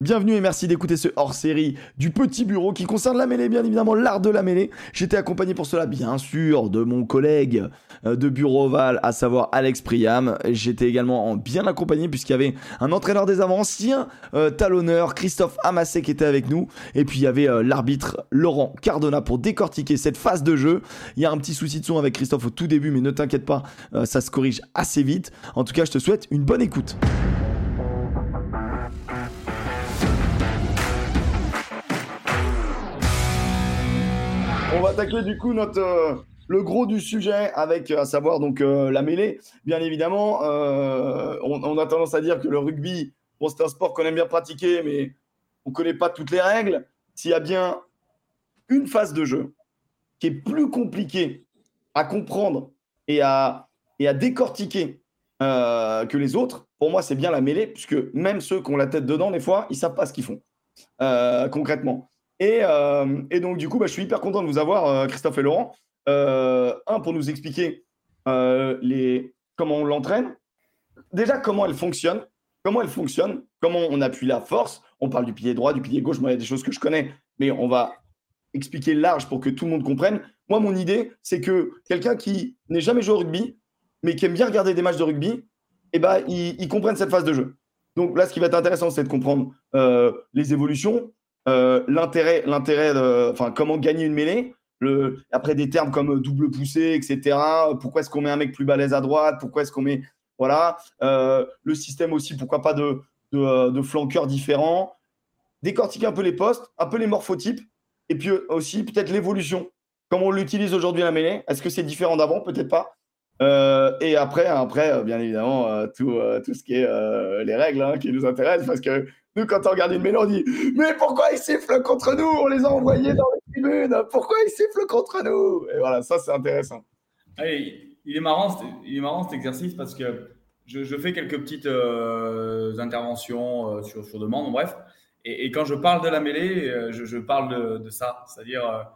Bienvenue et merci d'écouter ce hors-série du Petit Bureau qui concerne la mêlée, bien évidemment l'art de la mêlée. J'étais accompagné pour cela, bien sûr, de mon collègue euh, de Bureau Oval, à savoir Alex Priam. J'étais également bien accompagné puisqu'il y avait un entraîneur des avanciens, euh, talonneur, Christophe Amassé qui était avec nous. Et puis il y avait euh, l'arbitre Laurent Cardona pour décortiquer cette phase de jeu. Il y a un petit souci de son avec Christophe au tout début, mais ne t'inquiète pas, ça se corrige assez vite. En tout cas, je te souhaite une bonne écoute. On va attaquer du coup notre euh, le gros du sujet avec à savoir donc euh, la mêlée. Bien évidemment, euh, on, a tendance à dire que le rugby, bon, c'est un sport qu'on aime bien pratiquer, mais on connaît pas toutes les règles. S'il y a bien une phase de jeu qui est plus compliquée à comprendre et à, et à décortiquer que les autres, pour moi, c'est bien la mêlée, puisque même ceux qui ont la tête dedans, des fois, ils savent pas ce qu'ils font concrètement. Euh, et, donc, du coup, bah, je suis hyper content de vous avoir, euh, Christophe et Laurent. Euh, un, pour nous expliquer les, comment on l'entraîne. Déjà, comment elle fonctionne. Comment elle fonctionne. Comment on appuie la force. On parle du pied droit, du pied gauche. Moi, il y a des choses que je connais, mais on va expliquer large pour que tout le monde comprenne. Moi, mon idée, c'est que quelqu'un qui n'est jamais joué au rugby, mais qui aime bien regarder des matchs de rugby, eh ben, il, comprenne cette phase de jeu. Donc là, ce qui va être intéressant, c'est de comprendre les évolutions, euh, l'intérêt, l'intérêt, enfin, comment gagner une mêlée. Le, après des termes comme double poussée, etc. Pourquoi est-ce qu'on met un mec plus balèze à droite Pourquoi est-ce qu'on met, voilà, euh, le système aussi. Pourquoi pas de, de, flanqueurs différents Décortiquer un peu les postes, un peu les morphotypes, et puis aussi peut-être l'évolution. Comment on l'utilise aujourd'hui la mêlée? Est-ce que c'est différent d'avant? Peut-être pas. Euh, et après, après, bien évidemment, tout, tout ce qui est les règles hein, qui nous intéressent, parce que quand on regarde une mélodie, mais pourquoi ils sifflent contre nous? On les a envoyés dans les tribunes. Pourquoi ils sifflent contre nous? Et voilà, ça, c'est intéressant. il, est marrant, il est marrant cet exercice parce que je, fais quelques petites euh, interventions euh, sur, demande, bref. Et, quand je parle de la mêlée, euh, je, parle de, ça. C'est-à-dire,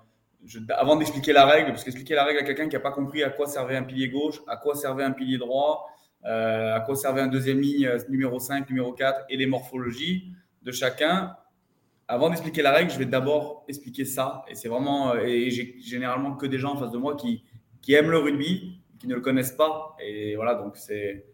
avant d'expliquer la règle, parce qu'expliquer la règle à quelqu'un qui n'a pas compris à quoi servait un pilier gauche, à quoi servait un pilier droit, euh, à servait un deuxième ligne euh, numéro 5, numéro 4 et les morphologies de chacun. Avant d'expliquer la règle, je vais d'abord expliquer ça. Et c'est vraiment, euh, et j'ai généralement que des gens en face de moi qui, qui aiment le rugby, qui ne le connaissent pas. Et voilà, donc c'est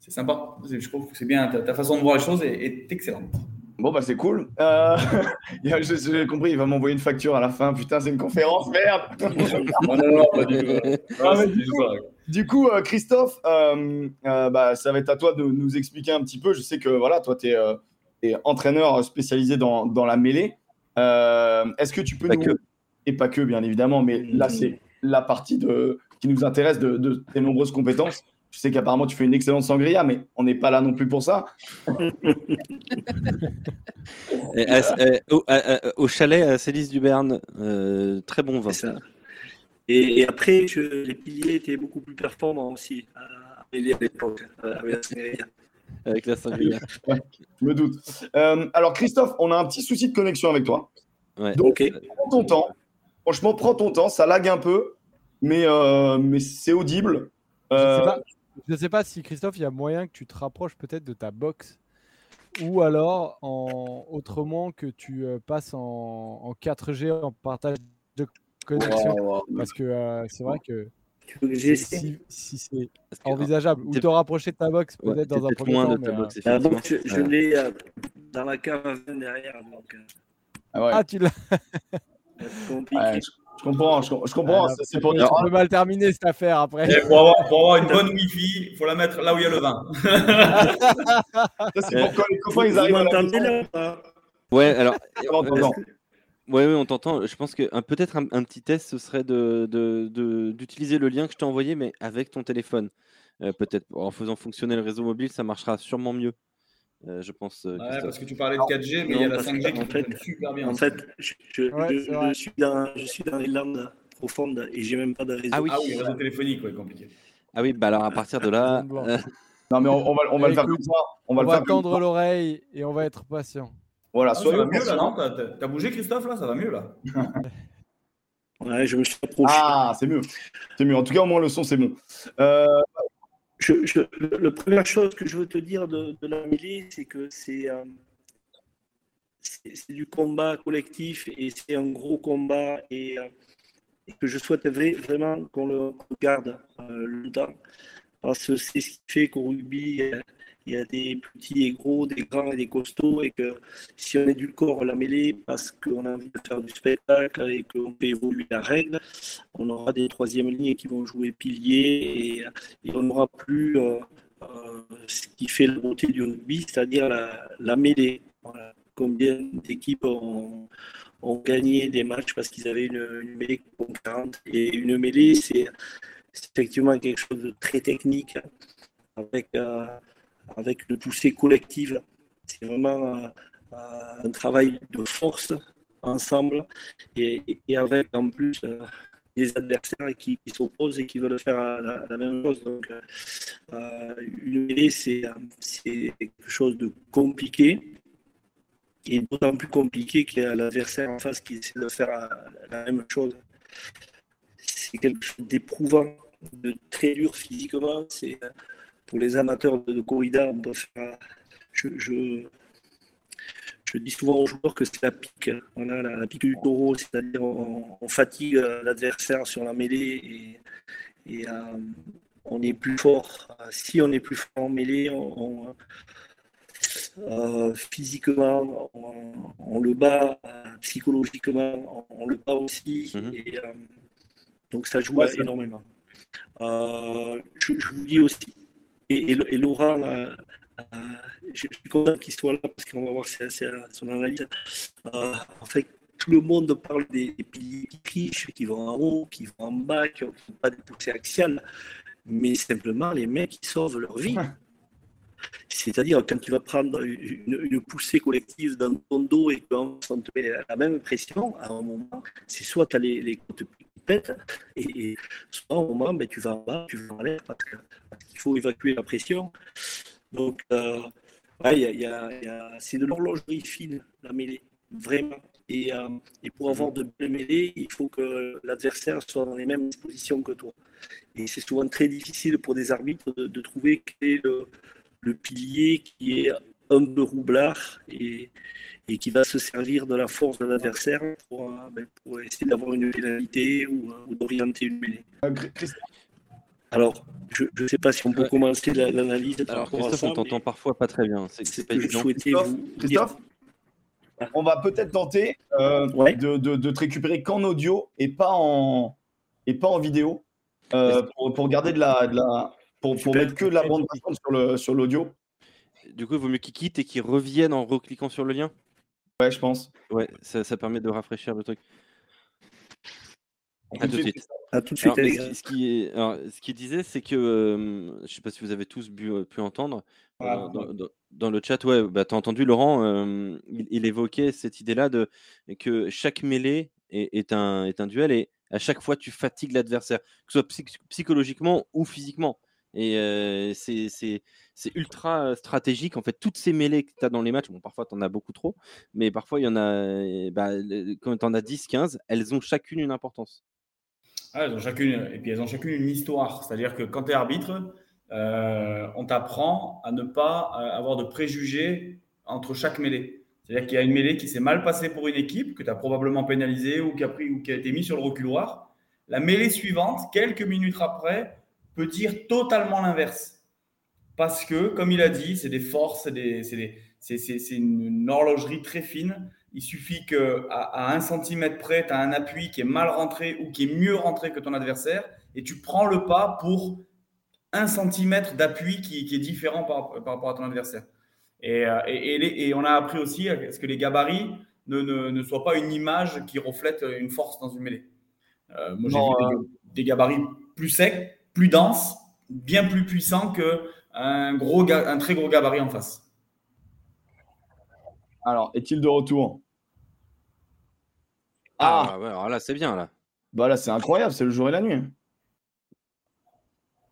sympa. Je trouve que c'est bien. Ta, façon de voir les choses est, est excellente. Bon, bah c'est cool. Euh, J'ai compris, il va m'envoyer une facture à la fin. Putain, c'est une conférence, merde. non, non, pas du tout. du, coup, euh, Christophe, euh, euh, bah, ça va être à toi de nous expliquer un petit peu. Je sais que voilà, toi, tu es, entraîneur spécialisé dans, dans la mêlée. Est-ce que tu peux nous. Et pas que, bien évidemment, mais là, c'est la partie de... qui nous intéresse de, de tes nombreuses compétences. Je sais qu'apparemment tu fais une excellente sangria, mais on n'est pas là non plus pour ça. au, chalet à Célis du euh, très bon vin. Et, après, les piliers étaient beaucoup plus performants aussi à l'époque, euh, avec la sangria. Avec la sangria. je me doute. Euh, alors Christophe, on a un petit souci de connexion avec toi. Donc, prends ton temps. Franchement, prends ton temps. Ça lag un peu, mais, mais c'est audible. Je ne sais pas si Christophe, il y a moyen que tu te rapproches peut-être de ta box ou alors en, autrement que tu euh, passes en, 4G en partage connexion. Parce que euh, c'est vrai que si, c'est envisageable, ou te rapprocher de ta box peut-être dans un premier temps. De box, euh, je, l'ai dans la cave derrière. Donc, ah, ouais. ah, tu l'as je comprends, je, comprends. c'est pour dire. On peut mal terminer cette affaire après. pour, avoir, une bonne Wi-Fi, il faut la mettre là où il y a le vin. c'est pourquoi les copains ils arrivent à la Ouais, alors. Oui, ouais, on t'entend. Je pense que peut-être un, petit test, ce serait d'utiliser de, le lien que je t'ai envoyé, mais avec ton téléphone. Euh, peut-être en faisant fonctionner le réseau mobile, ça marchera sûrement mieux. Euh, je pense. Euh, ouais, parce que tu parlais de 4G, mais il y a la 5G qui fait, super bien. En fait, je, je, suis dans, je suis dans les landes profondes et j'ai même pas de réseau. Ah oui, ah oui réseau téléphonique, ouais, compliqué. Ah oui, bah alors à partir de là. Non, mais on, va, on va le faire comme ça. On va, on va tendre l'oreille et on va être patient. Voilà, ah, ça va mieux là, non T'as bougé, Christophe, là? Ça va mieux là? Ouais, je me suis approché. Ah, c'est mieux. C'est mieux. En tout cas, au moins, le son, c'est bon. Euh, je, la première chose que je veux te dire de, la mêlée, c'est que c'est. Euh, c'est du combat collectif et c'est un gros combat et, que je souhaiterais vraiment qu'on le garde longtemps parce que c'est ce qui fait qu'au rugby, il y a des petits et gros, des grands et des costauds, et que si on corps la mêlée parce qu'on a envie de faire du spectacle et qu'on fait évoluer la règle, on aura des troisièmes lignes qui vont jouer pilier et, on n'aura plus euh, euh, ce qui fait la beauté du rugby, c'est-à-dire la, mêlée. Combien d'équipes ont, gagné des matchs parce qu'ils avaient une, mêlée concurrente et une mêlée, c'est effectivement quelque chose de très technique avec euh, avec le poussé collectif. C'est vraiment euh, euh, un travail de force ensemble et, avec en plus euh, des adversaires qui, s'opposent et qui veulent faire la, même chose. Donc, une mêlée, c'est quelque chose de compliqué et d'autant plus compliqué qu'il y a l'adversaire en face qui essaie de faire la, même chose. C'est quelque chose d'éprouvant, de très dur physiquement. Pour les amateurs de, corrida, on je, je, dis souvent aux joueurs que c'est la pique, la, pique du taureau, c'est-à-dire on, fatigue l'adversaire sur la mêlée et, euh, on est plus fort. Si on est plus fort en mêlée, on, euh, physiquement, on, le bat, psychologiquement, on, le bat aussi. Mhm. Et, euh, donc ça joue énormément. je, vous dis aussi, et, Laura, euh, je suis content qu'il soit là parce qu'on va voir son analyse. Euh, en fait, tout le monde parle des, piliers qui trichent, qui vont en haut, qui vont en bas, qui n'ont pas de poussée axiale, mais simplement les mecs qui sauvent leur vie. C'est-à-dire, quand tu vas prendre une, poussée collective dans ton dos et qu'on te met la même pression, à un moment, c'est soit tu as les, les côtes et, soit au moment, ben, tu vas en bas, tu vas en l'air parce qu'il faut évacuer la pression. Donc, euh, c'est de l'horlogerie fine, la mêlée, vraiment. Et, euh, et, pour avoir de belles mêlées, il faut que l'adversaire soit dans les mêmes positions que toi. Et c'est souvent très difficile pour des arbitres de, trouver quel est le, le, pilier qui est un peu roublard et, et qui va se servir de la force de l'adversaire pour, euh, ben, pour, essayer d'avoir une pénalité ou, euh, d'orienter une mêlée. Euh, Alors, je ne sais pas si on peut commencer l'analyse. Alors, Christophe, on t'entend parfois pas très bien. C'est pas évident. Christophe, Christophe on va peut-être tenter de, de, de, te récupérer qu'en audio et pas en, et pas en vidéo pour, pour, garder de la, de la pour, pour mettre que de la bande sur l'audio. Sur du coup, il vaut mieux qu'ils quittent et qu'ils reviennent en recliquant sur le lien? Ouais, je pense. Ouais, ça, ça permet de rafraîchir le truc. À tout de suite. À tout de suite. ce, qui ce qu'il disait, c'est que je ne sais pas si vous avez tous pu entendre dans, le chat. Ouais, bah, tu as entendu Laurent, il, évoquait cette idée-là de que chaque mêlée est, est, un, est un duel et à chaque fois tu fatigues l'adversaire, que ce soit psychologiquement ou physiquement. Et c'est ultra stratégique. En fait, toutes ces mêlées que tu as dans les matchs, bon, parfois tu en as beaucoup trop, mais parfois il y en a, bah, quand tu en as 10, 15, elles ont chacune une importance. Ah, elles ont chacune, et puis elles ont chacune une histoire. C'est-à-dire que quand tu es arbitre, on t'apprend à ne pas avoir de préjugés entre chaque mêlée. C'est-à-dire qu'il y a une mêlée qui s'est mal passée pour une équipe, que tu as probablement pénalisée ou qui a, pris, ou qui a été mise sur le reculoir. La mêlée suivante, quelques minutes après, peut dire totalement l'inverse. Parce que, comme il a dit, c'est des forces, c'est une, horlogerie très fine. Il suffit qu'à à un centimètre près, tu as un appui qui est mal rentré ou qui est mieux rentré que ton adversaire, et tu prends le pas pour un centimètre d'appui qui, est différent par, rapport à ton adversaire. Et, euh, et, on a appris aussi à ce que les gabarits ne, ne, soient pas une image qui reflète une force dans une mêlée. Euh, moi, j'ai vu euh, des, gabarits plus secs, plus dense, bien plus puissant qu'un gros, un très gros gabarit en face. Alors, est-il de retour? Ah, ah alors là, c'est bien là. Bah là, c'est incroyable, c'est le jour et la nuit.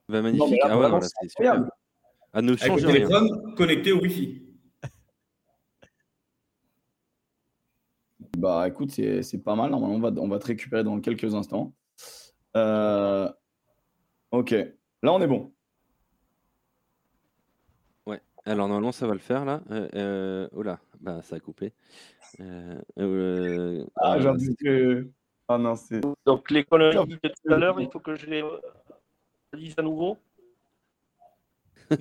Bah, magnifique. ah ouais, c'est incroyable. À nos Avec le téléphone connecté au Wi-Fi. Bah écoute, c'est pas mal. Normalement, on va, on va te récupérer dans quelques instants. Euh, Ok, là on est bon. Ouais. Alors normalement ça va le faire là. oh là, bah ça a coupé. ah, j'ai dit que. Ah non, c'est. Donc les conneries de tout à l'heure, il faut que je les dise à nouveau.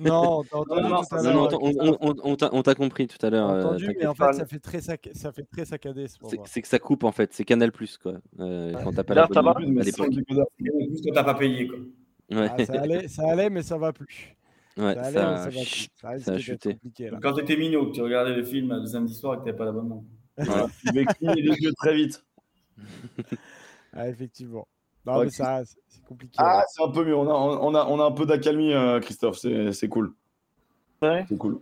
Non, on t'a compris tout à l'heure. entendu, mais en fait, ça fait très, sac... ça fait très saccadé. C'est que ça coupe en fait, c'est Canal Plus quoi. Euh, quand t'as pas la Juste quand t'as pas payé quoi. Ouais. Ah, ça, allait, ça allait, mais ça va plus. Ouais, ça, allait, ça, va plus. ça, a chuté. Quand t'étais mignon, que tu regardais le film le samedi soir et que t'avais pas d'abonnement. tu vais les yeux très vite. ah, effectivement. Non, mais ça, c'est compliqué. Ah, c'est un peu mieux. On a, on a, on a un peu d'accalmie, euh, Christophe. C'est cool. Ouais. C'est cool.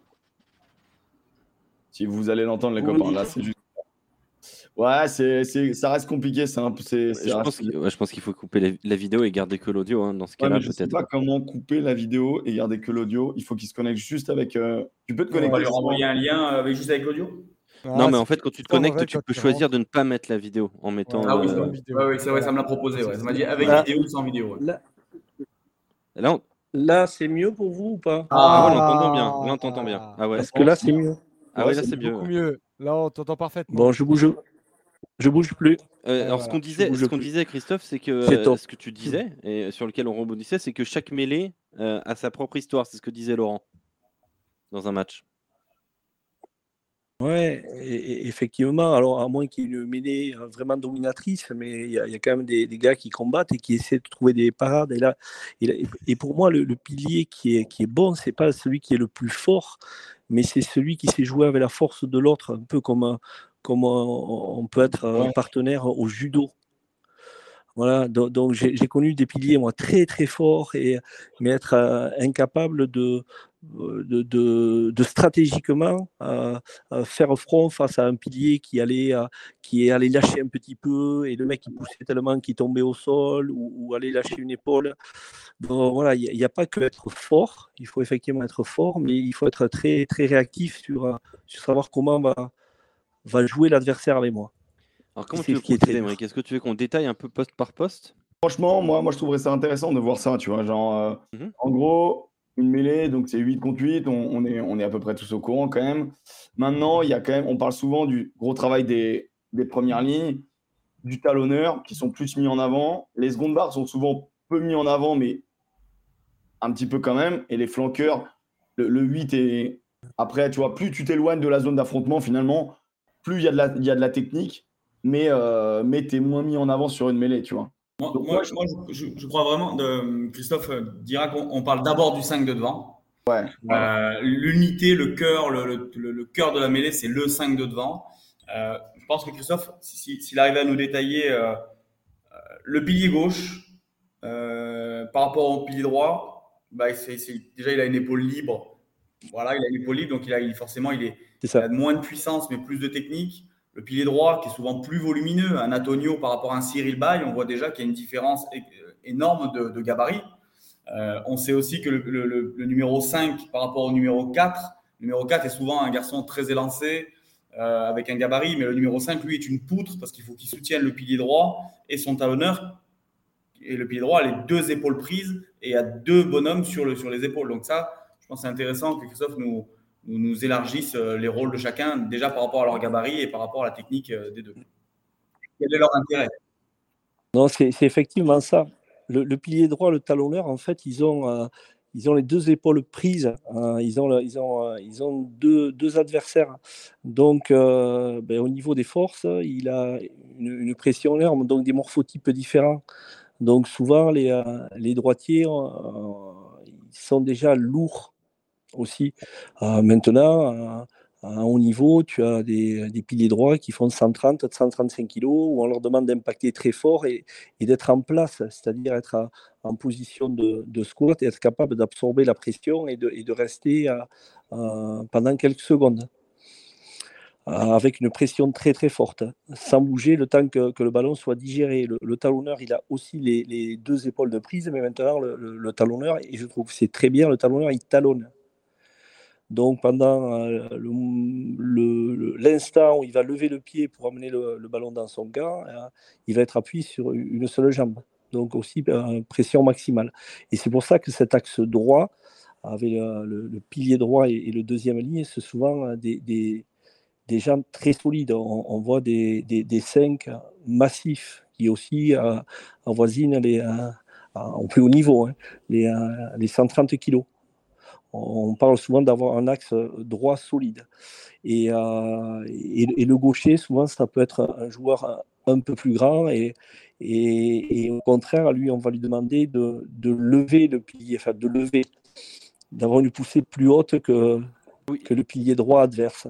Si vous allez l'entendre, les copains, là, c'est juste. Ouais, c'est, ça reste compliqué. C'est un peu, je, pense qu'il faut couper la, vidéo et garder que l'audio hein, dans ce cas-là. je ne sais pas comment couper la vidéo et garder que l'audio. Il faut qu'il se connecte juste avec. Euh, tu peux te connecter. On va lui renvoyer un lien avec, juste avec l'audio? Non, mais en fait, quand tu te connectes, tu peux choisir de ne pas mettre la vidéo en mettant. Ah oui, euh, c'est vrai, ça me l'a proposé. Ça m'a dit avec vidéo ou sans vidéo. Là, là c'est mieux pour vous ou pas? Ah, ouais, on entend bien. Là, on t'entend bien. Ah ouais. Parce que là, c'est mieux. Ah ouais, là, c'est mieux. mieux. Là, on t'entend parfaitement. Bon, je bouge. Je bouge plus. Euh, alors, ce qu'on disait, ce qu'on disait, Christophe, c'est que euh, ce que tu disais et sur lequel on rebondissait, c'est que chaque mêlée a sa propre histoire. C'est ce que disait Laurent dans un match. Ouais, effectivement. Alors, à moins qu'il y ait une mêlée euh, vraiment dominatrice, mais il y, a, quand même des, gars qui combattent et qui essaient de trouver des parades. Et, là, et, pour moi, le, pilier qui est, qui est bon, c'est pas celui qui est le plus fort, mais c'est celui qui sait jouer avec la force de l'autre, un peu comme, comme on peut être un partenaire au judo. Voilà, donc, j'ai connu des piliers, moi, très très forts, et, mais être euh, incapable de, de, de, stratégiquement faire front face à un pilier qui allait, qui allait lâcher un petit peu et le mec qui poussait tellement qu'il tombait au sol ou, allait lâcher une épaule. voilà, il n'y a, pas que être fort, il faut effectivement être fort, mais il faut être très, très réactif sur, sur savoir comment va, va jouer l'adversaire avec moi. Alors comment tu veux Qu'est-ce que tu veux qu'on détaille un peu poste par poste? Franchement, moi, moi, je trouverais ça intéressant de voir ça, tu vois. Genre, euh, mmh en gros, une mêlée, donc c'est 8 contre 8, on, est, on est à peu près tous au courant quand même. Maintenant, il y a quand même, on parle souvent du gros travail des, premières lignes, du talonneur qui sont plus mis en avant. Les secondes barres sont souvent peu mis en avant, mais un petit peu quand même. Et les flanqueurs, le, 8 est. Après, tu vois, plus tu t'éloignes de la zone d'affrontement, finalement, plus il y, a de la, y a de la technique, mais, euh, mais tu es moins mis en avant sur une mêlée, tu vois. Moi, je, crois vraiment, de, Christophe dira qu'on parle d'abord du 5 de devant. Ouais. Euh, l'unité, le cœur, le, le, cœur de la mêlée, c'est le 5 de devant. Euh, je pense que Christophe, s'il arrivait à nous détailler euh, le pilier gauche par rapport au pilier droit, bah, déjà il a une épaule libre. Voilà, il a une épaule libre, donc il a, forcément il, est, il a moins de puissance mais plus de technique. Le pilier droit, qui est souvent plus volumineux, un Antonio par rapport à un Cyril Bay, on voit déjà qu'il y a une différence énorme de, gabarit. Euh, on sait aussi que le, numéro 5 par rapport au numéro 4, le numéro 4 est souvent un garçon très élancé, euh, avec un gabarit, mais le numéro 5, lui, est une poutre parce qu'il faut qu'il soutienne le pilier droit et son talonneur. Et le pilier droit a les deux épaules prises et a deux bonhommes sur, le, sur les épaules. Donc ça, je pense que c'est intéressant que Christophe nous, nous, nous élargissent euh, les rôles de chacun, déjà par rapport à leur gabarit et par rapport à la technique euh, des deux. Quel est leur intérêt? Non, c'est effectivement ça. Le, pilier droit, le talonneur, en fait, ils ont, euh, ils ont les deux épaules prises. Ils ont, ils ont, ils ont deux, deux adversaires. Donc, ben, au niveau des forces, il a une, une, pression énorme, donc des morphotypes différents. Donc, souvent, les, les droitiers ils sont déjà lourds aussi. Euh, maintenant, à haut niveau, tu as des, piliers droits qui font 130, 135 kg, où on leur demande d'impacter très fort et, d'être en place, c'est-à-dire être en position de, squat et être capable d'absorber la pression et de, rester pendant quelques secondes avec une pression très très forte, sans bouger le temps que, le ballon soit digéré. Le, talonneur, il a aussi les, deux épaules de prise, mais maintenant le, le talonneur, et je trouve que c'est très bien, le talonneur, il talonne. Donc pendant euh, l'instant où il va lever le pied pour amener le, ballon dans son gars, euh, il va être appuyé sur une seule jambe. Donc aussi euh, pression maximale. Et c'est pour ça que cet axe droit, avec le, pilier droit et, le deuxième ligne, c'est souvent des, jambes très solides. On, voit des, 5 massifs qui aussi avoisinent les, au plus haut niveau, hein, les, les 130 kilos on parle souvent d'avoir un axe droit solide. Et, et, le gaucher, souvent, ça peut être un joueur un peu plus grand et, et, au contraire, lui, on va lui demander de, lever le pilier, enfin de lever, d'avoir une poussée plus haute que, que le pilier droit adverse.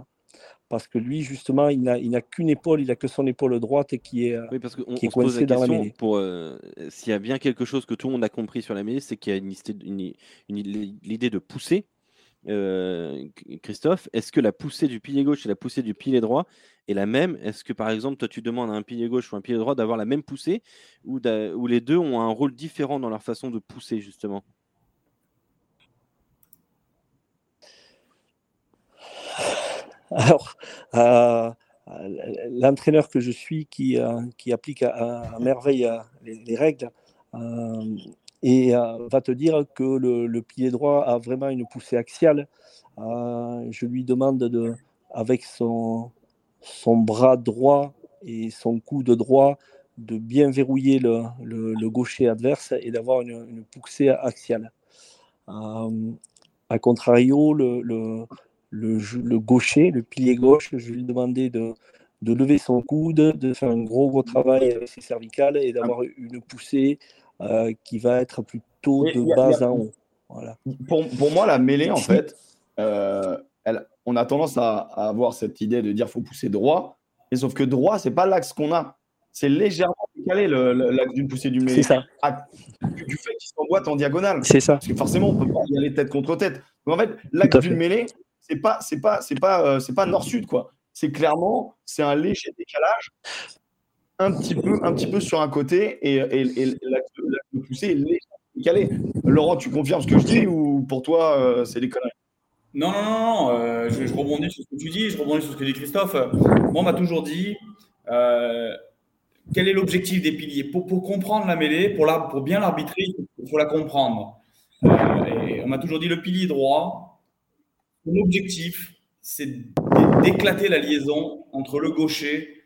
Parce que lui, justement, il n'a qu'une épaule, il n'a que son épaule droite qui est, oui, parce qui est coincée dans la mêlée. Pour, euh, s'il y a bien quelque chose que tout le monde a compris sur la mêlée, c'est qu'il y a une, l'idée de pousser euh, Christophe, est-ce que la poussée du pilier gauche et la poussée du pilier droit est la même? Est-ce que par exemple, toi tu demandes à un pilier gauche ou un pilier droit d'avoir la même poussée ou, les deux ont un rôle différent dans leur façon de pousser justement? Alors, euh, l'entraîneur que je suis qui, euh, applique à, merveille les, règles, et euh, va te dire que le, le, pied droit a vraiment une poussée axiale. Euh, je lui demande de, avec son, son bras droit et son coude droit de bien verrouiller le, le, gaucher adverse et d'avoir une, poussée axiale. Euh, a contrario, le, le, le, gaucher, le pilier gauche, je lui demandais de, de lever son coude, de faire un gros gros travail avec ses cervicales et d'avoir une poussée euh, qui va être plutôt de bas à haut. Voilà. Pour, pour, moi, la mêlée, en fait, euh, elle, on a tendance à, avoir cette idée de dire faut pousser droit, mais sauf que droit, c'est pas l'axe qu'on a. C'est légèrement décalé l'axe d'une poussée du mêlée. C'est ça. du fait qu'il s'emboîte en diagonale. C'est ça. Parce que forcément, on peut pas y aller tête contre tête. Donc en fait, l'axe d'une mêlée, c'est pas, c'est pas, c'est pas, euh, c'est pas nord-sud quoi. C'est clairement, c'est un léger décalage un petit peu, un petit peu sur un côté et, et, poussée est calée. Laurent, tu confirmes ce que je dis ou pour toi, euh, c'est des conneries? Non, non, non, euh, je, rebondis sur ce que tu dis, je rebondis sur ce que dit Christophe. Moi, on m'a toujours dit quel est l'objectif des piliers? Pour, comprendre la mêlée, pour, bien l'arbitrer, il faut la comprendre. on m'a toujours dit le pilier droit, son objectif, c'est d'éclater la liaison entre le gaucher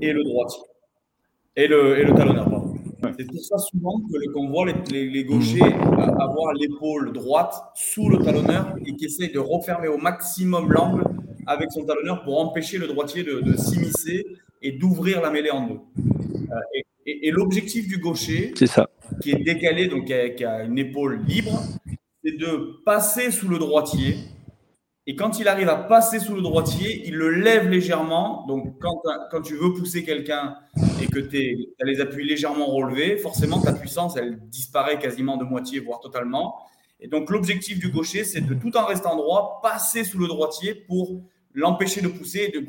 et le droitier. Et le, et le talonneur, C'est pour ça souvent qu'on voit les, les, gauchers mhm. avoir l'épaule droite sous le talonneur et qui essaye de refermer au maximum l'angle avec son talonneur pour empêcher le droitier de, s'immiscer et d'ouvrir la mêlée en deux. Euh, et, et, l'objectif du gaucher, c'est ça. qui est décalé, donc qui a une épaule libre, c'est de passer sous le droitier et quand il arrive à passer sous le droitier, il le lève légèrement. Donc, quand, quand tu veux pousser quelqu'un et que tu as les appuis légèrement relevés, forcément, ta puissance, elle disparaît quasiment de moitié, voire totalement. Et donc, l'objectif du gaucher, c'est de tout en restant droit, passer sous le droitier pour l'empêcher de pousser et de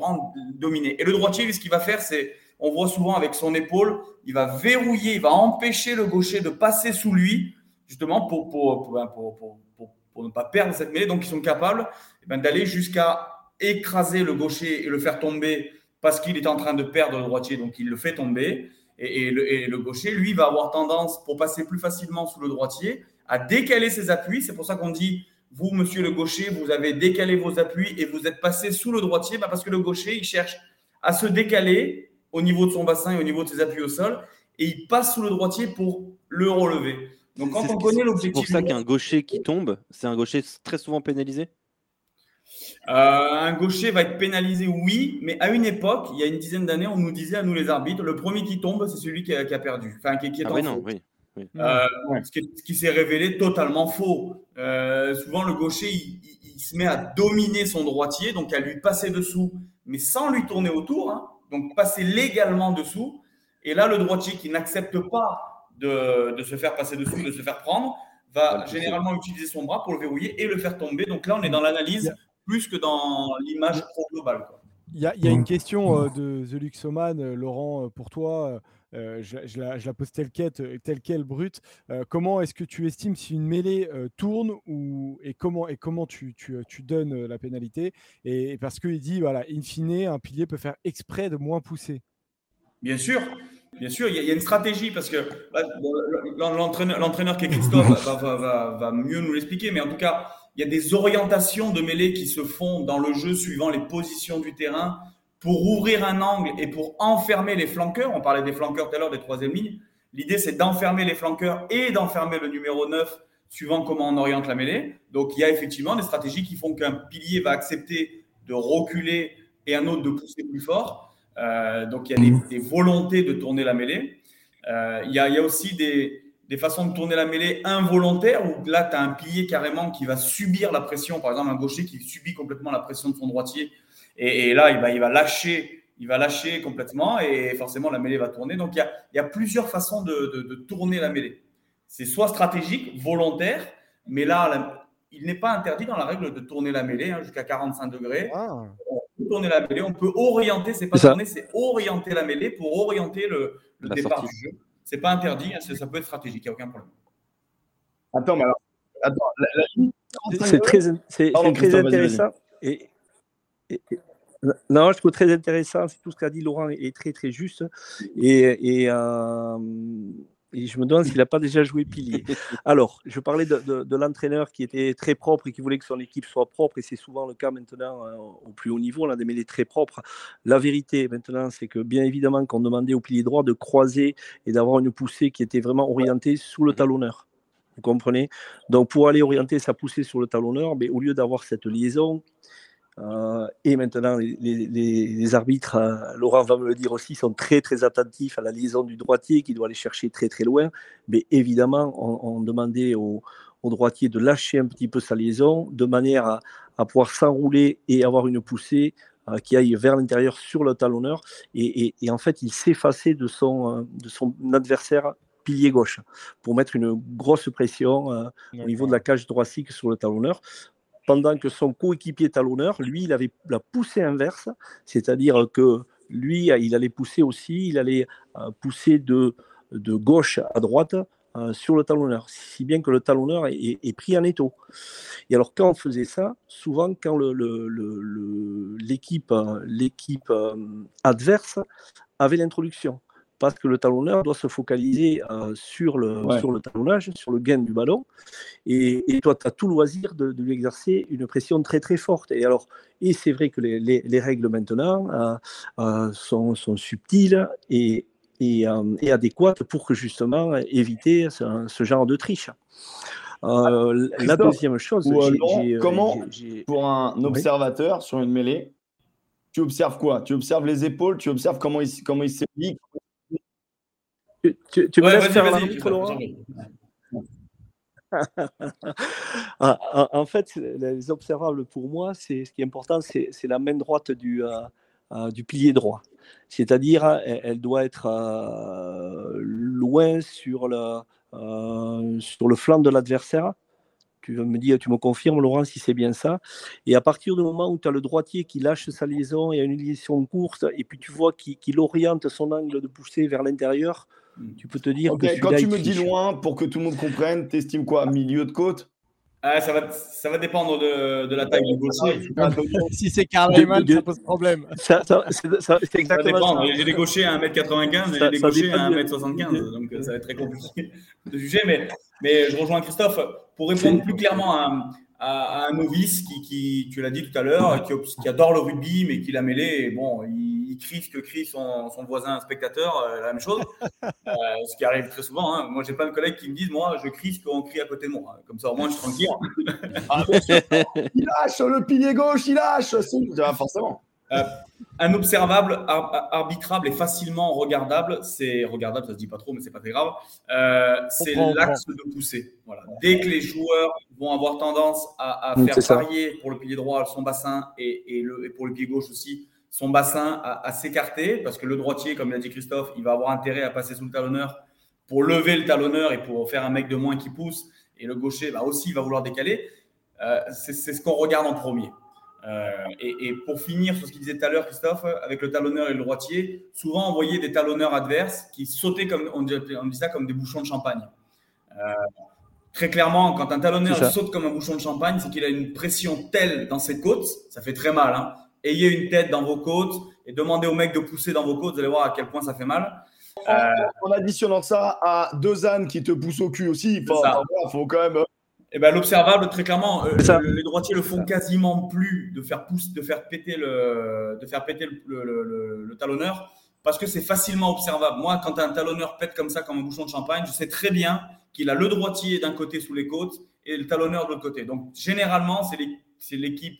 dominer. Et le droitier, lui, ce qu'il va faire, c'est, on voit souvent avec son épaule, il va verrouiller, il va empêcher le gaucher de passer sous lui, justement pour, pour, pour, pour pour ne pas perdre cette mêlée. Donc, ils sont capables eh ben, d'aller jusqu'à écraser le gaucher et le faire tomber parce qu'il est en train de perdre le droitier, donc il le fait tomber. Et, le, gaucher, lui, va avoir tendance, pour passer plus facilement sous le droitier, à décaler ses appuis. C'est pour ça qu'on dit, vous, monsieur le gaucher, vous avez décalé vos appuis et vous êtes passé sous le droitier, bah, parce que le gaucher, il cherche à se décaler au niveau de son bassin et au niveau de ses appuis au sol, et il passe sous le droitier pour le relever. Donc quand on connaît l'objectif. C'est pour ça qu'un gaucher qui tombe, c'est un gaucher très souvent pénalisé? Euh, un gaucher va être pénalisé, oui, mais à une époque, il y a une dizaine d'années, on nous disait à nous les arbitres, le premier qui tombe, c'est celui qui a, perdu, enfin qui, est ah en non, oui, euh, ce qui, s'est révélé totalement faux. Euh, souvent, le gaucher, il, se met à dominer son droitier, donc à lui passer dessous, mais sans lui tourner autour, hein. donc passer légalement dessous. Et là, le droitier qui n'accepte pas de, se faire passer dessous, de se faire prendre, va généralement utiliser son bras pour le verrouiller et le faire tomber. Donc là, on est dans l'analyse plus que dans l'image globale. Il y, a, une question euh, de The Luxoman, euh, Laurent, euh, pour toi. je, la, pose telle quelle, telle quelle brute. comment est-ce que tu estimes si une mêlée tourne ou, et comment, et comment tu, tu, tu donnes la pénalité? Et, Parce qu'il dit, voilà, in fine, un pilier peut faire exprès de moins pousser. Bien sûr, Bien sûr, il y, a une stratégie parce que l'entraîneur qui est Christophe va, mieux nous l'expliquer, mais en tout cas, il y a des orientations de mêlée qui se font dans le jeu suivant les positions du terrain pour ouvrir un angle et pour enfermer les flanqueurs. On parlait des flanqueurs tout à l'heure, des troisième lignes. L'idée, c'est d'enfermer les flanqueurs et d'enfermer le numéro 9 suivant comment on oriente la mêlée. Donc, il y a effectivement des stratégies qui font qu'un pilier va accepter de reculer et un autre de pousser plus fort. Euh, donc, il y a des, volontés de tourner la mêlée. Euh, il, y a, aussi des, façons de tourner la mêlée involontaires où là, tu as un pilier carrément qui va subir la pression. Par exemple, un gaucher qui subit complètement la pression de son droitier. Et, là, il va, il va lâcher il va lâcher complètement et forcément la mêlée va tourner. Donc il y a, plusieurs façons de, tourner la mêlée. C'est soit stratégique, volontaire, mais là, il n'est pas interdit dans la règle de tourner la mêlée hein, jusqu'à 45 degrés. Tourner la mêlée, on peut orienter, c'est pas tourner, c'est orienter la mêlée pour orienter le, départ du jeu. C'est pas interdit, hein, ça peut être stratégique, il n'y a aucun problème. Attends, mais alors, attends, c'est très, c'est, très intéressant. Et, non, je trouve très intéressant, c'est tout ce qu'a dit Laurent est très très juste. Et, et euh, et je me demande s'il n'a pas déjà joué pilier. Alors, je parlais de, l'entraîneur qui était très propre et qui voulait que son équipe soit propre, et c'est souvent le cas maintenant euh, au plus haut niveau, on a des mêlées très propres. La vérité maintenant, c'est que bien évidemment qu'on demandait au pilier droit de croiser et d'avoir une poussée qui était vraiment orientée sous le talonneur. Vous comprenez? Donc, pour aller orienter sa poussée sur le talonneur, mais au lieu d'avoir cette liaison, euh, et maintenant, les, arbitres, euh, Laurent va me le dire aussi, sont très très attentifs à la liaison du droitier qui doit aller chercher très très loin. Mais évidemment, on, demandait au, droitier de lâcher un petit peu sa liaison de manière à, pouvoir s'enrouler et avoir une poussée euh, qui aille vers l'intérieur sur le talonneur. Et, en fait, il s'effaçait de son, de son adversaire pilier gauche pour mettre une grosse pression au niveau de la cage droitique sur le talonneur pendant que son coéquipier talonneur, lui, il avait la poussée inverse, c'est-à-dire que lui, il allait pousser aussi, il allait euh, pousser de, gauche à droite euh, sur le talonneur, si bien que le talonneur est, pris en étau. Et alors, quand on faisait ça, souvent, quand l'équipe l'équipe euh, adverse avait l'introduction, parce que le talonneur doit se focaliser euh, sur, le, sur le talonnage, sur le gain du ballon. Et, toi, tu as tout loisir de, lui exercer une pression très très forte. Et alors, et c'est vrai que les, les, règles maintenant euh, euh, sont, sont, subtiles et, et, adéquates pour que justement éviter ce, genre de triche. la deuxième chose, comment pour un observateur sur une mêlée, tu observes quoi? Tu observes les épaules, tu observes comment il, comment il s'est tu, tu, me laisses faire l'arbitre, Laurent ah, en, fait, les observables pour moi, c'est ce qui est important, c'est la main droite du, euh, euh, du pilier droit. C'est-à-dire, elle, doit être euh, loin sur le, sur le flanc de l'adversaire. Tu me dis, tu me confirmes, Laurent, si c'est bien ça. Et à partir du moment où tu as le droitier qui lâche sa liaison et a une liaison courte, et puis tu vois qu'il oriente son angle de poussée vers l'intérieur, tu peux te dire que Quand tu me dis loin, pour que tout le monde comprenne, tu estimes quoi Milieu de côte? Ah, ça, va, ça va dépendre de, de la taille du gaucher. si c'est Karl Lehmann, ça pose problème. Ça, ça, c'est exactement ça. J'ai des gauchers à 1m95 et des gauchers à 1m75. Donc ça va être très compliqué de juger. Mais, mais je rejoins Christophe. Pour répondre plus clairement à, à, un novice qui, qui tu l'as dit tout à l'heure, qui, qui, adore le rugby, mais qui l'a mêlé. Et bon, il, il, crie ce que crie son, son voisin spectateur, euh, la même chose. euh, ce qui arrive très souvent. Hein. Moi, j'ai pas de collègues qui me disent, moi, je crie ce qu'on crie à côté de moi. Comme ça, au moins, je suis tranquille. ah, il lâche le pilier gauche, il lâche. Forcément. Euh, un observable, arbitrable et facilement regardable, c'est regardable, ça se dit pas trop, mais c'est pas très grave. Euh, c'est l'axe de poussée. Voilà. Dès que les joueurs vont avoir tendance à, faire varier pour le pilier droit son bassin et, le, pour le pied gauche aussi son bassin à, s'écarter, parce que le droitier, comme l'a dit Christophe, il va avoir intérêt à passer sous le talonneur pour lever le talonneur et pour faire un mec de moins qui pousse, et le gaucher va aussi va vouloir décaler. Euh, c'est ce qu'on regarde en premier. Euh, et, pour finir sur ce qu'il disait tout à l'heure, Christophe, avec le talonneur et le droitier, souvent on voyait des talonneurs adverses qui sautaient comme on dit, on dit ça comme des bouchons de champagne. Euh, très clairement, quand un talonneur saute comme un bouchon de champagne, c'est qu'il a une pression telle dans ses côtes, ça fait très mal. Hein. Ayez une tête dans vos côtes et demandez au mec de pousser dans vos côtes, vous allez voir à quel point ça fait mal. en, additionnant ça à deux ânes qui te poussent au cul aussi, il faut quand même. Eh ben, l'observable, très clairement, les droitiers le font quasiment plus de faire pousse, de faire péter le, de faire péter le talonneur parce que c'est facilement observable. Moi, quand un talonneur pète comme ça, comme un bouchon de champagne, je sais très bien qu'il a le droitier d'un côté sous les côtes et le talonneur de l'autre côté. Donc, généralement, c'est l'équipe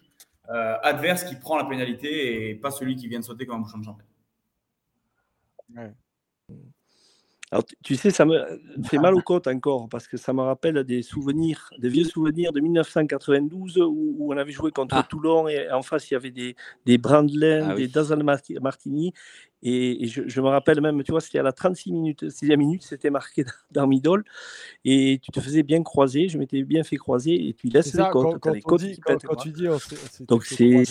euh, adverse qui prend la pénalité et pas celui qui vient de sauter comme un bouchon de champagne. Alors, tu sais, ça me fait mal aux côtes encore, parce que ça me rappelle des souvenirs, des vieux souvenirs de 1992 où, on avait joué contre ah. Toulon et en face, il y avait des, des ah des Dazal Martini. Et, je, me rappelle même, tu vois, c'était à la 36 minutes, 6e minute, c'était marqué dans Midol. Et tu te faisais bien croiser, je m'étais bien fait croiser, et tu laisses les côtes. Quand, quand, dit, quand, tu dis, Donc c'est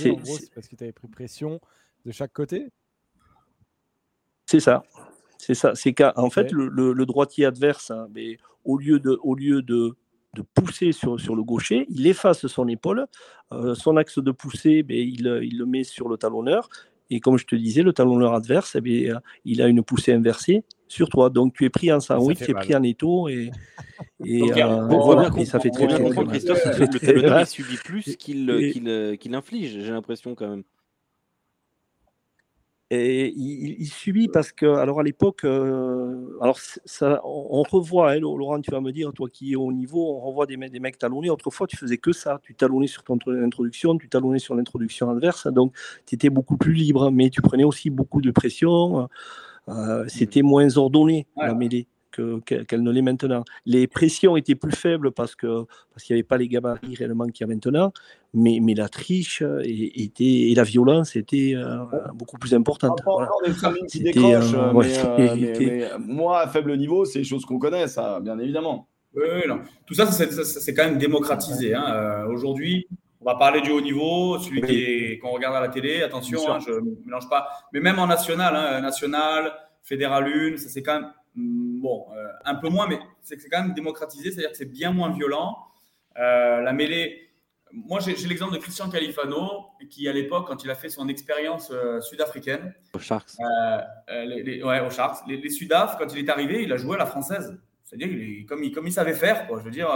parce que tu avais pris pression de chaque côté? C'est ça. C'est ça. C'est qu'en fait, le, droitier adverse, hein, mais au lieu de, au lieu de, de pousser sur, sur, le gaucher, il efface son épaule. Euh, son axe de poussée, ben, il, il, le met sur le talonneur. Et comme je te disais, le talonneur adverse, eh bien, il a une poussée inversée sur toi. Donc tu es pris en sandwich, tu es pris en étau et, et, euh, ça fait très bien. Christophe, le talonneur subit plus qu'il inflige, j'ai l'impression quand même. Et il, subit parce que, alors à l'époque, euh, alors ça, on, revoit, hein, Laurent, tu vas me dire, toi qui es au niveau, on revoit des, des mecs talonnés. Autrefois, tu faisais que ça. Tu talonnais sur ton introduction, tu talonnais sur l'introduction adverse. Donc, tu étais beaucoup plus libre, mais tu prenais aussi beaucoup de pression. Euh, c'était moins ordonné, la mêlée qu'elle ne l'est maintenant. Les pressions étaient plus faibles parce que parce qu'il n'y avait pas les gabarits réellement qu'il y a maintenant, mais, mais la triche était, et la violence était euh, beaucoup plus importante. Voilà. qui décrochent, euh, mais, moi, à faible niveau, c'est des choses qu'on connaît, ça, bien évidemment. Oui, non. Tout ça, c'est quand même démocratisé. Hein. Euh, aujourd'hui, on va parler du haut niveau, celui qu'on regarde à la télé. Attention, hein, je ne mélange pas. Mais même en national, hein, national, fédéral 1, ça c'est quand même Mm, bon, euh, un peu moins, mais c'est quand même démocratisé, c'est-à-dire que c'est bien moins violent. Euh, la mêlée, moi j'ai l'exemple de Christian Califano, qui à l'époque, quand il a fait son expérience euh, sud-africaine, au Sharks, les, ouais, au Sharks, les, Sudaf, quand il est arrivé, il a joué à la française. C'est-à-dire comme, il, comme il savait faire, quoi. je veux dire,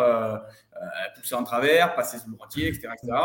pousser en travers, passer sur le droitier, etc. etc.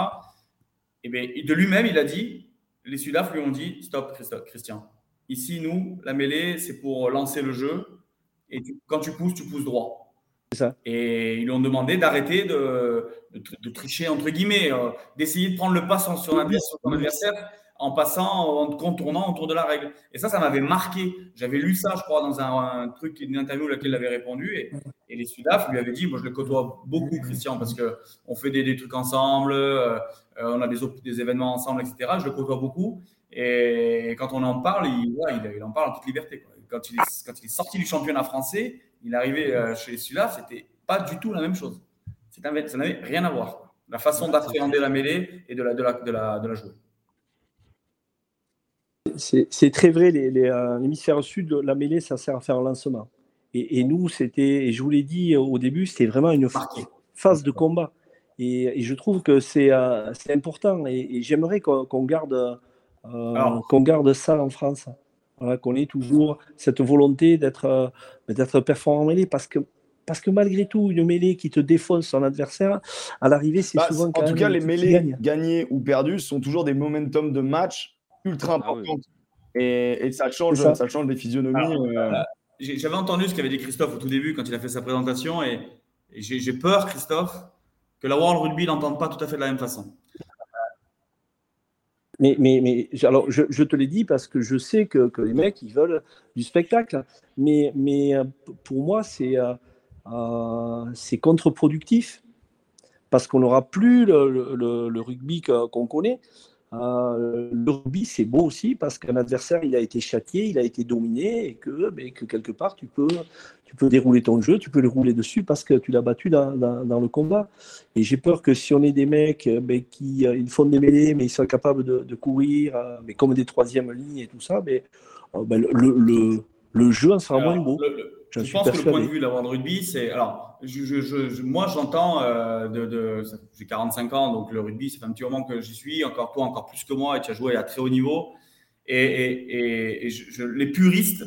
Et bien, de lui-même, il a dit, les Sudaf lui ont dit, stop, Christian. Ici, nous, la mêlée, c'est pour lancer le jeu et quand tu pousses, tu pousses droit. Ça. Et ils lui ont demandé d'arrêter de, de, tricher, entre guillemets, euh, d'essayer de prendre le pas sur, son adversaire en passant, en contournant autour de la règle. Et ça, ça m'avait marqué. J'avais lu ça, je crois, dans un, truc, une interview à laquelle il avait répondu. Et, et les Sudaf lui avaient dit, moi je le côtoie beaucoup, Christian, parce qu'on fait des, des, trucs ensemble, euh, on a des, des événements ensemble, etc. Je le côtoie beaucoup. Et quand on en parle, il, il, en parle en toute liberté. Quoi quand il, est, quand il est sorti du championnat français, il est arrivé euh, chez celui-là, c'était pas du tout la même chose. Ça n'avait rien à voir. La façon d'appréhender la mêlée et de la, de la, de la, de la jouer. C'est très vrai, l'hémisphère les, euh, sud, la mêlée, ça sert à faire un lancement. Et, nous, c'était, et je vous l'ai dit au début, c'était vraiment une phase de combat. Et, je trouve que c'est euh, important. Et, j'aimerais qu'on garde, qu'on garde ça en France qu'on ait toujours cette volonté d'être euh, d'être performant en mêlée parce que parce que malgré tout, une mêlée qui te défonce son adversaire, à l'arrivée, c'est bah, souvent. En tout cas, les mêlées gagnées ou perdues sont toujours des momentum de match ultra ah importants. et, ça, change, ça. change les physionomies. Euh. J'avais entendu ce qu'avait dit Christophe au tout début quand il a fait sa présentation et, j'ai peur, Christophe, que la World Rugby n'entende pas tout à fait de la même façon. Mais, mais, alors, je, te l'ai dit parce que je sais que, les mecs, ils veulent du spectacle. Mais, mais euh, pour moi, c'est euh, euh, c'est contre-productif parce qu'on n'aura plus le, rugby qu'on connaît. Le rugby, c'est beau aussi parce qu'un adversaire, il a été châtié, il a été dominé et que, mais que quelque part, tu peux, tu peux dérouler ton jeu, tu peux le rouler dessus parce que tu l'as battu dans, dans, le combat. Et j'ai peur que si on est des mecs mais qui ils font des mêlées, mais ils sont capables de, de courir, euh, mais comme des troisième lignes et tout ça, mais, euh, ben, le, le, le, jeu en sera moins beau. Je, pense que le point de vue de la World Rugby, c'est. Alors, je, je, moi, j'entends. Euh, de, de J'ai 45 ans, donc le rugby, ça fait un petit moment que j'y suis. Encore toi, encore plus que moi, et tu as joué à très haut niveau. Et, et, et, les puristes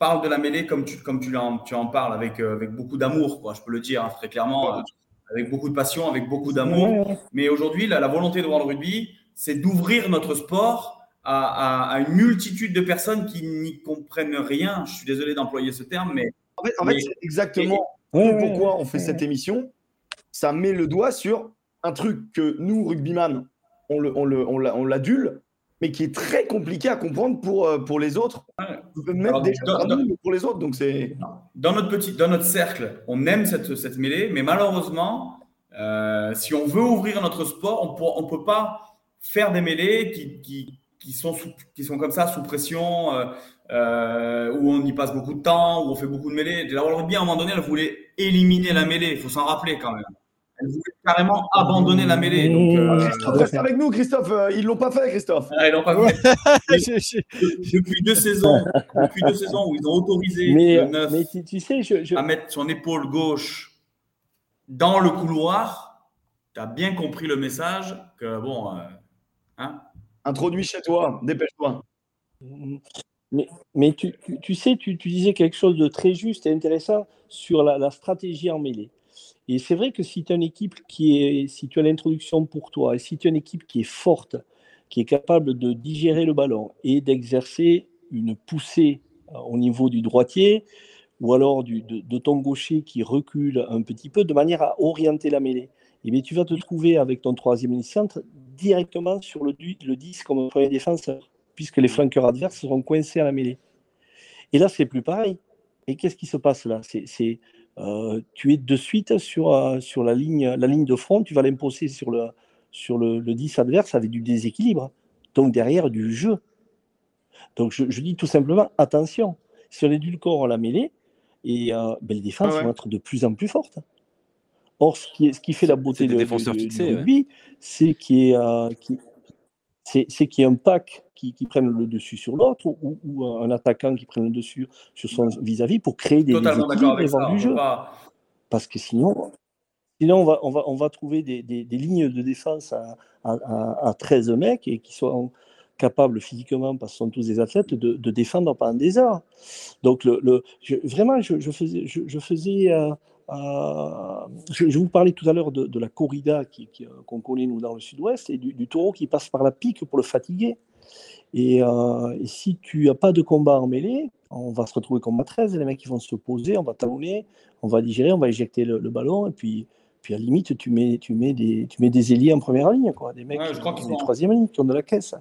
parle de la mêlée comme tu, comme tu, en, tu en parles, avec, euh, avec beaucoup d'amour, quoi, je peux le dire hein, très clairement, euh, avec beaucoup de passion, avec beaucoup d'amour. Mais aujourd'hui, la, la, volonté de World Rugby, c'est d'ouvrir notre sport à, à, une multitude de personnes qui n'y comprennent rien. Je suis désolé d'employer ce terme, mais. En fait, en fait c'est exactement pourquoi on fait cette émission. Ça met le doigt sur un truc que nous, rugbyman, on l'adule, on on mais qui est très compliqué à comprendre pour, euh, pour les autres. Même déjà dans, pour les autres. Donc c'est... Dans, notre petit, dans notre cercle, on aime cette, cette mêlée, mais malheureusement, euh, si on veut ouvrir notre sport, on ne peut pas faire des mêlées qui, qui, qui, sont, qui sont comme ça, sous pression, euh, où on y passe beaucoup de temps, où on fait beaucoup de mêlées. La Rugby, à un moment donné, elle voulait éliminer la mêlée. Il faut s'en rappeler quand même. Elle voulait carrément abandonner la mêlée. Donc, euh, reste avec nous, Christophe. Euh, ils l'ont pas fait, Christophe. Ah, ils l'ont pas fait. depuis deux saisons, depuis deux saisons où ils ont autorisé mais, le neuf tu, sais, je, à mettre son épaule gauche dans le couloir, tu as bien compris le message que bon. Euh, hein Introduis chez toi, dépêche-toi. Mais, mais tu, tu, sais, tu, disais quelque chose de très juste et intéressant sur la, la stratégie en mêlée. Et c'est vrai que si tu as une équipe qui est, si tu as l'introduction pour toi, et si tu as une équipe qui est forte, qui est capable de digérer le ballon et d'exercer une poussée euh, au niveau du droitier, ou alors du, de, ton gaucher qui recule un petit peu de manière à orienter la mêlée, et eh bien, tu vas te trouver avec ton troisième centre directement sur le, le 10 comme premier défenseur, puisque les flanqueurs adverses seront coincés à la mêlée. Et là, c'est plus pareil. Et qu'est-ce qui se passe là? C'est euh, tu es de suite sur, euh, sur la, ligne, la ligne de front, tu vas l'imposer sur, le, sur le, 10 adverse avec du déséquilibre, donc derrière du jeu. Donc je, dis tout simplement, attention, si on est à la mêlée, et euh, ben, les défenses vont être de plus en plus fortes. Or, ce qui, ce qui fait la beauté de, rugby, c'est qu'il y, y, a un pack qui, prennent le dessus sur l'autre ou, un attaquant qui prenne le dessus sur son vis-à-vis pour créer des, Totalement du jeu. Parce que sinon, sinon on, va, on, va, on va trouver des, lignes de défense à, 13 mecs et qui sont capables physiquement, parce que sont tous des athlètes, de, défendre pendant des heures. Donc, le, vraiment, je, faisais, je, faisais euh, euh, je, vous parlais tout à l'heure de, la corrida euh, qu'on connaît nous dans le sud-ouest et du, taureau qui passe par la pique pour le fatiguer. Euh, et, si tu n'as pas de combat en mêlée, on va se retrouver comme à 13, les mecs ils vont se poser, on va talonner, on va digérer, on va éjecter le, ballon, et puis, puis à la limite, tu mets, tu mets, des, tu mets des ailiers en première ligne, quoi, des mecs je crois qui sont en troisième ligne, qui ont de la caisse.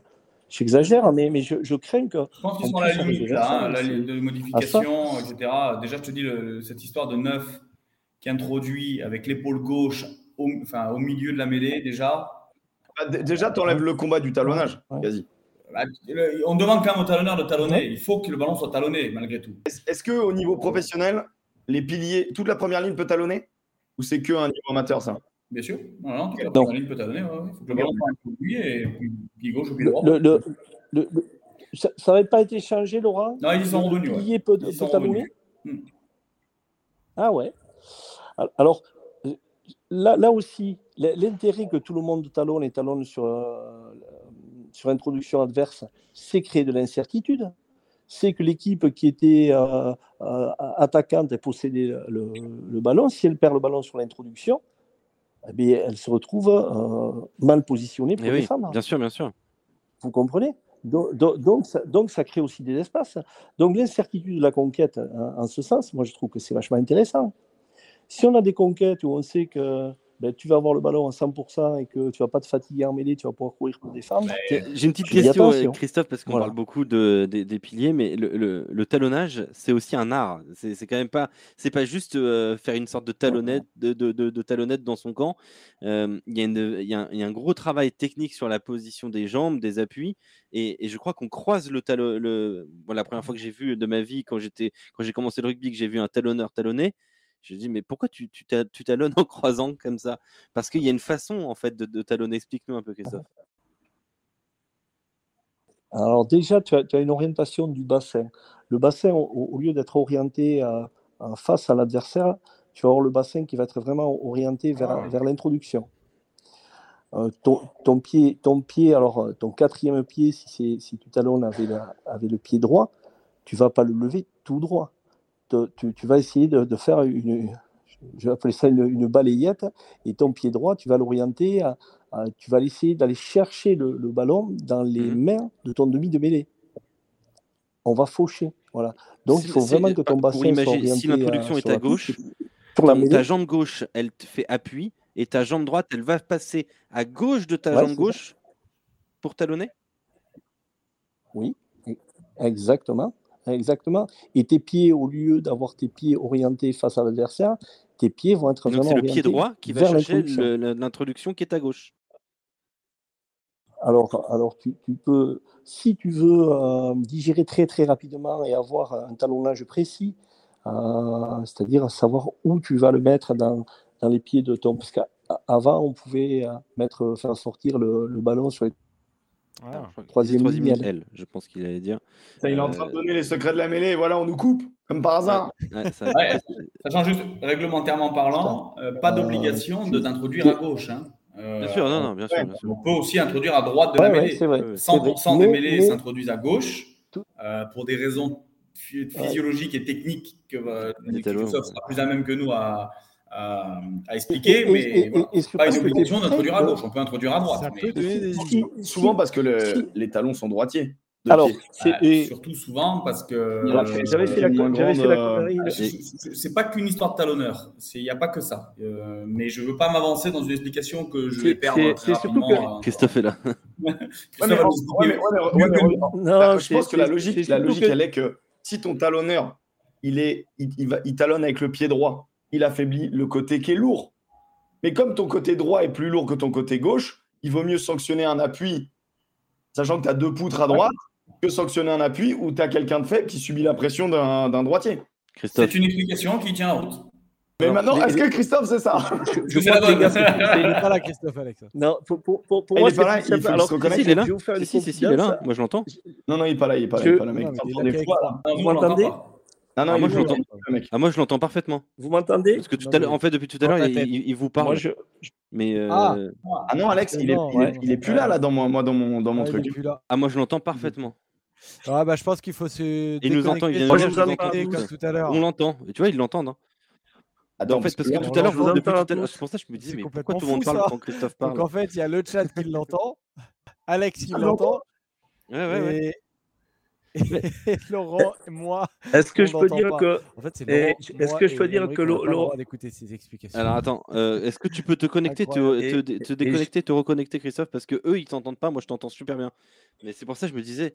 J'exagère, mais, mais je, crains que. Je pense qu'ils sont à la limite, là, hein, la de modification, etc. Déjà, je te dis, cette histoire de neuf qui introduit avec l'épaule gauche au, enfin, au milieu de la mêlée, déjà. Ah, déjà, tu enlèves le combat du talonnage, vas-y. Bah, on demande quand même au talonneur de talonner. Il faut que le ballon soit talonné, malgré tout. Est-ce qu'au niveau professionnel, les piliers, toute la première ligne peut talonner? Ou c'est qu'un niveau amateur, ça? Bien sûr. Non, toute la première ligne peut talonner. Il faut que le ballon soit et puis gauche ou pied droit. Le, ça n'avait pas été changé, Laurent? Non, ils sont revenus. Le pilier peut, talonner hmm. Ah ouais. Alors, là, là aussi, l'intérêt que tout le monde talonne et talonne sur, euh, sur introduction adverse, c'est créer de l'incertitude. C'est que l'équipe qui était euh, euh, attaquante et possédait le, ballon, si elle perd le ballon sur l'introduction, eh elle se retrouve mal positionnée pour eh défendre. bien sûr, bien sûr. Vous comprenez? Donc, donc, ça, donc, ça, crée aussi des espaces. Donc l'incertitude de la conquête, en ce sens, moi je trouve que c'est vachement intéressant. Si on a des conquêtes où on sait que ben, tu vas avoir le ballon à 100% et que tu vas pas te fatiguer en mêlée, tu vas pouvoir courir pour défendre. J'ai une petite question, euh, Christophe, parce qu'on parle beaucoup de, des piliers, mais le, talonnage, c'est aussi un art. C'est quand même pas, c'est pas juste euh, faire une sorte de talonnette, de, de, talonnette dans son camp. Euh, il y, y, a un gros travail technique sur la position des jambes, des appuis, et, et je crois qu'on croise le talon. Le, la première fois que j'ai vu de ma vie, quand j'étais, quand j'ai commencé le rugby, que j'ai vu un talonneur talonner je dis, mais pourquoi tu, tu, talonnes en croisant comme ça? Parce qu'il y a une façon, en fait, de, talonner. Explique-nous un peu, Christophe. Alors déjà, tu as, une orientation du bassin. Le bassin, au, lieu d'être orienté face à l'adversaire, tu vas avoir le bassin qui va être vraiment orienté vers, ah vers l'introduction. Euh, ton, pied, ton pied, alors ton quatrième pied, si, si tu talonnes avec, avec, le pied droit, tu vas pas le lever tout droit. Tu, vas essayer de, faire une, je vais appeler ça une, balayette, et ton pied droit, tu vas l'orienter, tu vas essayer d'aller chercher le, ballon dans les mmh. mains de ton demi de mêlée. On va faucher. Voilà. Donc il faut vraiment que ton bassin soit orienté Si l'introduction est à gauche, ta jambe gauche, elle te fait appui, et ta jambe droite, elle va passer à gauche de ta jambe gauche pour talonner? Oui, exactement. Exactement. Et tes pieds, au lieu d'avoir tes pieds orientés face à l'adversaire, tes pieds vont être Donc c'est le pied droit qui va chercher l'introduction qui est à gauche. Alors, alors tu, peux, si tu veux euh, digérer très très rapidement et avoir un talonnage précis, euh, c'est-à-dire savoir où tu vas le mettre dans, dans les pieds de ton. Parce qu'avant, on pouvait euh, mettre, faire sortir le, le ballon sur les ah, troisième, troisième L, je pense qu'il allait dire. il est en train de donner les secrets de la mêlée, voilà, on nous coupe, comme par hasard. ça... sachant juste, réglementairement parlant, pas d'obligation de t'introduire à gauche. Hein. bien sûr, non, non, bien sûr, On peut aussi introduire à droite de la mêlée. 100% des mêlées s'introduisent à gauche pour des raisons physiologiques et techniques que euh, sera plus à même que nous à, à, expliquer, mais pas une obligation d'introduire à gauche. On peut introduire à droite. Souvent parce que les talons sont droitiers. Alors, c'est surtout souvent parce que j'avais fait la, connerie. C'est pas qu'une histoire de talonneur. Il n'y a pas que ça. Euh, mais je veux pas m'avancer dans une explication que je vais perdre très rapidement. Euh. Christophe est là. je pense que la logique, la logique, elle est que si ton talonneur, il, est, il, va, il talonne avec le pied droit, il affaiblit le côté qui est lourd. Mais comme ton côté droit est plus lourd que ton côté gauche, il vaut mieux sanctionner un appui, sachant que tu as deux poutres à droite, que sanctionner un appui où tu as quelqu'un de faible qui subit la pression d'un droitier. C'est une explication qui tient en route. Mais maintenant, est-ce que Christophe, c'est ça? Je, sais pas, Il n'est pas là, Christophe, Alex. Non, pour, pour, pour, pour moi, il est pas là. Il faut Alors, se il est là. Si, si, si, il est là. Moi, je l'entends. Non, non, il n'est pas là. Il n'est pas là. Il est pas là, mec. Vous m'entendez non, non, ah, moi, je l'entends. Ah, moi, je l'entends parfaitement. Vous m'entendez Parce que tout à l'heure, en fait, depuis tout à l'heure, il, vous parle. Moi, je... Mais euh... ah. ah. non, Alex, il est, il est, il est plus là, là, dans moi, dans mon, dans mon truc. Ah, moi, je l'entends parfaitement. Ah bah je pense qu'il faut se. Il nous entend, il vient de tout à l'heure. On l'entend. Tu vois, ils l'entendent. Hein. Ah, en fait, parce que tout à l'heure, depuis tout à l'heure, c'est pour ça que je me disais, mais pourquoi tout le monde parle quand Christophe parle? Donc en fait, il y a le chat qui l'entend, Alex qui l'entend, ouais, ouais, ouais. Et, Laurent et moi. Est-ce que je peux dire que. En fait, Est-ce que je peux dire que Laurent. d'écouter ses explications. Alors attends, euh, est-ce que tu peux te connecter, te, te, déconnecter, te reconnecter, Christophe Parce que eux, ils t'entendent pas, moi je t'entends super bien. Mais c'est pour ça que je me disais.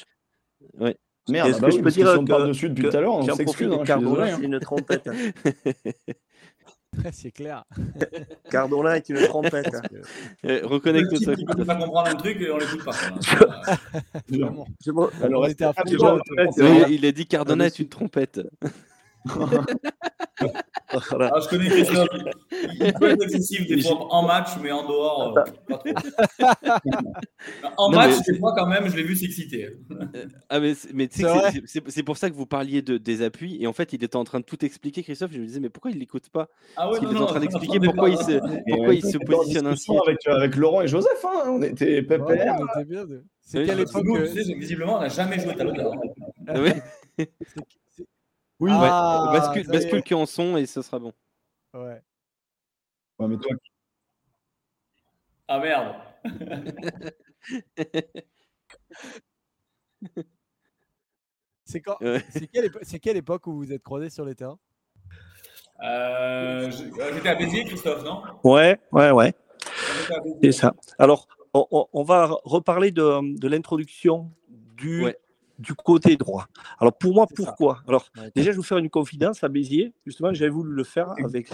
Ouais. Merde, est-ce bah que je peux dire que, parle dessus depuis tout à l'heure, on s'excuse. Hein, c'est une trompette. c'est clair. Cardona est une trompette. Eh, reconnecte-toi. On peut pas comprendre un truc et on l'écoute pas. Alors, on était à Il a dit Cardona est une trompette. Ah, je connais Christophe. Il peut être excessif des fois en match, mais en dehors, euh, pas trop. en match, des fois, quand même, je l'ai vu s'exciter. Euh, ah, mais, mais c'est pour ça que vous parliez de, des appuis. Et en fait, il était en train de tout expliquer, Christophe. Je me disais, mais pourquoi il l'écoute pas? Ah ouais, Parce qu'il est en train d'expliquer pourquoi, il se, pourquoi il se positionne ainsi. Avec, euh, avec Laurent et Joseph, hein, on était pépère. C'est quelle époque Visiblement, on n'a jamais joué à l'honneur. Oui. Ah, bascule, bascule qui en son et ce sera bon. Ouais. ouais mais toi... Ah merde. c'est quand C'est quelle, quelle, époque où vous êtes croisés sur les terrains? Euh, J'étais à Béziers, Christophe, non? Ouais, ouais, ouais. C'est ça. Alors, on, on, va reparler de, de l'introduction du du côté droit. Alors pour moi, pourquoi? Alors déjà, je vais vous faire une confidence à Béziers. Justement, j'avais voulu le faire avec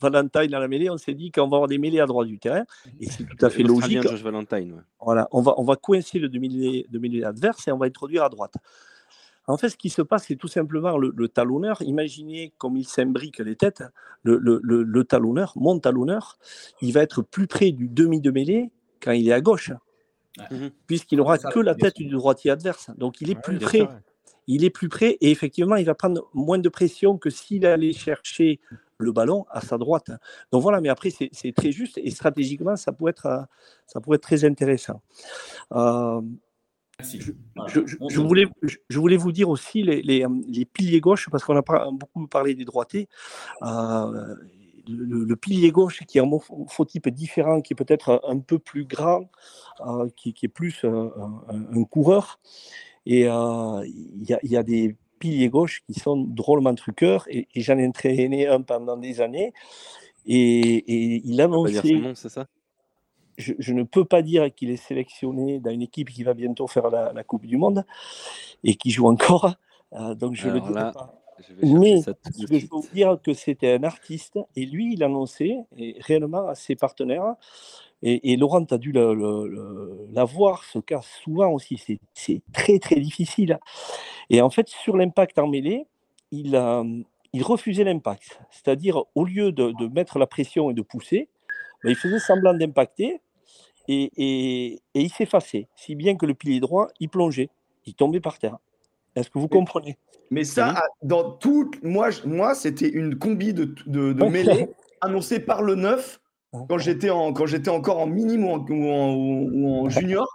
Valentine dans la mêlée. On s'est dit qu'on va avoir des mêlées à droite du terrain, et c'est tout à fait logique. Valentine, Voilà, on va, on va coincer le demi-mêlée adverse et on va introduire à droite. En fait, ce qui se passe, c'est tout simplement le, talonneur. Imaginez comme il s'imbrique les têtes. Le, le, talonneur, mon talonneur, il va être plus près du demi de mêlée quand il est à gauche. Mhm. puisqu'il n'aura que la tête du droitier adverse. Donc il est plus près. Il est plus près et effectivement, il va prendre moins de pression que s'il allait chercher le ballon à sa droite. Donc voilà, mais après, c'est très juste et stratégiquement, ça pourrait être, ça pourrait être très intéressant. Euh, Je, voulais, je, voulais, vous dire aussi les, les, les piliers gauche, parce qu'on a beaucoup parlé des droités. Euh, le, pilier gauche qui est un morphotype différent, qui est peut-être un peu plus grand, euh, qui, qui, est plus un, coureur. Et euh, il y, y, a des piliers gauche qui sont drôlement truqueurs, et, j'en ai entraîné un pendant des années. Et, et il annonçait. c'est ça? Je, ne peux pas dire qu'il est sélectionné dans une équipe qui va bientôt faire la, Coupe du Monde et qui joue encore. Euh, donc je le dis pas. Mais je veux vous dire que c'était un artiste et lui, il annonçait et réellement à ses partenaires. Et, Laurent, tu as dû la voir, ce cas souvent aussi. C'est très, très difficile. Et en fait, sur l'impact en mêlée, il, il refusait l'impact. C'est-à-dire, au lieu de, mettre la pression et de pousser, ben, il faisait semblant d'impacter et, il s'effaçait, si bien que le pilier droit, il plongeait, il tombait par terre. Est-ce que vous comprenez? Mais ça, dans tout, moi, moi c'était une combi de, de, de mêlée annoncée par le 9 quand j'étais en, quand j'étais encore en minime ou en, junior,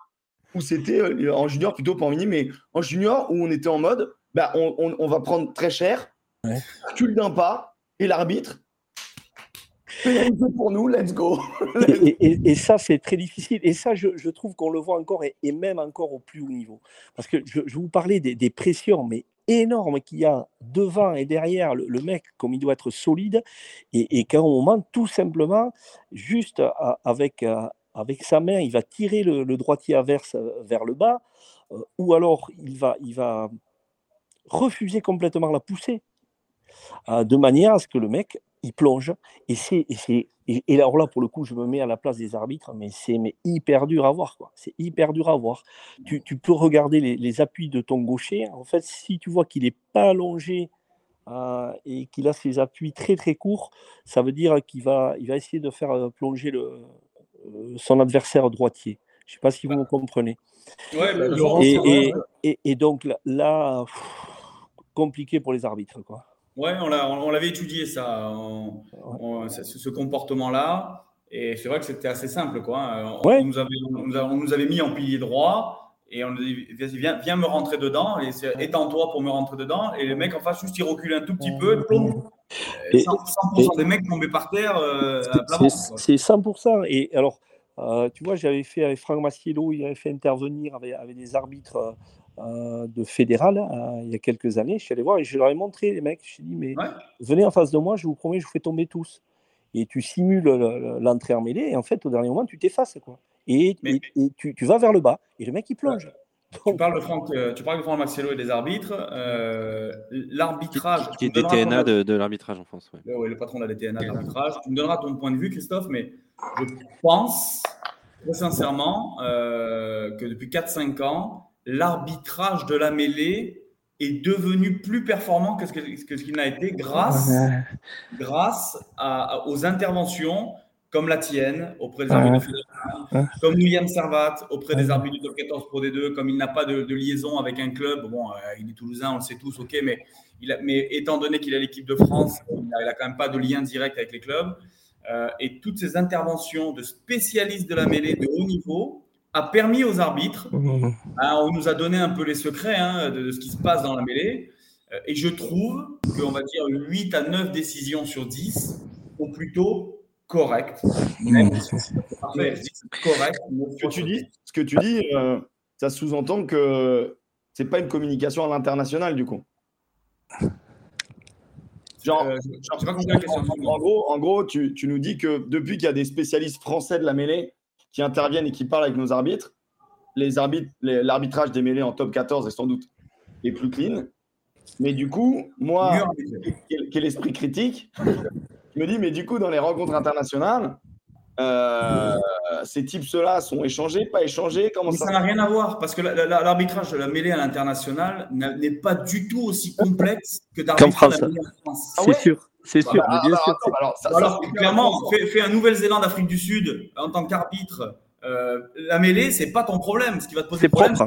ou c'était euh, en junior plutôt pas en mini, mais en junior où on était en mode, bah, on, va prendre très cher, tu le d'un pas, et l'arbitre, pour nous, let's go. et, ça, c'est très difficile. Et ça, je, trouve qu'on le voit encore, et, même encore au plus haut niveau. Parce que je, vous parlais des, pressions, mais énormes qu'il y a devant et derrière le, mec, comme il doit être solide, et, qu'à un moment, tout simplement, juste avec, euh, avec sa main, il va tirer le, droitier averse euh, vers le bas, euh, ou alors il va, il va refuser complètement la poussée, de manière à ce que le mec il plonge. Et, c'est, et, et, alors là, pour le coup, je me mets à la place des arbitres, mais c'est mais hyper dur à voir. Quoi. C'est hyper dur à voir. Tu, tu peux regarder les, appuis de ton gaucher. En fait, si tu vois qu'il n'est pas allongé euh, et qu'il a ses appuis très très courts, ça veut dire qu'il va, il va essayer de faire euh, plonger le, euh, son adversaire droitier. Je ne sais pas si vous me comprenez. et, et, et, donc là, compliqué pour les arbitres. Quoi. Ouais, on, l'avait étudié ça, ce, comportement-là. Et c'est vrai que c'était assez simple. Quoi. On, nous avait, on, nous avait, mis en pilier droit et on nous dit viens, viens me rentrer dedans et étends-toi pour me rentrer dedans. Et le mec en face, juste il recule un tout petit peu, plomb. 100%, des mecs tombaient par terre. Euh, c'est 100%. Et alors, euh, tu vois, j'avais fait avec Franck Massiello, il avait fait intervenir avec, avec des arbitres euh, de fédéral euh, il y a quelques années. Je suis allé voir et je leur ai montré, les mecs. Je dit, mais venez en face de moi, je vous promets, je vous fais tomber tous. Et tu simules l'entrée en mêlée et en fait, au dernier moment, tu t'effaces. Quoi. Et, tu, tu, vas vers le bas et le mec, il plonge. Tu parles de Franck, euh, tu parles de Franck Marcello et des arbitres. l'arbitrage. Qui, est DTNA de, l'arbitrage en France. Oui, le patron de la DTNA de l'arbitrage. Tu me donneras ton point de vue, Christophe, mais je pense très sincèrement que depuis 4-5 ans, l'arbitrage de la mêlée est devenu plus performant que ce qu'il n'a été grâce, grâce aux interventions comme la tienne auprès des arbitres de comme William Servat auprès des arbitres du top 14 Pro D2, comme il n'a pas de, liaison avec un club. Bon, euh, il est toulousain, on le sait tous, ok, mais, il mais étant donné qu'il a l'équipe de France, il n'a quand même pas de lien direct avec les clubs. Euh, et toutes ces interventions de spécialistes de la mêlée de haut niveau a permis aux arbitres, mmh. hein, on nous a donné un peu les secrets hein, de, ce qui se passe dans la mêlée, euh, et je trouve qu'on va dire 8 à 9 décisions sur 10 sont plutôt correctes. Mmh. correct, ce que tu dis, ce que tu dis euh, ça sous-entend que c'est pas une communication à l'international du coup. Genre, euh, pas en, en, gros, en gros tu, tu nous dis que depuis qu'il y a des spécialistes français de la mêlée qui interviennent et qui parlent avec nos arbitres, les arbitres, l'arbitrage des mêlées en top 14 est sans doute est plus clean. Mais du coup, moi, qui est l'esprit critique, je me dis, mais du coup, dans les rencontres internationales, euh, ces types-là sont échangés, pas échangés comment Ça n'a rien à voir, parce que l'arbitrage de la mêlée à l'international n'est pas du tout aussi complexe que d'arbitrer la mêlée en France. C'est sûr. C'est sûr, bah, bien sûr. Alors, clairement, fais, un Nouvelle-Zélande, Afrique du Sud en tant qu'arbitre. Euh, la mêlée, c'est pas ton problème. Ce qui va te poser problème, c'est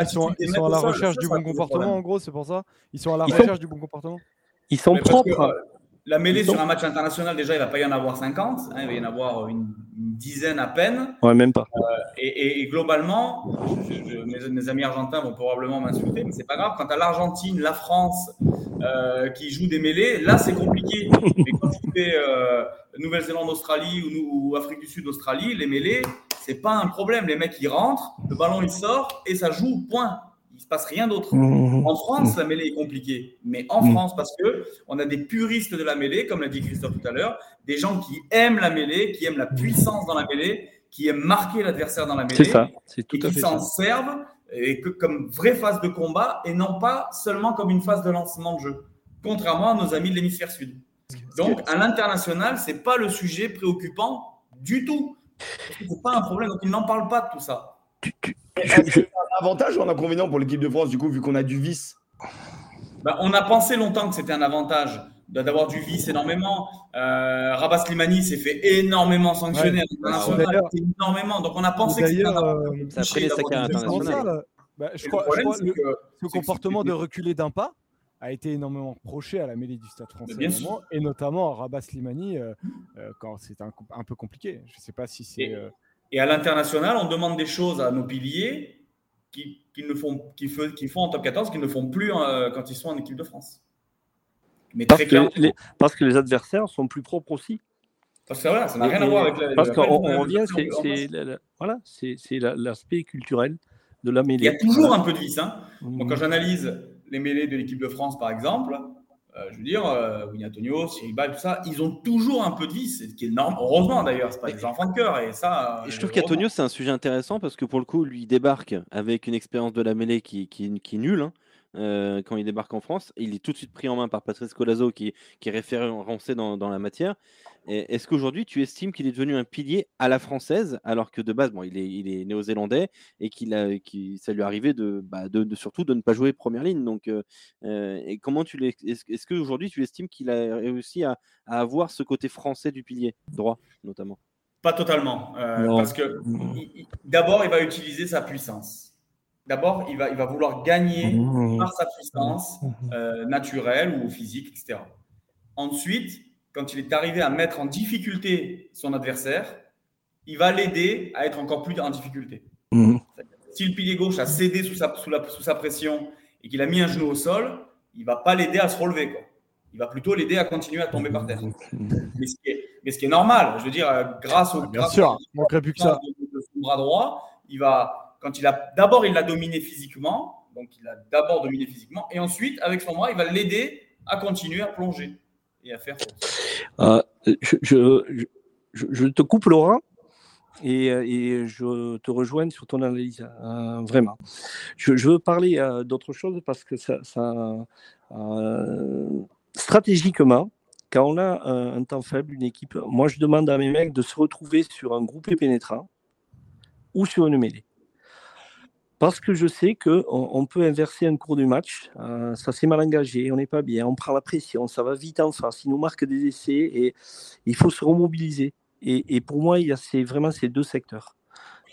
ils sont, ils sont à la recherche du bon comportement, en gros, c'est pour ça. Ils sont à la recherche du bon comportement. Ils sont propres. La mêlée sur un match international, déjà, il ne va pas y en avoir 50, hein, il va y en avoir une, dizaine à peine. Ouais, même pas. Euh, et, globalement, mes, amis argentins vont probablement m'insulter, mais c'est pas grave. Quand as l'Argentine, la France euh, qui jouent des mêlées, là, c'est compliqué. mais quand tu fais euh, Nouvelle-Zélande, Australie ou, ou, Afrique du Sud, Australie, les mêlées, c'est pas un problème. Les mecs, ils rentrent, le ballon, il sort et ça joue, point il se passe rien d'autre. Mmh. En France, mmh. la mêlée est compliquée, mais en mmh. France, parce que on a des puristes de la mêlée, comme l'a dit Christophe tout à l'heure, des gens qui aiment la mêlée, qui aiment la puissance dans la mêlée, qui aiment marquer l'adversaire dans la mêlée, ça, et qui s'en servent et que, comme vraie phase de combat et non pas seulement comme une phase de lancement de jeu, contrairement à nos amis de l'hémisphère sud. Donc, à l'international, c'est pas le sujet préoccupant du tout. C'est pas un problème. Donc, ils n'en parlent pas de tout ça. Est-ce un avantage ou un inconvénient pour l'équipe de France, du coup, vu qu'on a du vice? Bah, On a pensé longtemps que c'était un avantage d'avoir du vice énormément. Euh, Rabat Slimani s'est fait énormément sanctionner énormément. Donc on a pensé que c'était un avantage. Bah, je crois, que ce comportement de reculer d'un pas a été énormément reproché à la mêlée du Stade français, et notamment à Rabat Slimani euh, euh, quand c'est un, un, peu compliqué. Je ne sais pas si c'est. Euh, et à l'international, on demande des choses à nos piliers qui, ne font, qui, font en top 14, qu'ils ne font plus euh, quand ils sont en équipe de France. Mais parce, que les, parce que les adversaires sont plus propres aussi. Parce que voilà, ça n'a rien à voir avec la. Parce qu'on revient, c'est voilà, l'aspect culturel de la mêlée. Il y a toujours un peu de vice. Hein. Mmh. quand j'analyse les mêlées de l'équipe de France, par exemple, euh, je veux dire, euh, Winnie Antonio, Siriba, tout ça, ils ont toujours un peu de vie, ce qui est énorme. Heureusement d'ailleurs, c'est pas des enfants de cœur. Et ça. je trouve qu'Antonio, c'est un sujet intéressant parce que pour le coup, lui, il débarque avec une expérience de la mêlée qui, qui, qui est nulle. Hein. Euh, quand il débarque en France. Il est tout de suite pris en main par Patrice Colazo, qui, qui est référencé dans, dans la matière. Est-ce qu'aujourd'hui, tu estimes qu'il est devenu un pilier à la française, alors que de base, bon, il est, il est néo-zélandais et qu'il a, qui, ça lui arrivait de, bah, de, surtout de ne pas jouer première ligne. Donc, euh, euh, et comment tu est-ce, est qu'aujourd'hui, tu estimes qu'il a réussi à, à, avoir ce côté français du pilier droit, notamment? Pas totalement, parce que d'abord, il va utiliser sa puissance. D'abord, il va, il va vouloir gagner mmh. par sa puissance mmh. euh, naturelle ou physique, etc. Ensuite, quand il est arrivé à mettre en difficulté son adversaire, il va l'aider à être encore plus en difficulté. Mmh. Si le pilier gauche a cédé sous sa, sous, la, sous sa pression et qu'il a mis un genou au sol, il va pas l'aider à se relever. Quoi. Il va plutôt l'aider à continuer à tomber par terre. Mais ce qui est, mais ce qui est normal, je veux dire, euh, grâce au, Bien sûr, manquerait plus que ça. de son bras droit, il va, d'abord il l'a dominé physiquement, donc il a d'abord dominé physiquement, et ensuite avec son bras il va l'aider à continuer à plonger et à faire. Euh, je, te coupe Laurent. Et, je te rejoins sur ton analyse, euh, vraiment. Je, veux parler euh, d'autre chose parce que ça, stratégiquement, quand on a un, un, temps faible, une équipe, moi je demande à mes mecs de se retrouver sur un groupe pénétrant ou sur une mêlée parce que je sais qu'on on peut inverser un cours du match. Euh, ça s'est mal engagé, on n'est pas bien, on prend la pression, ça va vite en face. Ils nous marquent des essais et il faut se remobiliser. Et, pour moi, il y a vraiment ces deux secteurs.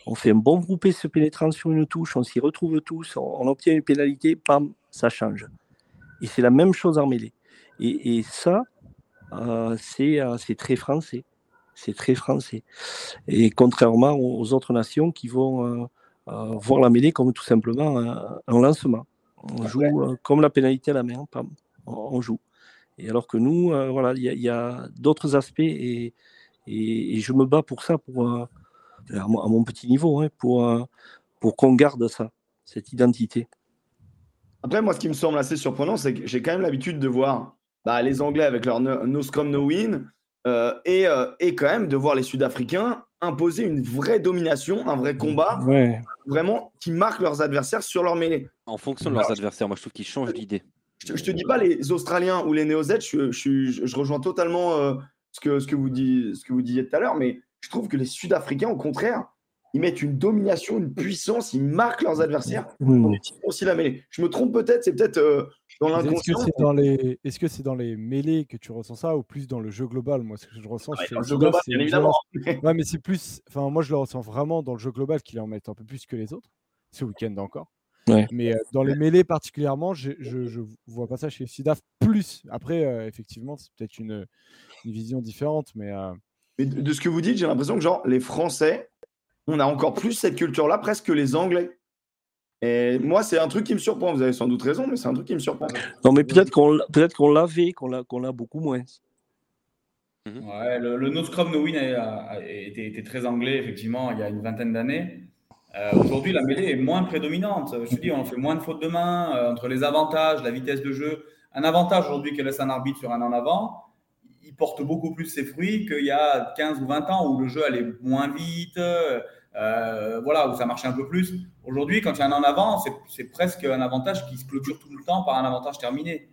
On fait un bon groupé se pénétrant sur une touche, on s'y retrouve tous, on, obtient une pénalité, pam, ça change. Et c'est la même chose en mêlée. Et, ça, euh, euh, c'est très français. C'est très français. Et contrairement aux autres nations qui vont voir la mêlée comme tout simplement un, lancement. On joue euh, comme la pénalité à la main, on, joue. Et alors que nous, euh, voilà, il y a, d'autres aspects et, et, je me bats pour ça, pour, à mon petit niveau, hein, pour, pour qu'on garde ça, cette identité. Après, moi, ce qui me semble assez surprenant, c'est que j'ai quand même l'habitude de voir bah, les Anglais avec leur no, scrum, no win, et, et, quand même de voir les Sud-Africains imposer une vraie domination, un vrai combat, vraiment qui marque leurs adversaires sur leur mêlée. En fonction de leurs adversaires, moi je trouve qu'ils changent d'idée. Je, je, te dis pas les Australiens ou les Néo-Z, je, je, rejoins totalement euh, ce, que, ce, que vous dit, ce que vous disiez tout à l'heure, mais je trouve que les Sud-Africains, au contraire, ils mettent une domination, une puissance, ils marquent leurs adversaires. aussi la mêlée. Je me trompe peut-être, c'est peut-être euh, dans l'inconscient. Est-ce que c'est dans les, est-ce que c'est dans les mêlées que tu ressens ça ou plus dans le jeu global? Moi, ce que je ressens, c'est le jeu global, bien évidemment. ouais, mais c'est plus. Enfin, moi, je le ressens vraiment dans le jeu global qu'ils en mettent un peu plus que les autres. Ce week-end encore. Mais dans les mêlées particulièrement, je ne vois pas ça chez SIDAF plus. Après, effectivement, c'est peut-être une, une, vision différente. Mais, mais de, ce que vous dites, j'ai l'impression que genre, les Français, on a encore plus cette culture-là presque que les Anglais. Et moi, c'est un truc qui me surprend. Vous avez sans doute raison, mais c'est un truc qui me surprend. Non, mais peut-être qu'on peut qu'on l'avait, qu'on l'a, qu'on beaucoup moins. Mhm. Ouais, le, le, No Scrum No Win a, été, très anglais, effectivement, il y a une vingtaine d'années. Euh, aujourd'hui, la mêlée est moins prédominante. Je te dis, on fait moins de fautes de main euh, entre les avantages, la vitesse de jeu. Un avantage aujourd'hui que laisse un arbitre sur un en avant, il porte beaucoup plus ses fruits qu'il y a 15 ou 20 ans où le jeu allait moins vite, euh, voilà, où ça marchait un peu plus. Aujourd'hui, quand il y a un en avant, c'est presque un avantage qui se clôture tout le temps par un avantage terminé.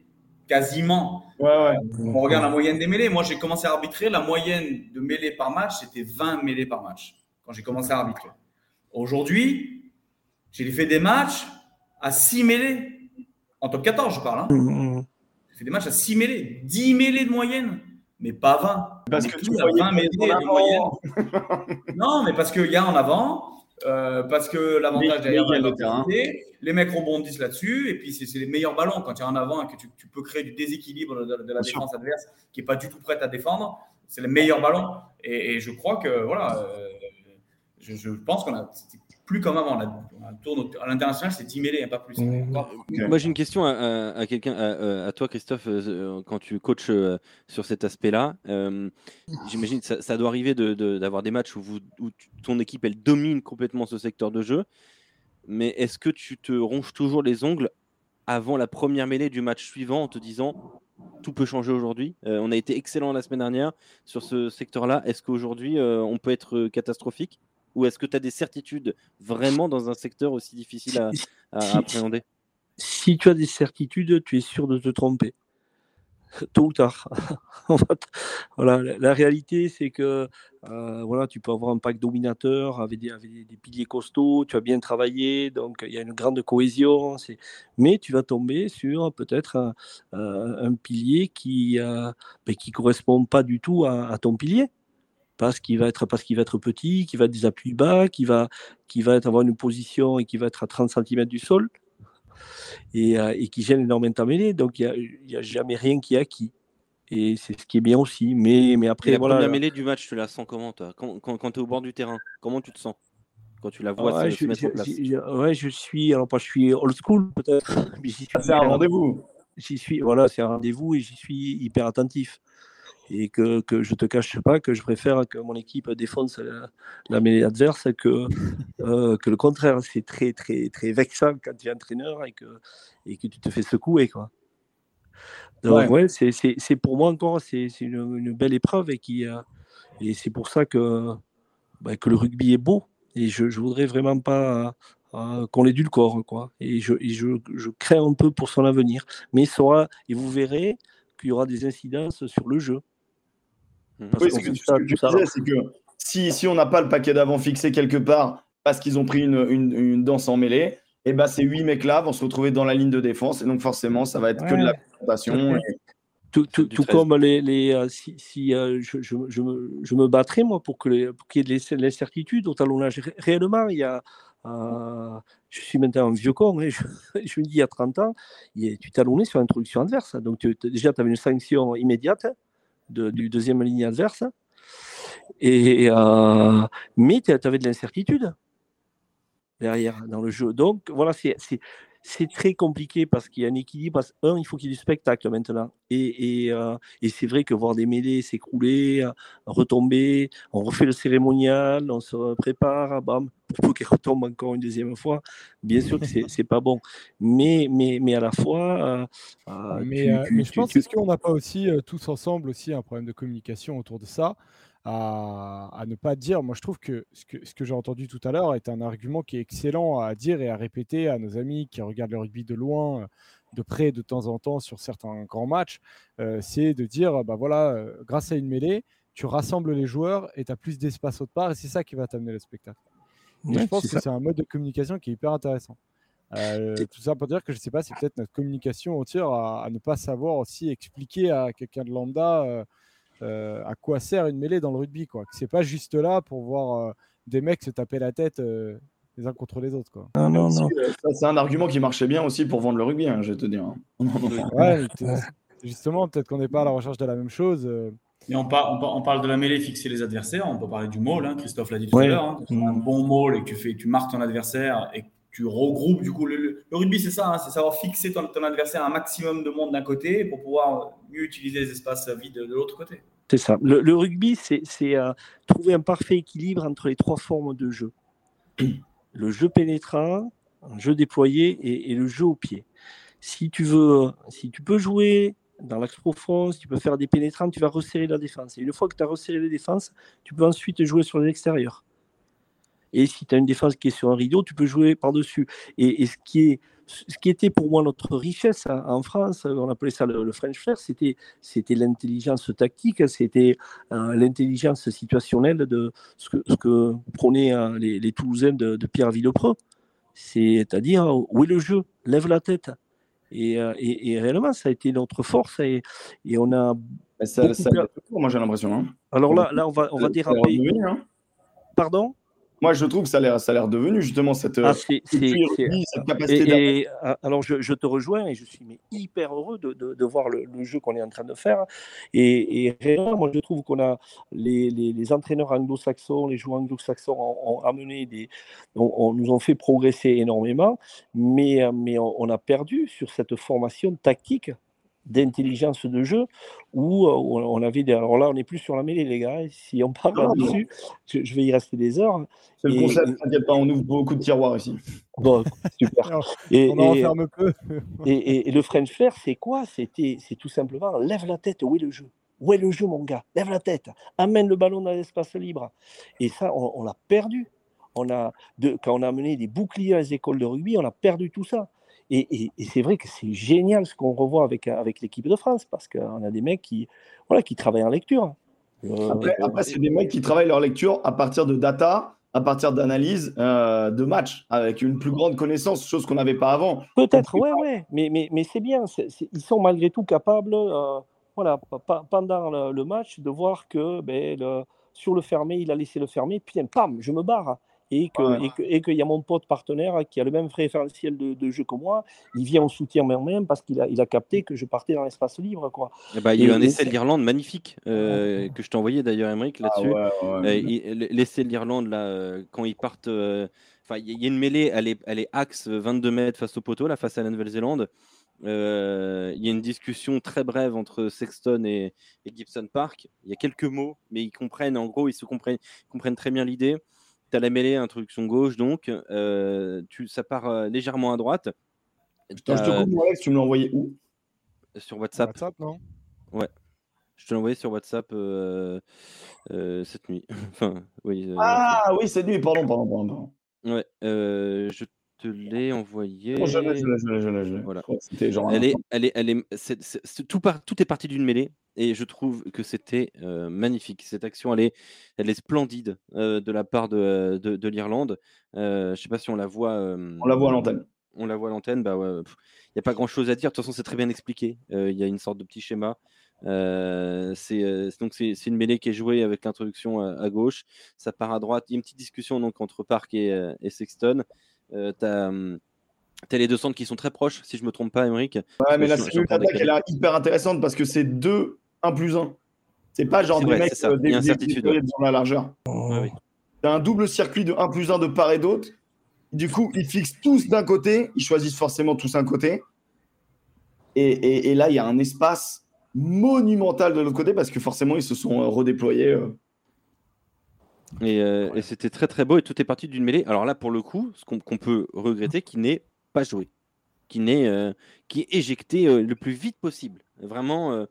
Quasiment. Ouais, on regarde la moyenne des mêlées. Moi, j'ai commencé à arbitrer. La moyenne de mêlées par match, c'était 20 mêlées par match quand j'ai commencé à arbitrer. Aujourd'hui, j'ai fait des matchs à 6 mêlées. En top 14, je parle. Hein. Mmh. J'ai fait des matchs à 6 mêlées. 10 mêlées de moyenne mais pas 20. Parce que tu as 20 mêlées moyenne. non, mais parce qu'il y a en avant, euh, parce que l'avantage derrière le terrain. Les mecs rebondissent là-dessus, et puis c'est les meilleurs ballons quand il y a en avant et que tu, peux créer du déséquilibre de, la défense adverse qui n'est pas du tout prête à défendre. C'est les meilleurs ballons. Et, je crois que, voilà, euh, je, je, pense qu'on a plus comme avant. On tourne à l'international, c'est 10 mêlées, pas plus. Moi, j'ai une question à, quelqu'un, à, toi, Christophe, euh, quand tu coaches euh, sur cet aspect-là. Euh, j'imagine que ça, doit arriver d'avoir des matchs où, vous, où ton équipe, elle domine complètement ce secteur de jeu. Mais est-ce que tu te ronges toujours les ongles avant la première mêlée du match suivant en te disant tout peut changer aujourd'hui? on a été excellent la semaine dernière sur ce secteur-là. Est-ce qu'aujourd'hui, on peut être catastrophique? Ou est-ce que tu as des certitudes vraiment dans un secteur aussi difficile à, appréhender? Si tu as des certitudes, tu es sûr de te tromper. Tôt ou tard. voilà, la, réalité, c'est que euh, voilà, tu peux avoir un pack dominateur avec des, des, piliers costauds, tu as bien travaillé, donc il y a une grande cohésion. Mais tu vas tomber sur peut-être un, euh, pilier qui ne euh, ben, qui correspond pas du tout à ton pilier parce qu'il va être parce qu'il va être petit, qu'il va être des appuis bas, qui va qui va avoir une position et qui va être à 30 cm du sol et, euh, et qui gêne énormément ta mêlée. Donc il n'y a, jamais rien qui est acquis. Et c'est ce qui est bien aussi. Mais, mais après, la voilà. première mêlée du match, tu la sens comment toi? Quand, quand, tu es au bord du terrain, comment tu te sens? Quand tu la vois ouais, se, je, en place Ouais, je suis, alors pas je suis old school peut-être. C'est un rendez-vous. J'y suis, voilà, c'est un rendez-vous et j'y suis hyper attentif et que, que je te cache pas que je préfère que mon équipe défonce la, mêlée adverse que, euh, que le contraire. C'est très, très, très vexant quand tu es entraîneur et que, et que tu te fais secouer. Quoi. Donc, ouais, c'est pour moi encore, c'est une, une, belle épreuve et, qui, euh, et c'est pour ça que, bah, que le rugby est beau. Et je ne voudrais vraiment pas euh, qu'on l'édulcore. Quoi. Et, je, et je, je, crains un peu pour son avenir. Mais il sera, et vous verrez qu'il y aura des incidences sur le jeu. Oui, ce que, tu disais, c'est que si, si on n'a pas le paquet d'avant fixé quelque part parce qu'ils ont pris une, une, danse en mêlée, et eh ben ces huit mecs-là vont se retrouver dans la ligne de défense et donc forcément ça va être que de la présentation. Tout, tout, tout comme les, les euh, si, si euh, je, je, je, me, je, me, battrais moi pour qu'il y ait de l'incertitude au talonnage. Réellement, il y a, euh, je suis maintenant un vieux con, hein, je, je, me dis il y a 30 ans, il, tu talonnais sur l'introduction adverse. Donc tu, déjà, tu avais une sanction immédiate du deuxième ligne adverse. Et, euh, mais tu avais de l'incertitude derrière dans le jeu. Donc voilà, c'est c'est très compliqué parce qu'il y a un équilibre. Un, il faut qu'il y ait du spectacle maintenant. Et, et, euh, et c'est vrai que voir des mêlées s'écrouler, euh, retomber, on refait le cérémonial, on se prépare, bam, pour qu'il retombe encore une deuxième fois. Bien sûr que c'est pas bon. Mais, mais, mais à la fois. Euh, mais, mais, je pense, est-ce qu'on n'a pas aussi tous ensemble aussi un problème de communication autour de ça à, ne pas dire. Moi, je trouve que ce que, ce que j'ai entendu tout à l'heure est un argument qui est excellent à dire et à répéter à nos amis qui regardent le rugby de loin, de près, de temps en temps sur certains grands matchs. Euh, c'est de dire, bah voilà, euh, grâce à une mêlée, tu rassembles les joueurs et tu as plus d'espace autre part et c'est ça qui va t'amener le spectacle. je pense que c'est un mode de communication qui est hyper intéressant. Euh, tout ça pour dire que je ne sais pas si peut-être notre communication entière à, à, ne pas savoir aussi expliquer à quelqu'un de lambda euh, à quoi sert une mêlée dans le rugby. quoi. C'est pas juste là pour voir euh, des mecs se taper la tête euh, les uns contre les autres. Quoi. Non, non, non. C'est un argument qui marchait bien aussi pour vendre le rugby, hein, je vais te dire. ouais, justement, peut-être qu'on n'est pas à la recherche de la même chose. Mais on, on, parle de la mêlée, fixer les adversaires. On peut parler du maul. Hein, Christophe l'a dit tout à l'heure. Hein. un bon maul et que tu, fais, tu marques ton adversaire et tu regroupes. Du coup, le, rugby, c'est ça. Hein, c'est savoir fixer ton, adversaire un maximum de monde d'un côté pour pouvoir mieux utiliser les espaces vides de, l'autre côté. C'est ça. Le, rugby, c'est euh, trouver un parfait équilibre entre les trois formes de jeu le jeu pénétrant, le jeu déployé et, et le jeu au pied. Si tu veux, si tu peux jouer dans l'axe profond, si tu peux faire des pénétrants, tu vas resserrer la défense. Et une fois que tu as resserré la défense, tu peux ensuite jouer sur l'extérieur. Et si tu as une défense qui est sur un rideau, tu peux jouer par-dessus. Et, ce, qui est, ce qui était pour moi notre richesse hein, en France, on appelait ça le, French Flair, c'était, l'intelligence tactique, c'était euh, l'intelligence situationnelle de ce que, ce que prenaient hein, les, Toulousains de, de Pierre Villepreux. C'est-à-dire, où est le jeu? Lève la tête. Euh, et, et, réellement, ça a été notre force et, et on a. Ça, ça moi j'ai l'impression. Hein. Alors là, là, on va, on va déraper. Hein. Pardon? Moi, je trouve que ça a l'air devenu justement cette, ah, cette capacité. Et, alors, je, te rejoins et je suis mais, hyper heureux de, de, voir le, jeu qu'on est en train de faire. Et, et réellement, moi, je trouve qu'on a les, les, les entraîneurs anglo-saxons, les joueurs anglo-saxons ont, amené des, on, nous ont fait progresser énormément, mais, mais on, on a perdu sur cette formation tactique d'intelligence de jeu où euh, on avait des... Alors là, on n'est plus sur la mêlée, les gars. Si on parle là-dessus, je, vais y rester des heures. C'est le concept, t'inquiète pas, on ouvre beaucoup de tiroirs ici. Bon, super. et, on en ferme peu. et, le French Flair, c'est quoi? C'était, C'est tout simplement lève la tête, où est le jeu? Où est le jeu, mon gars? Lève la tête, amène le ballon dans l'espace libre. Et ça, on, l'a perdu. On a, de, quand on a amené des boucliers à les écoles de rugby, on a perdu tout ça. Et, c'est vrai que c'est génial ce qu'on revoit avec, avec l'équipe de France, parce qu'on a des mecs qui, voilà, qui travaillent en lecture. Euh, après, c'est des mecs qui travaillent leur lecture à partir de data, à partir d'analyse euh, de match, avec une plus grande connaissance, chose qu'on n'avait pas avant. Peut-être, ouais, ouais, mais, mais, mais c'est bien. ils sont malgré tout capables, euh, voilà, pendant le, match, de voir que ben, sur le fermé, il a laissé le fermé, puis pam, je me barre et qu'il et que, y a mon pote partenaire qui a le même référentiel de, de jeu que moi, il vient en soutien même parce qu'il a, il a capté que je partais dans l'espace libre. Quoi. Et eh bah, il y a eu un essai de l'Irlande magnifique euh, que je t'ai envoyé d'ailleurs, Emmerich, ah là-dessus. Euh, l'essai de l'Irlande, là, euh, quand ils partent. Enfin, il y a une mêlée, elle est, elle est axe 22 mètres face au poteau, là, face à la Nouvelle-Zélande. Il y a une discussion très brève entre Sexton et, Gibson Park. Il y a quelques mots, mais ils comprennent, en gros, ils se comprennent, comprennent très bien l'idée. Tu as la mêlée, introduction gauche, donc euh, tu, ça part euh, légèrement à droite. je te coupe, Alex, tu me l'as envoyé où? Sur WhatsApp. WhatsApp, non? Ouais. Je te l'ai envoyé sur WhatsApp euh, cette nuit. enfin, oui, ah oui, cette nuit, pardon, pardon, pardon. Ouais, je te l'ai envoyé. Oh, je je je. Voilà. Genre. Elle est, elle est, elle est, tout, est parti d'une mêlée et je trouve que c'était magnifique. Cette action, elle est, elle est splendide de la part de, de, l'Irlande. je ne sais pas si on la voit. on la voit à l'antenne. On la voit à l'antenne. Bah, il n'y a pas grand chose à dire. De toute façon, c'est très bien expliqué. Il y a une sorte de petit schéma. c'est donc c'est une mêlée qui est jouée avec l'introduction à, gauche. Ça part à droite. Il y a une petite discussion donc entre Park et, et Sexton. Tu as T'as les deux centres qui sont très proches, si je me trompe pas, Emmerich. Ouais, mais la cellule d'attaque, elle est hyper intéressante parce que c'est deux 1 plus 1. C'est pas genre des mecs euh, des, des, dans la largeur. Ouais, T'as un double circuit de 1 plus 1 de part et d'autre. Du coup, ils fixent tous d'un côté, ils choisissent forcément tous un côté. Et, et, et là, il y a un espace monumental de l'autre côté parce que forcément, ils se sont euh, redéployés. Euh. Et, et c'était très très beau et tout est parti d'une mêlée. Alors là, pour le coup, ce qu'on peut regretter, qui n'est pas joué, qui, n'est qui est éjecté le plus vite possible. Vraiment,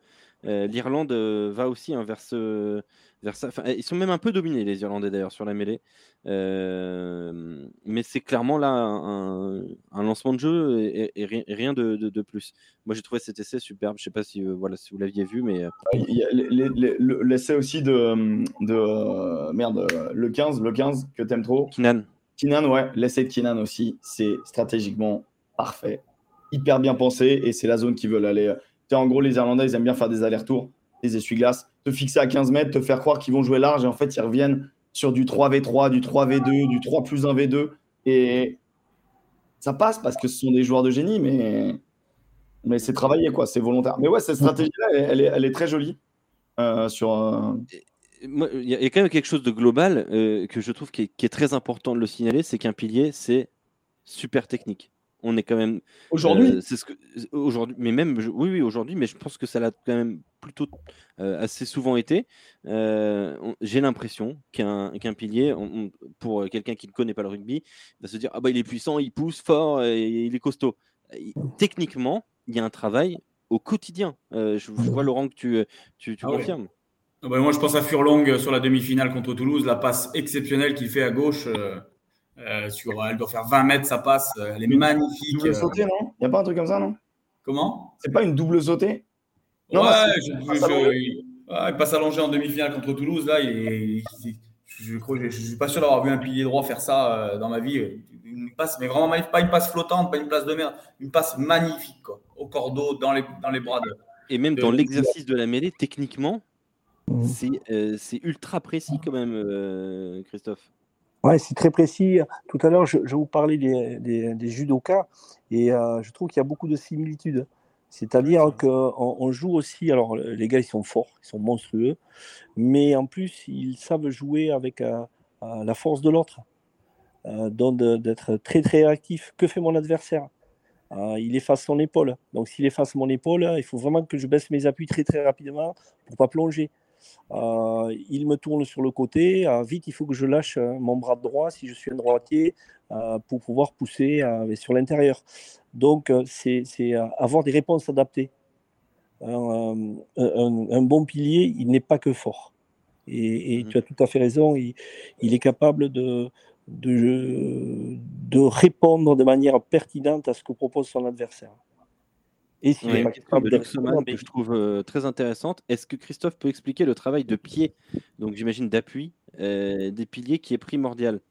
euh, L'Irlande euh, va aussi hein, vers, ce, vers ça. ils sont même un peu dominés, les Irlandais d'ailleurs, sur la mêlée. Euh, mais c'est clairement là un, lancement de jeu et, rien de, plus. Moi, j'ai trouvé cet essai superbe. Je ne sais pas si, voilà, si vous l'aviez vu, mais. L'essai aussi de, de. merde, le 15, le 15 que t'aimes trop. Kinan. Kinan, ouais. L'essai de Kinan aussi, c'est stratégiquement parfait. Hyper bien pensé et c'est la zone qui veulent aller en gros, les Irlandais, ils aiment bien faire des allers-retours, des essuie-glaces, te fixer à 15 mètres, te faire croire qu'ils vont jouer large et en fait, ils reviennent sur du 3v3, du 3v2, du 3 plus 1v2 Et ça passe parce que ce sont des joueurs de génie, mais, mais c'est travaillé, quoi, c'est volontaire. Mais ouais, cette stratégie-là, elle, est, elle est très jolie. Euh, sur Il y a quand même quelque chose de global euh, que je trouve qui est, très important de le signaler, c'est qu'un pilier, c'est super technique. On est quand même. Aujourd'hui euh, C'est ce que. Aujourd'hui, mais même. oui, oui, aujourd'hui, mais je pense que ça l'a quand même plutôt assez souvent été. J'ai l'impression qu'un pilier, pour quelqu'un qui ne connaît pas le rugby, va se dire Ah bah il est puissant, il pousse fort, et il est costaud. Techniquement, il y a un travail au quotidien. je, vois Laurent que tu, tu, ah confirmes. Ah bah, moi, je pense à Furlong sur la demi-finale contre Toulouse, la passe exceptionnelle qu'il fait à gauche. Euh, sur, elle doit faire 20 mètres, sa passe. Euh, elle est magnifique. Double sautée, non? Il n'y a pas un truc comme ça, non? Comment? C'est pas une double sautée? Non, Ouais, il passe allongé en demi-finale contre Toulouse. Là, il je ne suis pas sûr d'avoir vu un pilier droit faire ça euh, dans ma vie. Une passe, mais vraiment pas une passe flottante, pas une passe de merde, une passe magnifique, quoi, au cordeau, dans les, dans les bras de. Et même dans l'exercice de la mêlée, techniquement, mmh. c'est ultra précis quand même, Christophe. Ouais, c'est très précis. Tout à l'heure, je, vous parlais des, des, judokas et euh, je trouve qu'il y a beaucoup de similitudes. C'est-à-dire qu'on on joue aussi, alors les gars, ils sont forts, ils sont monstrueux, mais en plus, ils savent jouer avec euh, euh, la force de l'autre, donc d'être très très réactif. Que fait mon adversaire? Il efface son épaule. Donc s'il efface mon épaule, il faut vraiment que je baisse mes appuis très très rapidement pour pas plonger. Euh, il me tourne sur le côté. Euh, vite, il faut que je lâche euh, mon bras droit si je suis un droitier pour pouvoir pousser sur l'intérieur. Donc, c'est avoir des réponses adaptées. Un, bon pilier, il n'est pas que fort. Et, mmh tu as tout à fait raison, il, est capable de, de, répondre de manière pertinente à ce que propose son adversaire. Et si ouais, que je trouve euh, très intéressante. Est-ce que Christophe peut expliquer le travail de pied, donc j'imagine d'appui, euh, des piliers qui est primordial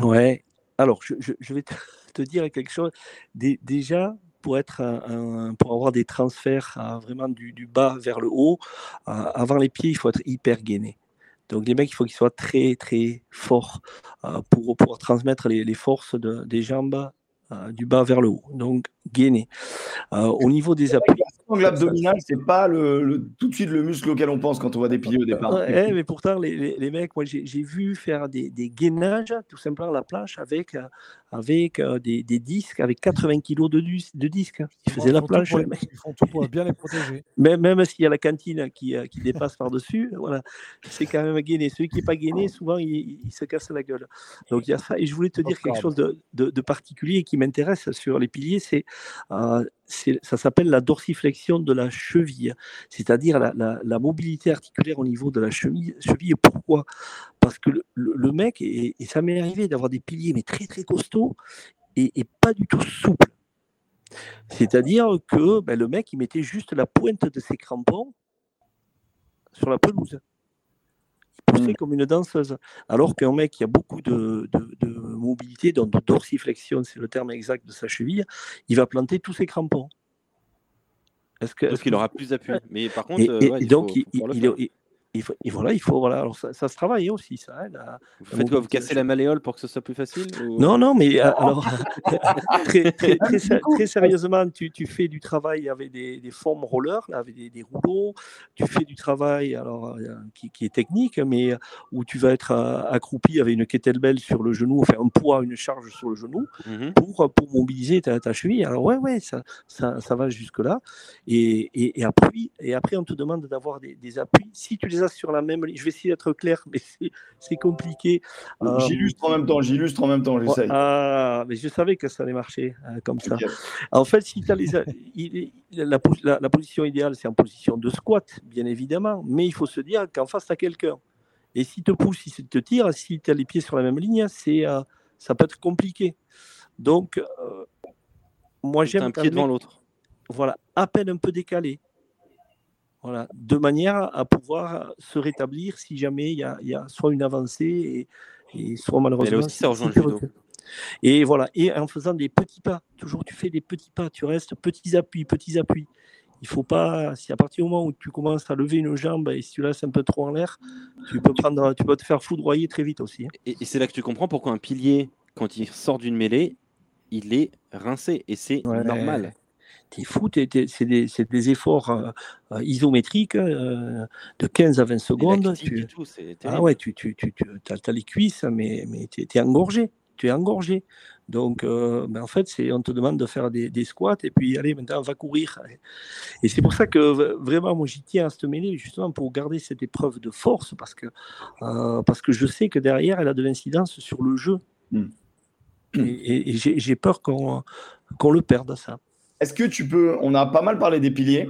Ouais. Alors, je, je, vais te, dire quelque chose. déjà, pour, être un, pour avoir des transferts vraiment du, du, bas vers le haut, avant les pieds, il faut être hyper gainé. Donc les mecs, il faut qu'ils soient très très forts euh, pour pouvoir transmettre les, les forces de, des jambes euh, du bas vers le haut, donc gainé. Euh, au niveau des appuis. L'angle abdominal, c'est pas le, tout de suite le muscle auquel on pense quand on voit des piliers au départ. mais pourtant, les, les, mecs, moi j'ai vu faire des, des, gainages, tout simplement à la planche, avec, euh, avec des, des, disques, avec 80 kg de, de disques. Ils faisaient la planche. ils font tout pour bien les protéger. Même, même s'il y a la cantine qui, qui dépasse par-dessus, voilà, c'est quand même gainé. Celui qui n'est pas gainé, souvent, il, se casse la gueule. Donc il y a ça. Et je voulais te dire quelque chose de, de, de particulier qui m'intéresse sur les piliers, c'est euh, ça s'appelle la dorsiflexion de la cheville, c'est-à-dire la, mobilité articulaire au niveau de la cheville. cheville. Pourquoi? Parce que le, mec, et, ça m'est arrivé d'avoir des piliers mais très très costauds et, pas du tout souples. C'est-à-dire que ben, le mec, il mettait juste la pointe de ses crampons sur la pelouse. Mmh. comme une danseuse. Alors qu'un mec qui a beaucoup de, mobilité, donc de dorsiflexion, c'est le terme exact de sa cheville, il va planter tous ses crampons. Est-ce que, Parce qu'il aura plus d'appui. Mais par contre, euh, donc, il, il faut, et voilà, il faut, voilà, alors ça, se travaille aussi, ça. vous faites quoi Vous cassez la malléole pour que ce soit plus facile Non, non, mais euh, alors, très, très, très, sérieusement, tu, tu, fais du travail avec des, des formes rollers, là, avec des, des, rouleaux, tu fais du travail alors, euh, qui, qui, est technique, mais euh, où tu vas être accroupi avec une kettlebell sur le genou, faire un poids, une charge sur le genou, mmh pour, pour mobiliser ta, ta, cheville. Alors, ouais, ouais, ça, ça, ça va jusque-là. Et, et, et, après, et après, on te demande d'avoir des, des appuis. Si tu les sur la même ligne. Je vais essayer d'être clair, mais c'est compliqué. Euh, j'illustre en même temps, j'illustre en même temps, j'essaye. Ah, mais je savais que ça allait marcher euh, comme ça. En fait, si as les, la, la, position idéale, c'est en position de squat, bien évidemment, mais il faut se dire qu'en face, tu as quelqu'un. Et s'il te pousse, s'il te tire, si tu as les pieds sur la même ligne, c'est euh, ça peut être compliqué. Donc, moi, j'aime. Un pied devant l'autre. Voilà, à peine un peu décalé. Voilà, de manière à pouvoir se rétablir si jamais il y a, y a soit une avancée et, soit malheureusement. aussi, ça rejoint le Et voilà, et en faisant des petits pas, toujours tu fais des petits pas, tu restes petits appuis, petits appuis. Il faut pas, si à partir du moment où tu commences à lever une jambe et si tu laisses un peu trop en l'air, tu peux prendre, tu peux te faire foudroyer très vite aussi. Hein. Et, c'est là que tu comprends pourquoi un pilier quand il sort d'une mêlée, il est rincé et c'est normal. T'es fou, c'est des, efforts euh, euh, isométriques euh, de 15 à 20 secondes. Tu, ah ouais, tu, tu, tu, as, les cuisses, mais, mais tu es, engorgé. Tu es engorgé. Donc, ben en fait, on te demande de faire des, des, squats et puis, allez, maintenant, on va courir. Et c'est pour ça que vraiment, moi, j'y tiens à se mêler, justement, pour garder cette épreuve de force, parce que, parce que je sais que derrière, elle a de l'incidence sur le jeu. Hmm. Et, j'ai peur qu'on le perde, ça. Est-ce que tu peux, on a pas mal parlé des piliers,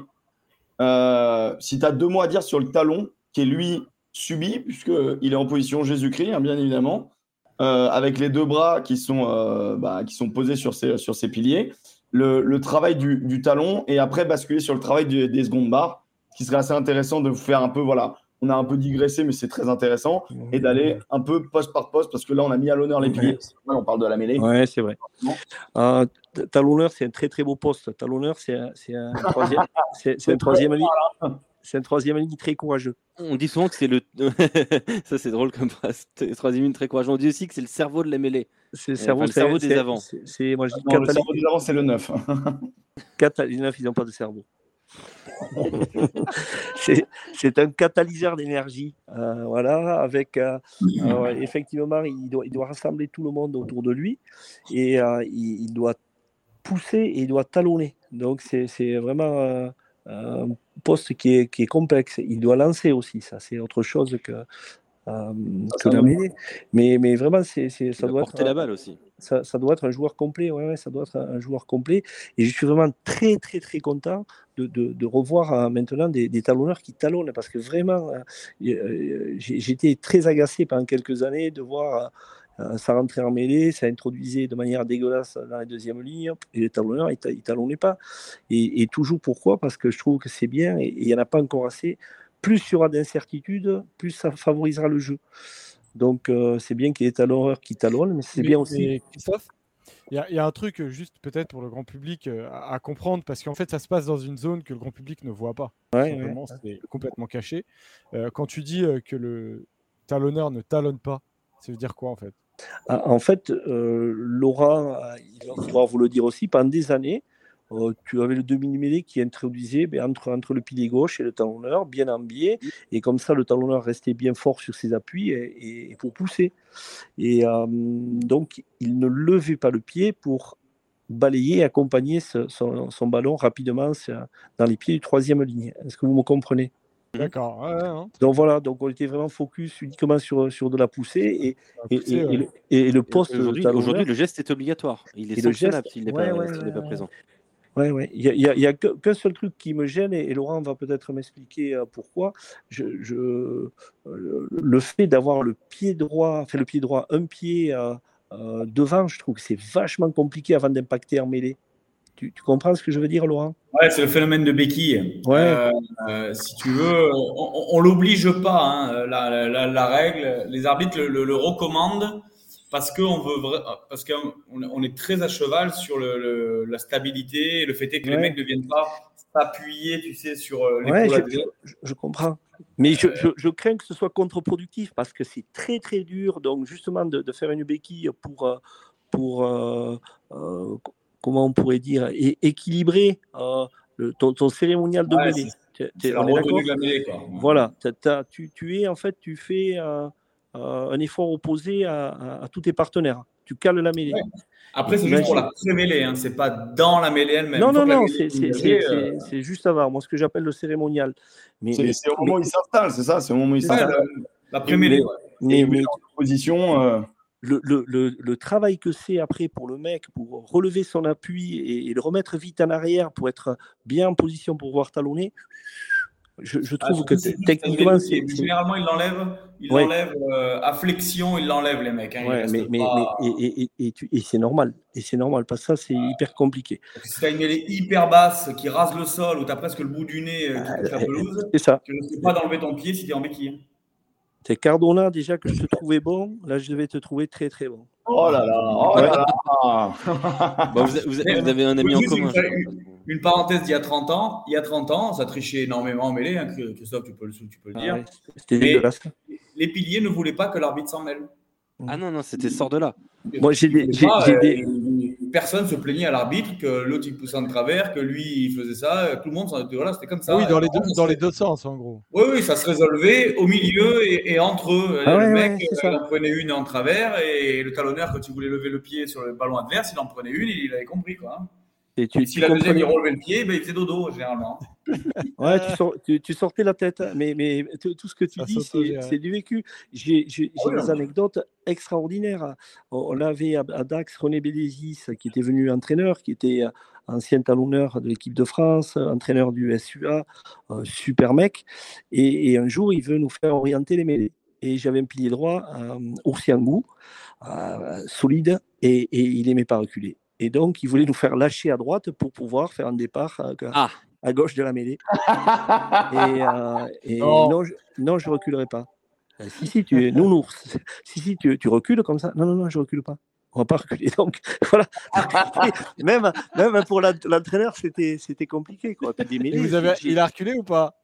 euh, si tu as deux mots à dire sur le talon, qui est lui subi, puisqu'il est en position Jésus-Christ, hein, bien évidemment, euh, avec les deux bras qui sont, euh, bah, qui sont posés sur ces, sur piliers, le, travail du, talon, et après basculer sur le travail des secondes barres, qui serait assez intéressant de vous faire un peu, voilà, on a un peu digressé, mais c'est très intéressant, et d'aller un peu poste par poste, parce que là, on a mis à l'honneur les piliers. on parle de la mêlée. Oui, c'est vrai. Euh, talonneur, c'est un très très beau poste. Talonneur, c'est un, troisième, c'est, un troisième ligne. C'est un troisième ligne très courageux. On dit souvent que c'est le. ça, c'est drôle comme phrase. Troisième ligne très courageux. On dit aussi que c'est le cerveau de la mêlée. C'est le cerveau, cerveau des avants. C'est, moi, je dis le cerveau des avants, c'est le 9. les 9, ils n'ont pas de cerveau. c'est un catalyseur d'énergie. Euh, voilà, avec euh, euh, effectivement, il doit, il doit, rassembler tout le monde autour de lui et il, doit pousser et il doit talonner. Donc, c'est vraiment un poste qui est, qui est complexe. Il doit lancer aussi, ça, c'est autre chose que euh, mais, mais vraiment, c'est, ça doit être. la balle aussi. Ça, doit être un joueur complet. Ouais, ça doit être un joueur complet. Et je suis vraiment très, très, très content de, de, revoir euh, maintenant des, des, talonneurs qui talonnent parce que vraiment, euh, j'étais très agacé pendant quelques années de voir. ça rentrait en mêlée, ça introduisait de manière dégueulasse dans la deuxième ligne, et les talonneurs, ils ne talonnaient pas. Et, toujours pourquoi? Parce que je trouve que c'est bien, et il n'y en a pas encore assez, plus il y aura d'incertitudes, plus ça favorisera le jeu. Donc euh, c'est bien qu'il y ait talonneur qui talonne, mais c'est bien aussi. Christophe, il y, a un truc euh, juste peut-être pour le grand public euh, à, comprendre, parce qu'en fait ça se passe dans une zone que le grand public ne voit pas. Ouais, c'est complètement caché. quand tu dis que le talonneur ne talonne pas, ça veut dire quoi en fait? Ah, En fait, Laura, il va pouvoir vous le dire aussi, pendant des années, euh, tu avais le demi-mêlée qui introduisait ben, entre, entre le pilier gauche et le talonneur, bien en biais, et comme ça le talonneur restait bien fort sur ses appuis et, pour pousser. Et euh, donc il ne levait pas le pied pour balayer et accompagner son, ballon rapidement dans les pieds du troisième ligne. Est-ce que vous me comprenez? D'accord. Hein. Donc voilà, donc on était vraiment focus uniquement sur, sur de la poussée et, et, le, poste. Aujourd'hui, le geste est obligatoire. Il est sanctionnable s'il n'est pas, pas, présent. Ouais, ouais. Il n'y a, a, qu'un seul truc qui me gêne, et, Laurent va peut-être m'expliquer euh, pourquoi. Je, je, euh, le fait d'avoir le pied droit, enfin le pied droit, un pied euh, devant, je trouve que c'est vachement compliqué avant d'impacter en mêlée. Tu, tu, comprends ce que je veux dire, Laurent? Ouais, c'est le phénomène de béquille. Ouais. si tu veux, on, ne l'oblige pas. Hein, la, la, la, règle, les arbitres le, le recommandent parce qu'on veut parce qu'on on est très à cheval sur le, la stabilité, le fait est que les mecs ne viennent pas s'appuyer, tu sais, sur euh, les ouais, je, je, comprends. Mais je, je, crains que ce soit contre-productif parce que c'est très très dur. Donc justement de, de faire une béquille pour euh, pour euh, comment on pourrait dire équilibrer le, ton, cérémonial de mêlée. on est d'accord Voilà, tu, tu es en fait tu fais un effort opposé à, tous tes partenaires. Tu cales la mêlée. Après, c'est juste pour la pré-mêlée, hein. c'est pas dans la mêlée elle-même. Non, non, non, euh, c'est juste avant. Moi, ce que j'appelle le cérémonial. C'est au moment où il s'installe, c'est ça C'est au moment où il s'installe. La, pré-mêlée. Mais, mais, position. Euh, le, le, le, travail que c'est après pour le mec, pour relever son appui et, et, le remettre vite en arrière pour être bien en position pour pouvoir talonner, je, ah, trouve que techniquement, c'est. Généralement, il l'enlève, il l'enlève euh, à flexion, il l'enlève, les mecs. Hein, mais, mais, et, et, et c'est normal. Et c'est normal, parce que ça, c'est hyper compliqué. Si tu as une mêlée hyper basse qui rase le sol, ou tu as presque le bout du nez euh, qui touche la ah, pelouse, ça. tu ne sais pas d'enlever ton pied si tu es en béquille. C'est Cardona, déjà que je te trouvais bon, là, je vais te trouver très, très bon. Oh là là, oh là là. vous, vous, avez un ami en commun. Une, parenthèse d'il y a 30 ans. Il y a 30 ans, ça trichait énormément en mêlée, hein, Christophe, tu peux le, tu peux le dire. Ah Mais les piliers ne voulaient pas que l'arbitre s'en mêle. Ah non, non, c'était sort de là. Moi, j'ai des, des, Personne se plaignait à l'arbitre que l'autre il poussait en travers, que lui il faisait ça. Tout le monde, voilà, c'était comme ça. Oui, dans les deux, dans les deux sens en gros. Oui, oui, ça se résolvait au milieu et, entre eux. Ah le mec, il en prenait une en travers et le talonneur, quand il voulait lever le pied sur le ballon adverse, il en prenait une, et il avait compris quoi. Hein. Et tu, si la deuxième, il relevait le pied, ben, il faisait dodo, généralement. ouais, tu, sortais la tête. Mais, mais tout ce que tu dis, c'est du vécu. J'ai des anecdotes extraordinaires. On avait à, Dax René Bédésis, qui était venu entraîneur, qui était ancien talonneur de l'équipe de France, entraîneur du SUA, super mec. Et, un jour, il veut nous faire orienter les mêlées. Et j'avais un pilier droit, euh, Oursiangou, euh, solide, et, et il n'aimait pas reculer. Et donc, il voulait nous faire lâcher à droite pour pouvoir faire un départ à, ah. à gauche de la mêlée. et, euh, non. non. je ne reculerai pas. Euh, si, si, tu, nounours. Si, si, tu, tu recules comme ça. Non, non, non, je ne recule pas. On va pas reculer. Donc, voilà. même, même pour l'entraîneur, c'était compliqué. Quoi. vous avez, il a reculé ou pas?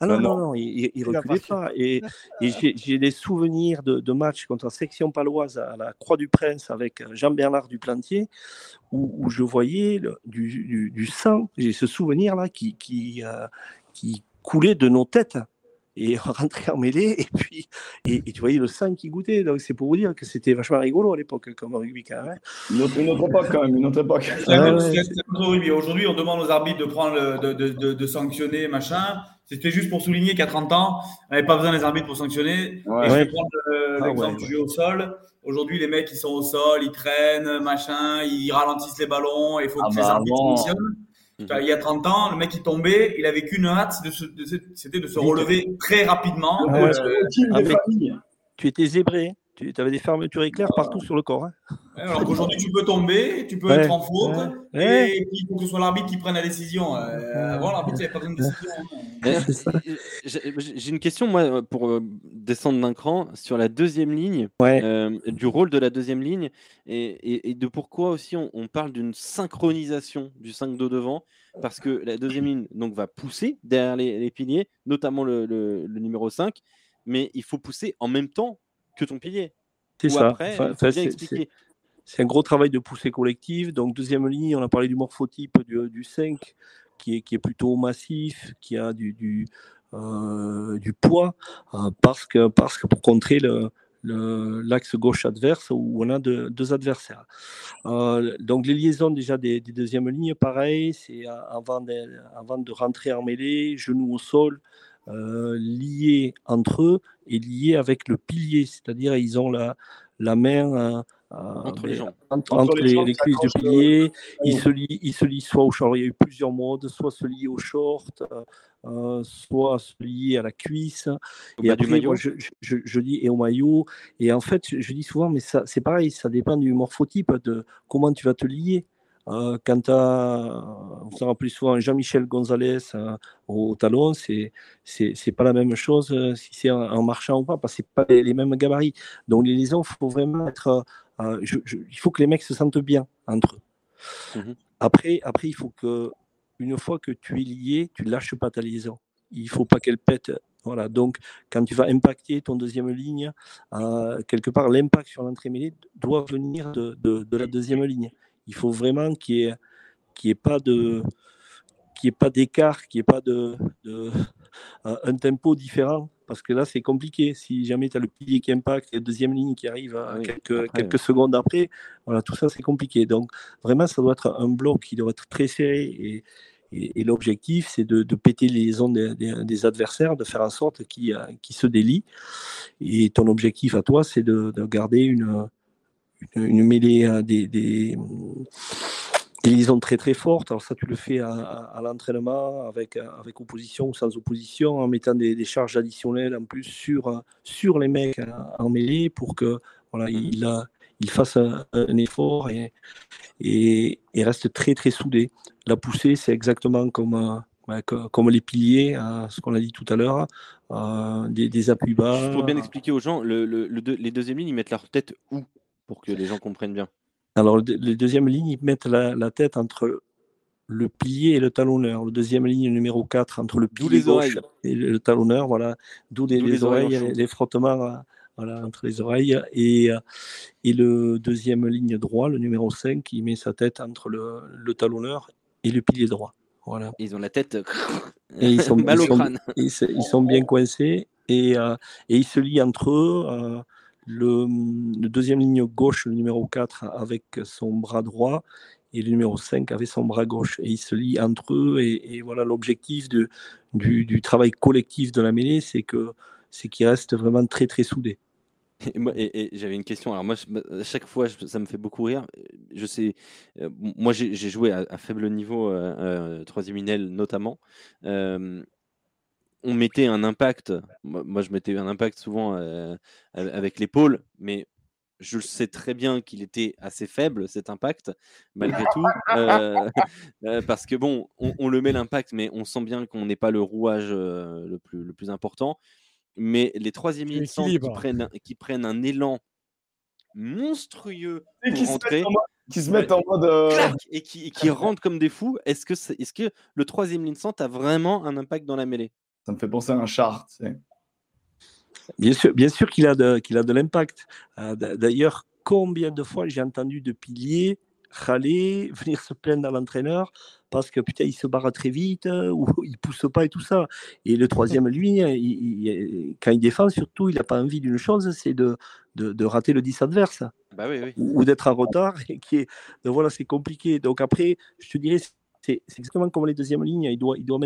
Ah non, non, non, il ne reculait pas. Et, j'ai des souvenirs de, matchs contre la section paloise à la Croix du Prince avec Jean-Bernard Duplantier, où, où, je voyais du, du, sang, j'ai ce souvenir-là qui, qui, euh, qui coulait de nos têtes et rentrer en mêlée et puis et, tu voyais le sang qui goûtait. Donc c'est pour vous dire que c'était vachement rigolo à l'époque comme rugby quand même une autre, époque quand même une autre époque. Aujourd'hui on demande aux arbitres de prendre de, de, de, sanctionner machin. C'était juste pour souligner qu'à 30 ans on n'avait pas besoin des arbitres pour sanctionner. Et je vais prendre ah l'exemple du jeu au sol. Aujourd'hui, les mecs, ils sont au sol, ils traînent, machin, ils ralentissent les ballons, il faut ah que les bah arbitres fonctionnent. Il y a 30 ans, le mec il tombait, il avait qu'une hâte, c'était de se relever très rapidement. tu étais zébré. Tu avais des fermetures éclairs partout sur le corps. Hein. Alors qu'aujourd'hui, tu peux tomber, tu peux être en faute, et puis il faut que ce soit l'arbitre qui prenne la décision. Euh, avant, l'arbitre, il n'y avait pas de décision. J'ai une question, moi, pour euh, descendre d'un cran, sur la deuxième ligne, euh, du rôle de la deuxième ligne, et, de pourquoi aussi on, parle d'une synchronisation du 5 de devant, parce que la deuxième ligne donc, va pousser derrière les, piliers, notamment le, le numéro 5, mais il faut pousser en même temps que ton pilier. C'est ça. c'est un gros travail de poussée collective. Donc, deuxième ligne, on a parlé du morphotype du, 5, qui est, qui est plutôt massif, qui a du, du, euh, du poids, euh, parce, que, parce que pour contrer le, l'axe gauche adverse où on a deux adversaires. Euh, donc les liaisons déjà des, des deuxièmes lignes, pareil, c'est avant de, avant de rentrer en mêlée, genoux au sol, liés entre eux et liés avec le pilier, c'est-à-dire ils ont la, la main euh, euh, entre, les, entre, les, cuisses du pilier, ils se, lient, ils se lient soit au short, il y a eu plusieurs modes, soit se lier au short, soit se lier à la cuisse, et après, maillot. je, je, je, dis et au maillot, et en fait je, dis souvent, mais ça c'est pareil, ça dépend du morphotype, de comment tu vas te lier. Euh, quant à, on se rappelle souvent Jean-Michel Gonzalez euh, au talon, c'est c'est pas la même chose euh, si c'est en, marchant ou pas, parce que c'est pas les, mêmes gabarits. Donc les liaisons, faut vraiment être, il faut que les mecs se sentent bien entre eux. Mmh après, après, il faut que une fois que tu es lié, tu lâches pas ta liaison. Il faut pas qu'elle pète. Voilà. Donc, quand tu vas impacter ton deuxième ligne, quelque part, l'impact sur l'entrée mêlée doit venir de, de, de la deuxième ligne. Il faut vraiment qu'il n'y ait, ait, pas de qu'il ait pas d'écart, qu'il n'y ait pas de, un tempo différent, parce que là c'est compliqué. Si jamais tu as le pilier qui impacte et la deuxième ligne qui arrive à quelques, quelques secondes après, voilà, tout ça c'est compliqué. Donc vraiment ça doit être un bloc qui doit être très serré et, et, l'objectif c'est de, péter les ondes des, adversaires, de faire en sorte qu'ils se délient. Et ton objectif à toi c'est de, garder une, une, mêlée euh, des, des, liaisons très très fortes. Alors ça, tu le fais à, l'entraînement avec, avec opposition ou sans opposition, en mettant des, charges additionnelles en plus sur, sur les mecs en mêlée pour que voilà, il, il fasse un, effort et, et, reste très très soudé. La poussée, c'est exactement comme, comme les piliers, ce qu'on a dit tout à l'heure, des, des, appuis bas. Pour bien expliquer aux gens, le, le, les deuxièmes lignes, ils mettent leur tête où? Pour que les gens comprennent bien Alors, les deuxièmes lignes, ils mettent la, tête entre le pilier et le talonneur. Le deuxième ligne numéro 4 entre le pilier et le talonneur. Voilà. D'où les, oreilles, les, frottements voilà, entre les oreilles. Et, et le deuxième ligne droit, le numéro 5, qui met sa tête entre le, le talonneur et le pilier droit. Voilà. Ils ont la tête et ils sont, mal au crâne. Ils, sont bien coincés et, et ils se lient entre eux. Le, deuxième ligne gauche, le numéro 4, avec son bras droit, et le numéro 5 avec son bras gauche. Et ils se lient entre eux. Et, voilà, l'objectif du, du, travail collectif de la mêlée, c'est que c'est qu'ils restent vraiment très, très soudés. Et, j'avais une question. Alors moi, à chaque fois, ça me fait beaucoup rire. Je sais, euh, moi, j'ai joué à, faible niveau, euh, euh, troisième inel notamment. On mettait un impact. Moi, je mettais un impact souvent avec l'épaule, mais je sais très bien qu'il était assez faible cet impact, malgré tout, euh, euh, parce que bon, on, le met l'impact, mais on sent bien qu'on n'est pas le rouage euh, le, plus, le plus important. Mais les troisième instants qui prennent, qui prennent un élan monstrueux pour qui rentrer, se qui se mettent en mode et qui, qui rentrent comme des fous. Est-ce que, est, -ce que le troisième instant a vraiment un impact dans la mêlée? Ça me fait penser à un char. Tu sais. Bien sûr, bien sûr qu'il a de, qu'il a de l'impact. Euh, d'ailleurs, combien de fois j'ai entendu de piliers râler, venir se plaindre à l'entraîneur parce que putain, il se barre très vite euh, ou il pousse pas et tout ça. Et le troisième, lui, quand il défend, surtout, il n'a pas envie d'une chose, c'est de, de, rater le 10 adverse bah ou, d'être en retard. Et qui est, donc voilà, c'est compliqué. Donc après, je te dirais, c'est exactement comme les deuxièmes lignes, il doit, il doit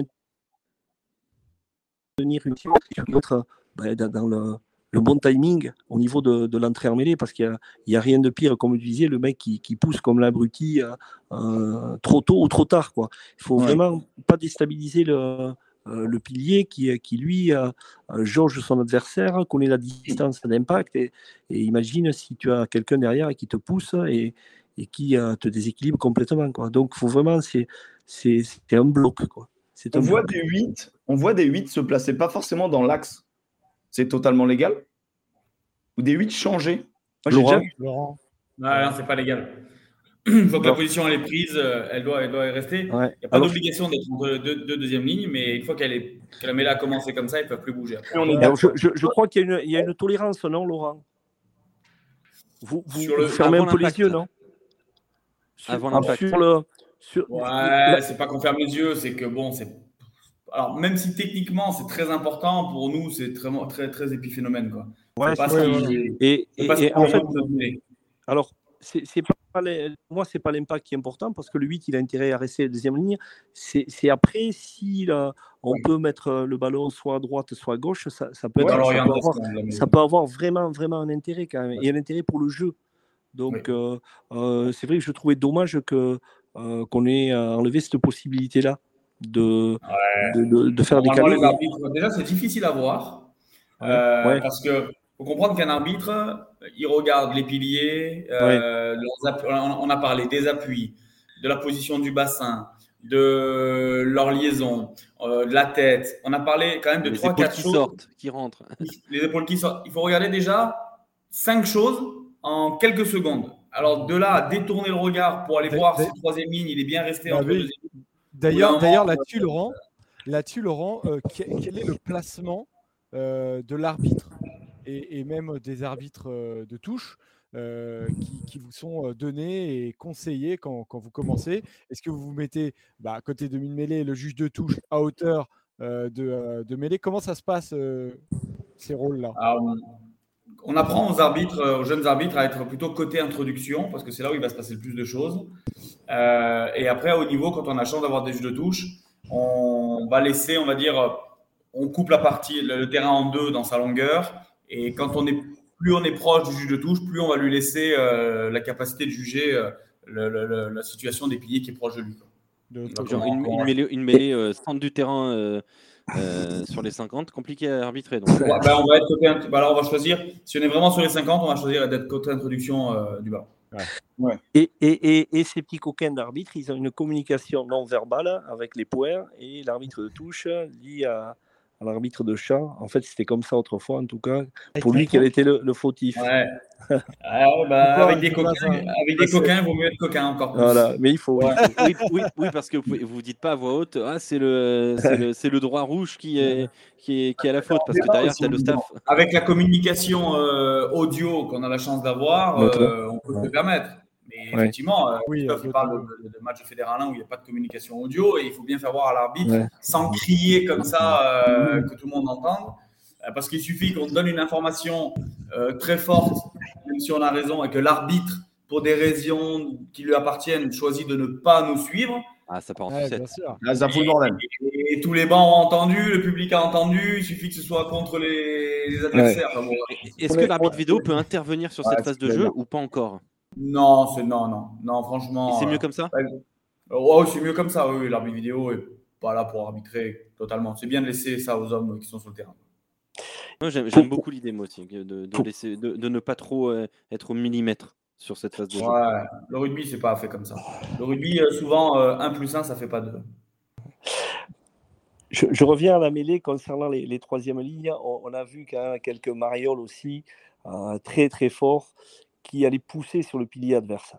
maintenir une autre bah, dans le, bon timing au niveau de, de l'entrée en mêlée, parce qu'il n'y a, rien de pire, comme tu disais, le mec qui, pousse comme l'abruti euh, euh, trop tôt ou trop tard. Quoi. Il faut vraiment pas déstabiliser le, euh, le pilier qui, qui lui, jauge son adversaire, connaît la distance d'impact, et, imagine si tu as quelqu'un derrière qui te pousse et, et qui te déséquilibre complètement. Quoi. Donc, faut vraiment, c'est, c'est, un bloc. Quoi. On, voit des 8, on voit des 8 se placer pas forcément dans l'axe. C'est totalement légal? Ou des 8 changés? Moi, Laurent, déjà... Laurent. Non, c'est pas légal. Il faut que la position elle est prise, euh, elle doit, elle doit rester. Il n'y a pas d'obligation d'être entre deux, deux, deuxième lignes, mais une fois qu'elle est, que la mêlée a commencé comme ça, ils ne peuvent plus bouger. je, je, je, crois qu'il y, y, a une tolérance, non, Laurent? Vous, vous, le, vous fermez un peu les yeux, non? Avant l'impact. Sur le, sur... Ouais, c'est pas qu'on ferme les yeux, c'est que bon, c'est alors même si techniquement c'est très important, pour nous c'est très, très, très épiphénomène. Quoi. Ouais, pas et, et, en fait, alors, c'est pas les, moi, c'est pas l'impact qui est important parce que le 8, il a intérêt à rester deuxième ligne. C'est après, si on peut mettre le ballon soit à droite, soit à gauche, ça, ça peut, être, ça, peut avoir, ça, peut avoir, vraiment, vraiment un intérêt quand même, et un intérêt pour le jeu. Donc, euh, euh, c'est vrai que je trouvais dommage que qu'on ait enlevé cette possibilité-là de, de, de, faire des calculs. Déjà, c'est difficile à voir. Euh, parce que faut comprendre qu'un arbitre, il regarde les piliers, euh, on a parlé des appuis, de la position du bassin, de leur liaison, euh, de la tête. On a parlé quand même de trois, quatre qui choses. sortent, qui rentrent. Les épaules qui sortent. Il faut regarder déjà cinq choses en quelques secondes. Alors de là, détourner le regard pour aller voir si le troisième ligne, il est bien resté bah entre oui. D'ailleurs, d'ailleurs là-dessus, Laurent, là-dessus, Laurent, euh, quel est le placement euh, de l'arbitre et, même des arbitres euh, de touche qui, vous sont donnés et conseillés quand, vous commencez? Est-ce que vous vous mettez bah, à côté de mine mêlée le juge de touche à hauteur de, de, mêlée Comment ça se passe ces rôles-là? On apprend aux arbitres, aux jeunes arbitres à être plutôt côté introduction parce que c'est là où il va se passer le plus de choses. Euh, et après, à haut niveau, quand on a chance d'avoir des jeux de touche, on va laisser, on va dire, on coupe la partie, le, terrain en deux dans sa longueur. Et quand on est, plus on est proche du juge de touche, plus on va lui laisser euh, la capacité de juger euh, la situation des piliers qui est proche de lui. une, mêlée, une mêlée centre du terrain sur les 50, compliqué à arbitrer. Donc. Bah, on, va être côté, bah, alors on va choisir, si on est vraiment sur les 50, on va choisir d'être côté introduction du bas. Et, et, et, ces petits coquins d'arbitre, ils ont une communication non verbale avec les points et l'arbitre de touche dit à, l'arbitre de chat. En fait, c'était comme ça autrefois, en tout cas. Pour lui, quel était le, le fautif ouais. ah, bah, Avec des coquins, avec des coquins, il vaut mieux être coquin encore. Plus. Voilà, mais il faut. oui, oui, oui, parce que vous ne dites pas à voix haute, ah, c'est le, le, le, droit rouge qui est, qui est, qui est à la faute, parce que derrière, c'est le staff. Avec la communication euh, audio qu'on a la chance d'avoir, euh, on peut se permettre. Mais effectivement, euh, oui, il parle de, de, match fédéral où il n'y a pas de communication audio et il faut bien faire voir à l'arbitre sans crier comme ça euh, que tout le monde entende. Euh, parce qu'il suffit qu'on donne une information euh, très forte, même si on a raison, et que l'arbitre, pour des raisons qui lui appartiennent, choisit de ne pas nous suivre. Ah, ça part en ouais, bien sûr. Là, ça fout le bordel. Et, et, tous les bancs ont entendu, le public a entendu, il suffit que ce soit contre les, les adversaires. Ouais. Enfin, bon, Est-ce que l'arbitre vidéo peut intervenir sur cette phase de jeu ou pas encore? Non, c'est non, non, non, franchement. C'est mieux comme ça Oh, c'est mieux comme ça, oui. L'arbitre vidéo est pas là pour arbitrer totalement. C'est bien de laisser ça aux hommes qui sont sur le terrain. J'aime beaucoup l'idée, moi aussi, de, de, laisser, de, de, ne pas trop euh, être au millimètre sur cette phase de jeu. Ouais, le rugby, c'est pas fait comme ça. Le rugby, euh, souvent, euh, 1 plus 1, ça fait pas 2. Je, je, reviens à la mêlée concernant les, les troisièmes lignes. On, on, a vu qu'il y a quelques marioles aussi, euh, très très forts qui allait pousser sur le pilier adverse.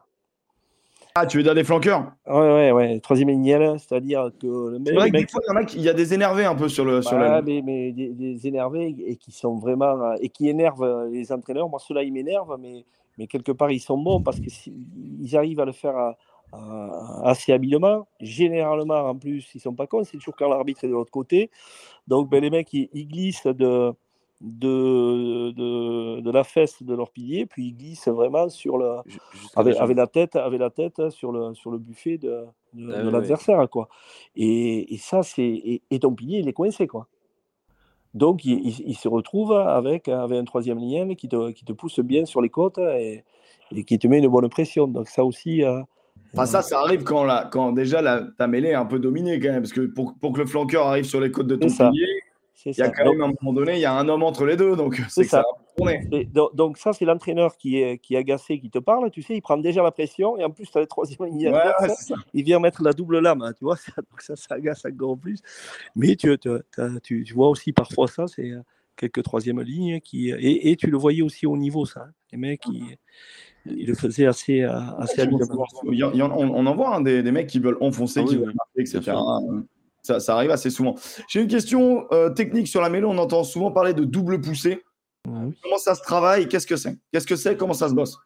Ah, tu veux dire des flanqueurs? Ouais, ouais, ouais. Troisième ligne, c'est-à-dire que le mec. Vrai que mec... Fois, il, y en a, il y a des énervés un peu sur le. Bah, sur la... mais, mais des, des, énervés et qui sont vraiment. et qui énervent les entraîneurs. Moi, ceux-là, ils m'énervent, mais, mais quelque part, ils sont bons parce qu'ils arrivent à le faire à, à, assez habilement. Généralement, en plus, ils sont pas cons. C'est toujours quand l'arbitre est de l'autre côté. Donc, ben, les mecs, ils, ils glissent de de, de, de, la fesse de leur pilier, puis ils glissent vraiment sur le, avec, avec, la tête, avec la tête sur le, sur le buffet de, de, ah, de l'adversaire. Oui. Quoi. Et, et ça, c'est. Et, et, ton pilier, il est coincé. Quoi. Donc, il, il, il, se retrouve avec, avec un troisième lien qui te, qui te pousse bien sur les côtes et, et qui te met une bonne pression. Donc, ça aussi. Euh, Enfin, ça, ça arrive quand, la, quand déjà la, ta mêlée est un peu dominée quand même, parce que pour, pour que le flanqueur arrive sur les côtes de ton pilier, il y a quand même à un moment donné, il y a un homme entre les deux, donc c'est ça. ça. donc, donc, ça, c'est l'entraîneur qui est, qui est agacé, qui te parle, tu sais, il prend déjà la pression, et en plus, tu as les troisième ligne ouais, ouais, il vient mettre la double lame, hein, tu vois, donc ça, ça agace encore plus. Mais tu, tu, tu, vois aussi parfois ça, c'est euh, quelques troisième lignes qui, et, et, tu le voyais aussi au niveau, ça, hein, les mecs qui il le faisait assez, euh, assez ouais, on, on, en voit hein, des, des, mecs qui veulent enfoncer, ah, qui oui, veulent marquer, etc. Ça, ça, arrive assez souvent. J'ai une question euh, technique sur la mêlée. On entend souvent parler de double poussée. Oui. Comment ça se travaille? Qu'est-ce que c'est? Qu'est-ce que c'est? Comment ça se bosse?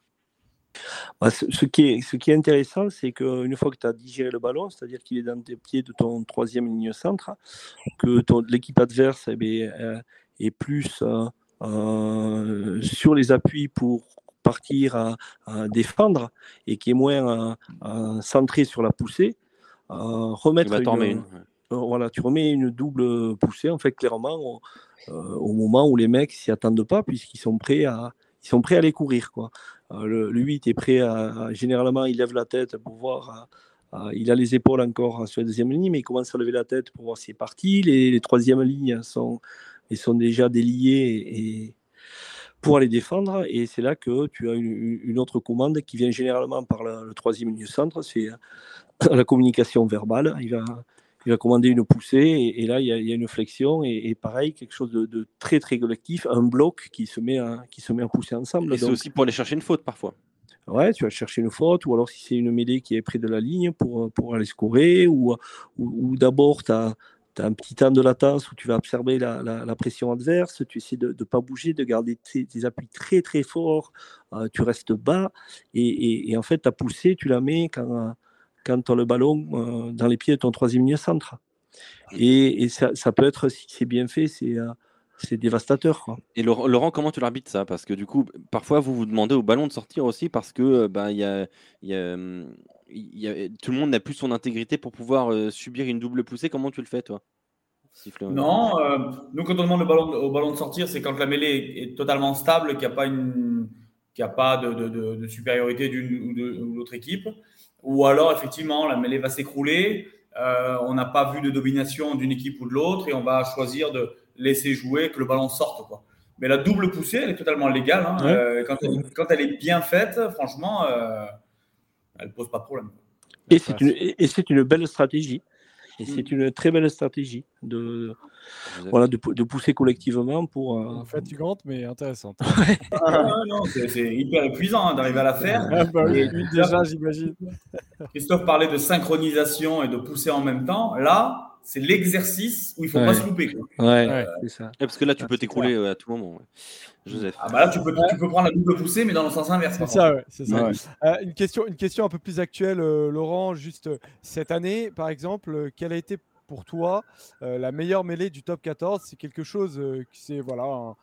Bah, ce, ce, qui est, ce qui est intéressant, c'est qu'une fois que tu as digéré le ballon, c'est-à-dire qu'il est dans tes pieds de ton troisième ligne centre, que l'équipe adverse eh bien, euh, est plus euh, euh, sur les appuis pour partir à, à, défendre et qui est moins euh, centré sur la poussée, remettre une, une voilà, tu remets une double poussée, en fait, clairement, au, euh, au moment où les mecs s'y attendent pas, puisqu'ils sont prêts à, ils sont prêts à aller courir. Quoi. Euh, le, le, 8 est prêt à, Généralement, il lève la tête pour voir. Il a les épaules encore sur la deuxième ligne, mais il commence à lever la tête pour voir si c'est parti. Les, troisièmes lignes sont, ils sont déjà déliées et, pour aller défendre. Et c'est là que tu as une, autre commande qui vient généralement par le troisième ligne centre, c'est la communication verbale. Il va, il va commander une poussée et, et là il y, a, il y, a, une flexion et, et pareil quelque chose de, de, très très collectif, un bloc qui se met à, qui se met à pousser ensemble. Et c'est aussi pour aller chercher une faute parfois. Ouais, tu vas chercher une faute, ou alors si c'est une mêlée qui est près de la ligne pour, pour aller scorer, ou, ou, ou d'abord tu as, as, un petit temps de latence où tu vas observer la, la, la pression adverse, tu essaies de ne pas bouger, de garder tes, tes, appuis très très forts, euh, tu restes bas, et, et, et, en fait ta poussée, tu la mets quand quand tu as le ballon euh, dans les pieds de ton troisième ligne centre. Et, et ça, ça, peut être, si c'est bien fait, c'est euh, c'est dévastateur. Quoi. Et Laurent, comment tu l'arbitres ça? Parce que du coup, parfois, vous vous demandez au ballon de sortir aussi parce que bah, y a, y a, y a, tout le monde n'a plus son intégrité pour pouvoir euh, subir une double poussée. Comment tu le fais, toi? Non, euh, nous, quand on demande au ballon, au ballon de sortir, c'est quand la mêlée est totalement stable, qu'il n'y a pas, une, qu a pas de, de, de, de supériorité d'une ou de l'autre équipe. Ou alors, effectivement, la mêlée va s'écrouler. Euh, on n'a pas vu de domination d'une équipe ou de l'autre et on va choisir de laisser jouer, que le ballon sorte. Quoi. Mais la double poussée, elle est totalement légale. Hein. Ouais. Euh, quand, elle, quand, elle, est bien faite, franchement, euh, elle ne pose pas de problème. Et c'est une, une, belle stratégie. Et mm. c'est une très belle stratégie de, voilà, de, de, pousser collectivement pour. Euh... Fatigante, mais intéressante. ah, c'est hyper épuisant hein, d'arriver à la faire. Ah, bah oui, déjà, j'imagine. Christophe parlait de synchronisation et de pousser en même temps. Là, c'est l'exercice où il ne faut pas se louper. Quoi. Ouais, c'est ça. parce que là, tu peux t'écrouler euh, à tout moment. Joseph. Ah bah là, tu peux, tu peux prendre la double poussée, mais dans le sens inverse. C'est ça, ouais, c'est ça. Euh, une, question, une question un peu plus actuelle, euh, Laurent. Juste cette année, par exemple, quelle a été pour toi la meilleure mêlée du top 14 C'est quelque chose qui c'est voilà, un,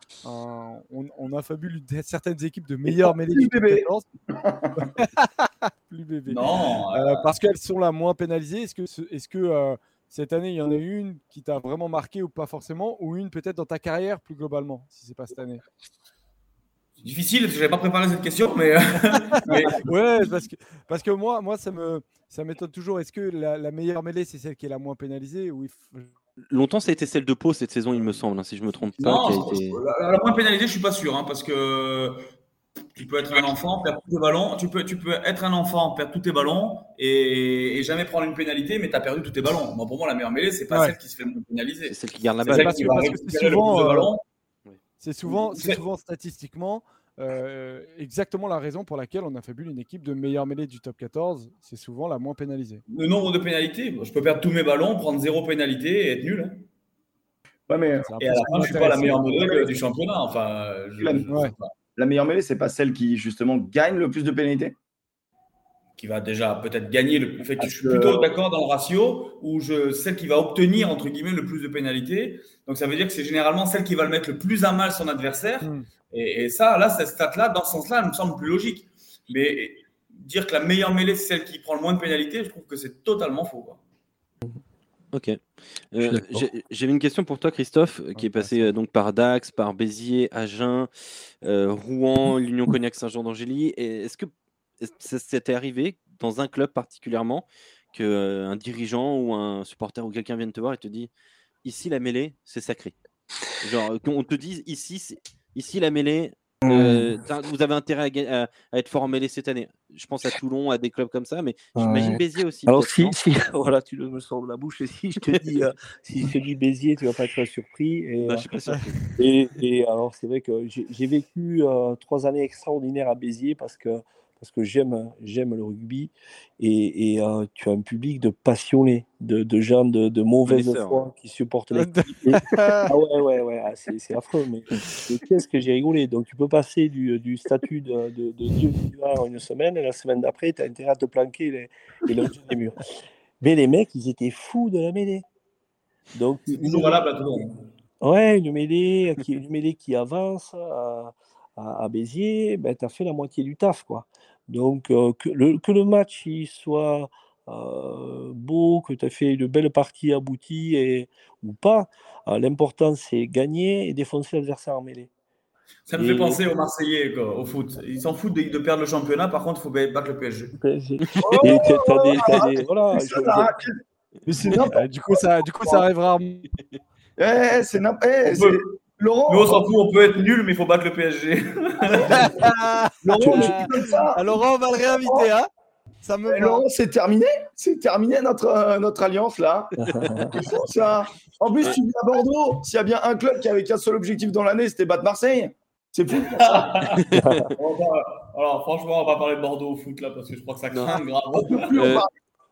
on, on, affabule certaines équipes de meilleures mêlées du top 14. plus bébé. Non. parce qu'elles sont la moins pénalisées. Est-ce que, est-ce que cette année, il y en a une qui t'a vraiment marqué ou pas forcément, ou une peut-être dans ta carrière plus globalement, si c'est pas cette année? Difficile, je n'avais pas préparé cette question, mais. ouais, parce que, parce que moi, moi ça me ça m'étonne toujours. Est-ce que la, meilleure mêlée, c'est celle qui est la moins pénalisée ou Longtemps, ça a été celle de Pau cette saison, il me semble, hein, si je me trompe pas. Non, la, moins pénalisée, je suis pas sûr, hein, parce que tu peux être un enfant, perdre tous tes ballons. Tu peux, tu peux être un enfant, perdre tous tes ballons et, jamais prendre une pénalité, mais tu as perdu tous tes ballons. pour moi, la meilleure mêlée, c'est pas celle qui se fait pénaliser. C'est celle qui garde la balle. C'est souvent, c'est souvent, statistiquement euh, exactement la raison pour laquelle on a fabulé une équipe de meilleure mêlée du top 14. C'est souvent la moins pénalisée. Le nombre de pénalités, je peux perdre tous mes ballons, prendre zéro pénalité et être nul. Hein. Ouais, mais, et à la fin, je suis pas la meilleure mêlée du championnat. Enfin, je, la meilleure mêlée, c'est pas celle qui justement gagne le plus de pénalités Qui va déjà peut-être gagner le. En fait, je suis plutôt d'accord dans le ratio où je celle qui va obtenir entre guillemets le plus de pénalités. Donc ça veut dire que c'est généralement celle qui va le mettre le plus à mal son adversaire. Hmm. Et, ça, là, cette stat-là, dans ce sens-là, elle me semble plus logique. Mais dire que la meilleure mêlée, c'est celle qui prend le moins de pénalités, je trouve que c'est totalement faux. Ok. Euh, j'avais une question pour toi, Christophe, qui est passé euh, donc par Dax, par Béziers, Agen, euh, Rouen, l'Union Cognac Saint-Jean d'Angély. Est-ce que t'est arrivé dans un club particulièrement qu'un dirigeant ou un supporter ou quelqu'un vienne te voir et te dit ici la mêlée, c'est sacré. Genre, on te dit ici, ici la mêlée, euh, vous avez intérêt à, être fort en mêlée cette année. Je pense à Toulon, à des clubs comme ça, mais j'imagine Béziers aussi. Alors, si, voilà, tu me sors de la bouche, et si je te dis, euh, si je te dis Béziers, tu vas pas être surpris. Et, je suis pas surpris. Et, et alors, c'est vrai que j'ai vécu euh, trois années extraordinaires à Béziers parce que parce que j'aime, j'aime le rugby et, euh, tu as un public de passionnés, de, de gens de, de mauvaise foi qui supportent l'équipe. ah ouais, ouais, ouais, ah, c'est, affreux, mais, qu'est-ce que j'ai rigolé. Donc tu peux passer du, du statut de, de, de Dieu une semaine et la semaine d'après, tu as intérêt à te planquer les, les des murs. Mais les mecs, ils étaient fous de la mêlée. Donc, valable à tout le monde. Ouais, une mêlée qui, une mêlée qui avance à, à, Béziers, ben, tu as fait la moitié du taf. quoi. Donc, euh, que, le, que, le, match il soit euh, beau, que tu as fait une belle partie aboutie et, ou pas, euh, l'important c'est gagner et défoncer l'adversaire en mêlée. Ça me fait penser aux Marseillais quoi, au foot. Ils s'en foutent de, perdre le championnat, par contre, il faut battre le PSG. Oh, et t'as des, as des, voilà, je, du coup, ça, du coup, ça arrivera. Eh, c'est n'importe eh, Laurent, Nous, on s'en fout, on peut être nul, mais il faut battre le PSG. Laurent, Laurent, on va le réinviter. Hein ça me Laurent, c'est terminé. C'est terminé notre, euh, notre alliance là. ça. En plus, tu viens à Bordeaux. S'il y a bien un club qui avait qu'un seul objectif dans l'année, c'était battre Marseille. C'est fou. Alors, franchement, on va pas parler de Bordeaux au foot là parce que je crois que ça craint grave. On peut plus en parler.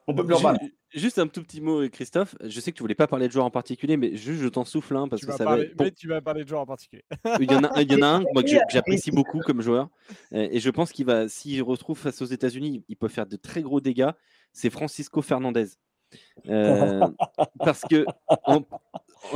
On peut plus en parler. Juste un tout petit mot, Christophe. Je sais que tu voulais pas parler de joueurs en particulier, mais juste je t'en souffle un parce que ça va. Mais tu vas parler de joueurs en particulier. il y en a, il y en a un moi, que j'apprécie beaucoup comme joueur, et je pense qu'il va, s'il retrouve face aux États-Unis, il peut faire de très gros dégâts. C'est Francisco Fernandez. Euh, parce que en,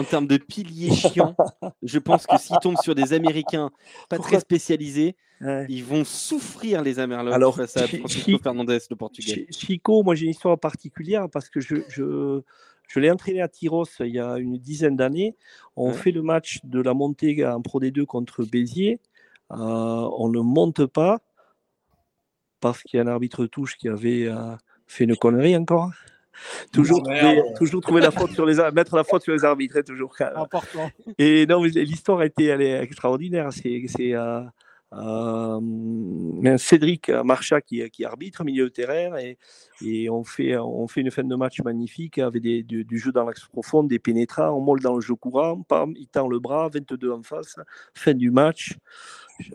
termes de piliers chiants, je pense que s'ils tombent sur des Américains pas très spécialisés, ils vont souffrir les Américains Alors, face à Francisco Fernandez, le Portugais. Chico, moi j'ai une histoire particulière parce que je, je, je l'ai entraîné à Tyros il y a une dizaine d'années. On fait le match de la montée en Pro D2 contre Béziers. Euh, on ne monte pas parce qu'il y a un arbitre touche qui avait euh, fait une connerie encore. Toujours, trouver, toujours trouver la faute sur les mettre la faute sur les arbitres, toujours important. Et non, l'histoire a été elle est extraordinaire. C'est, c'est euh, euh, Cédric Marcha qui, qui arbitre milieu de terrain et, et, on, fait, on fait une fin de match magnifique avec des, du, jeu dans l'axe profond, des pénétrants, on molle dans le jeu courant, pam, il tend le bras, 22 en face, fin du match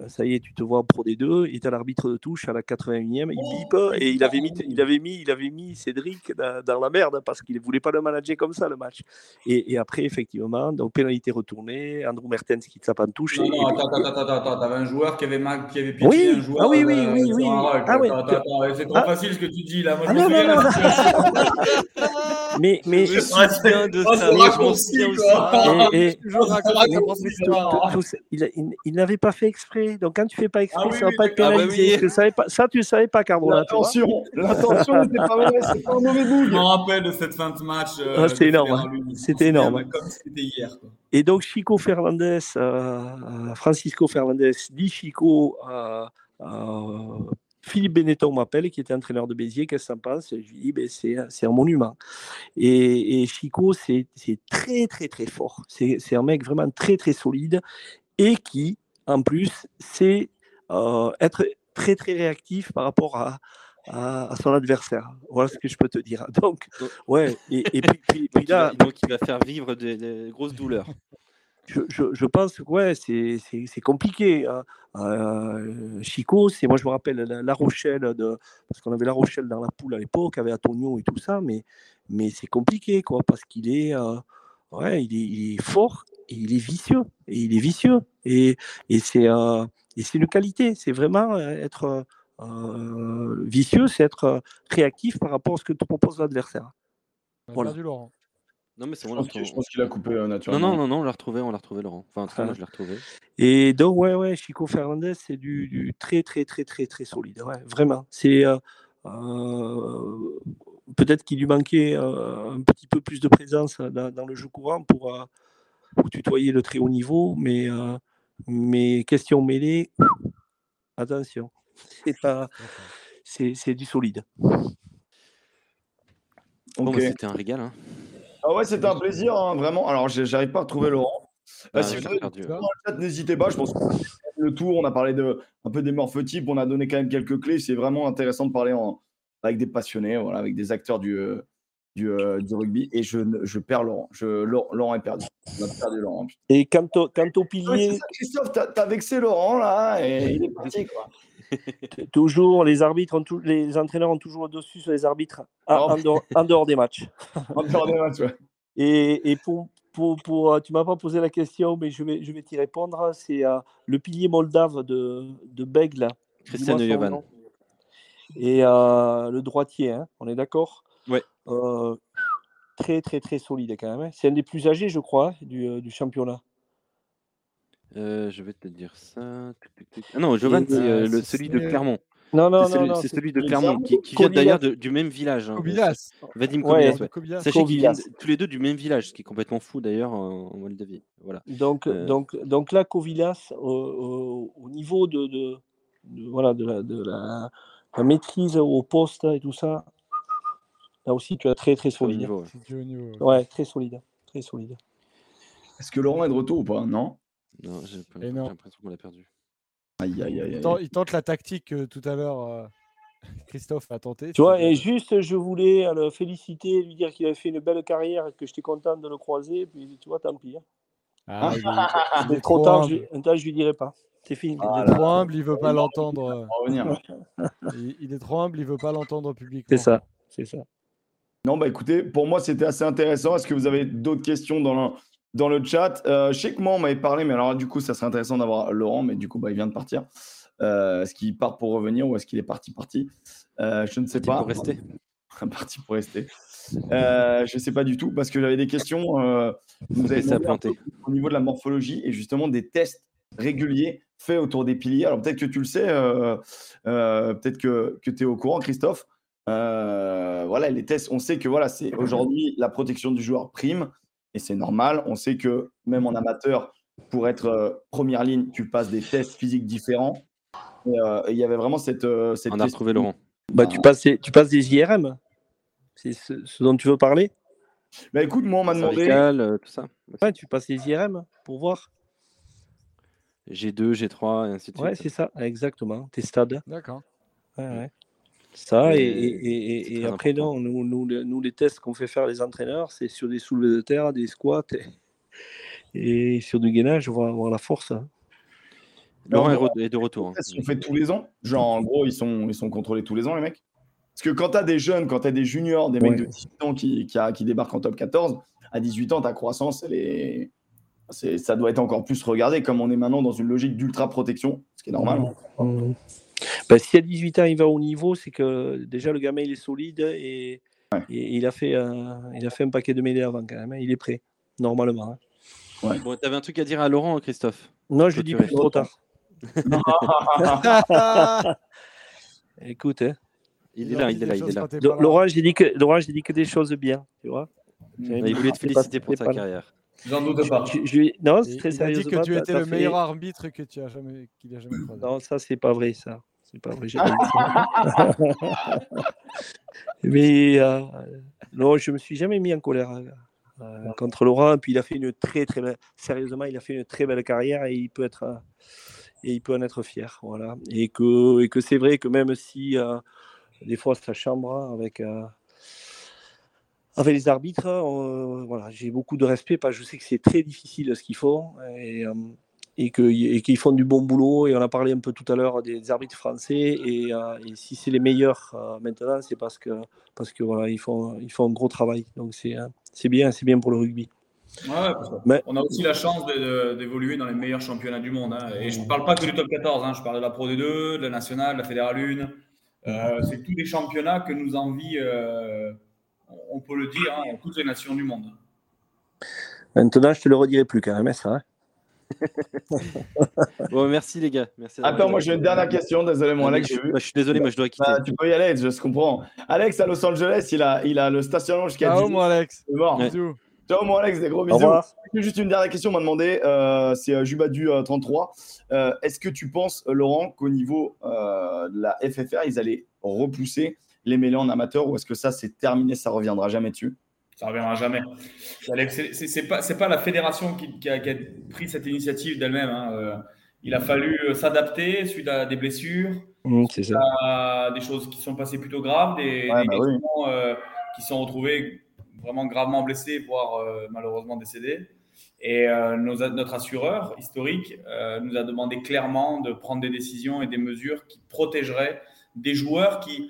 ça y est, tu te vois en Pro des deux, il est à l'arbitre de touche à la 81e, il bip et il avait mis, il avait mis, il avait mis Cédric dans, la merde parce qu'il ne voulait pas le manager comme ça le match. Et, après, effectivement, donc pénalité retournée, Andrew Mertens qui tape en touche. Non, non, attends, attends, attends, attends, t'avais un joueur qui avait, mal, qui avait piqué oui, un joueur. Ah oui, oui, oui, oui. Ah, oui. Attends, attends, c'est trop ah. facile ce que tu dis là. Moi, ah, je non, non, non. mais, mais, je me souviens de ça. je m'en souviens aussi. Il n'avait pas fait exprès. Donc, quand tu fais pas exprès, ah ça va pas être pénalisé. Ah bah oui. pas, ça, tu ne savais pas, Cardona. L'attention, l'attention n'était pas mauvaise, c'est pas un mauvais bout. Je me rappelle de cette fin de match. Euh, ah, c'était énorme. Hein. C'était énorme. Comme c'était hier. Quoi. Et donc, Chico Fernandez, euh, Francisco Fernandez dit Chico. Euh, Philippe Benetton m'appelle, qui était entraîneur de Béziers, qu'est-ce que ça pense Je lui dis, ben, c'est un monument. Et, et Chico, c'est très, très, très fort. C'est un mec vraiment très, très solide et qui, en plus, c'est euh, être très très réactif par rapport à, à, son adversaire. Voilà ce que je peux te dire. Donc, ouais, et, puis, puis, là. Donc, il va faire vivre des, grosses douleurs. Je, je, pense que ouais, c'est compliqué. Hein. Euh, Chico, c'est moi je me rappelle la, Rochelle, de, parce qu'on avait La Rochelle dans la poule à l'époque, avec Antonio et tout ça, mais, mais c'est compliqué quoi, parce qu'il est, euh, ouais, il est, il est, fort et il est vicieux. Et il est vicieux. Et, et c'est euh, une qualité. C'est vraiment euh, être vicieux, c'est être réactif par rapport à ce que te propose l'adversaire. Voilà. Laurent. Non, mais c'est bon, je, pense qu'il a coupé naturellement. Non, non, non, non, on l'a retrouvé, on l'a retrouvé, Laurent. Enfin, en tout cas, moi, je l'ai retrouvé. Et donc, ouais, ouais, Chico Fernandez, c'est du, du, très, très, très, très, très solide. Ouais, vraiment. C'est. Peut-être qu'il lui manquait un petit peu plus de présence dans, dans le jeu courant pour, pour tutoyer le très haut niveau, mais, euh, mais question mêlée, attention, c'est pas, c'est, du solide. Bon, bah, c'était un régal. Hein. Ah ouais, c'était un plaisir, hein, vraiment. Alors, j'arrive pas à retrouver Laurent. Ah, si vous avez n'hésitez pas. Je pense que le tour, on a parlé de un peu des morphotypes, on a donné quand même quelques clés. C'est vraiment intéressant de parler en, avec des passionnés, voilà, avec des acteurs du, euh, euh, du, rugby et je, je perds Laurent. Je, Laurent est perdu. On a perdu Laurent. Et quant au, quant au pilier. Christophe, t'as as vexé Laurent là et il est parti quoi. Toujours, les arbitres, ont les entraîneurs ont toujours le dessus sur les arbitres en, dehors, en, dehors, des matchs. en dehors des matchs, ouais. Et, et pour, pour, pour, euh, tu m'as pas posé la question, mais je vais, je vais t'y répondre. C'est euh, le pilier moldave de, de Bègle. Christian Yovan. Et le droitier, hein, on est d'accord? Ouais. Euh, très, très, très solide quand même. Hein. C'est un des plus âgés, je crois, du, euh, du championnat. Euh, je vais te dire ça. Ah non, Jovan, c'est le, celui de Clermont. Non, non, c'est non, celui, celui de Clermont, qui, qui vient d'ailleurs du même village. Hein. Kobilas. Vadim Kobilas, ouais. Sachez qu'ils viennent tous les deux du même village, ce qui est complètement fou d'ailleurs en, Moldavie. Voilà. Donc, donc, donc là, Kovilas, au, au niveau de, de, de, voilà, de, la, de la, la, maîtrise au poste et tout ça, Là aussi, tu as très très solide. ouais. très solide. Très solide. Est-ce que Laurent est de retour ou pas? Non? Non, j'ai l'impression qu'on l'a perdu. Aïe, aïe, aïe, il, tente, la tactique tout à l'heure. Euh, Christophe a tenté. Tu vois, et juste, je voulais le féliciter, lui dire qu'il avait fait une belle carrière et que j'étais content de le croiser. Puis, tu vois, tant pis. Hein. Ah, il, est, trop tard, je, je lui dirai pas. C'est fini. il est trop humble, il veut pas l'entendre. il, il, est trop humble, il veut pas l'entendre publiquement. C'est ça, c'est ça. Non, bah écoutez, pour moi, c'était assez intéressant. Est-ce que vous avez d'autres questions dans dans le chat euh, Je sais que moi, on m'avait parlé, mais alors du coup, ça serait intéressant d'avoir Laurent, mais du coup, bah, il vient de partir. Euh, est-ce qu'il part pour revenir ou est-ce qu'il est parti parti? Euh, Je ne sais pas. Pour rester. parti pour rester. je ne sais pas du tout parce que j'avais des questions. vous avez au niveau de la morphologie et justement des tests réguliers faits autour des piliers. Alors peut-être que tu le sais, peut-être que, que tu es au courant, Christophe. Voilà, les tests, on sait que voilà, c'est aujourd'hui la protection du joueur prime et c'est normal. On sait que même en amateur, pour être euh, première ligne, tu passes des tests physiques différents. Euh, il y avait vraiment cette. cette on a retrouvé Laurent. Bah, tu, passes, tu passes des IRM C'est ce, dont tu veux parler? Bah, écoute, moi, on m'a demandé. tout ça. tu passes des IRM pour voir G2, G3, et ainsi de suite. Ouais, c'est ça, exactement. Tes stades. D'accord. Ouais, ouais. Ça, et, Et et- et- c'est et très après, important. non, nous, nous, les- nous, les tests qu'on fait faire les entraîneurs, c'est sur des soulevés de terre, des squats et, et sur du gainage, voir, voir la force. hein. Laurent est, Alors, re- est de retour. hein. Ils sont faits tous les ans? Genre, en gros, ils sont, ils sont contrôlés tous les ans, les mecs? Parce que quand tu as des jeunes, quand tu as des juniors, des mecs de 18 ans qui, qui, a- qui débarquent en top 14, à 18 ans, ta croissance, elle est... c'est- ça doit être encore plus regardé, comme on est maintenant dans une logique d'ultra protection, ce qui est normal. Ben, si à 18 ans il va au niveau, c'est que déjà le gamin il est solide et, et il, a fait, un- il a fait un paquet de mêlées avant quand même. hein. Il est prêt, normalement. hein. Bon, t'avais un truc à dire à Laurent, Christophe? Non, je le dis tu plus trop tard. Écoute, hein. Il est là, il est là, il est là. Laurent, j'ai dit, que- Laurent, j'ai dit que des choses bien. Tu vois Il voulait te féliciter pour pas- carrière. J'en doute pas. Je- je lui- non, c'est très il a dit que tu étais t'as le fait- meilleur arbitre que tu as jamais, qu'il a jamais croisé. Non, ça, c'est pas vrai, ça. C'est pas vrai. j'ai pas dit ça. Mais euh, non, je me suis jamais mis en colère euh, contre Laurent. Puis il a fait une très, très belle. Sérieusement, il a fait une très belle carrière et il peut être. euh, et il peut en être fier. Voilà. Et que, et que c'est vrai que même si euh, des fois ça chambre avec. euh, avec les arbitres, voilà, j'ai beaucoup de respect parce que je sais que c'est très difficile ce qu'ils font et, et qu'ils font du bon boulot. Et on a parlé un peu tout à l'heure des arbitres français. Et, euh, et si c'est les meilleurs euh, maintenant, c'est parce que, parce que voilà, ils font, ils font un gros travail. Donc c'est euh, c'est bien, c'est bien pour le rugby. Ouais, Mais- On a aussi la chance d'évoluer dans les meilleurs championnats du monde. hein. Et je ne parle pas que du top 14, hein. je parle de la Pro D2, de la nationale, de la Fédérale 1. Euh, c'est tous les championnats que nous envient, euh, on peut le dire, hein, toutes les nations du monde. Maintenant, je te le redirai plus quand même, hein, ça. Bon, merci les gars. Merci Attends, moi j'ai une dernière question. Désolé, mon Ah, Alex. je, j'ai vu. bah, je suis désolé, moi je dois quitter. Bah, tu peux y aller, je comprends. Alex à Los Angeles, il a, il a le stationnement jusqu'à Ciao, 10 mon Alex. C'est mort. Ouais. Ciao, mon Alex, des gros bisous. Juste une dernière question, on m'a demandé, euh, c'est euh, Jubadu33. Euh, Est-ce que tu penses, euh, Laurent, qu'au niveau euh, de la FFR, ils allaient repousser les mêlées en amateur ou est-ce que ça, c'est terminé, ça reviendra jamais dessus? Ça ne reviendra jamais. C'est pas, pas la fédération qui, qui a, qui a pris cette initiative d'elle-même. hein. Euh, Il a fallu euh, s'adapter suite à des blessures, Mmh, à des choses qui sont passées plutôt graves, des, Ouais, des bah oui. euh, qui sont retrouvés vraiment gravement blessés, voire euh, malheureusement décédés. Et euh, nos- notre assureur historique nous a demandé clairement de prendre des décisions et des mesures qui protégeraient des joueurs qui.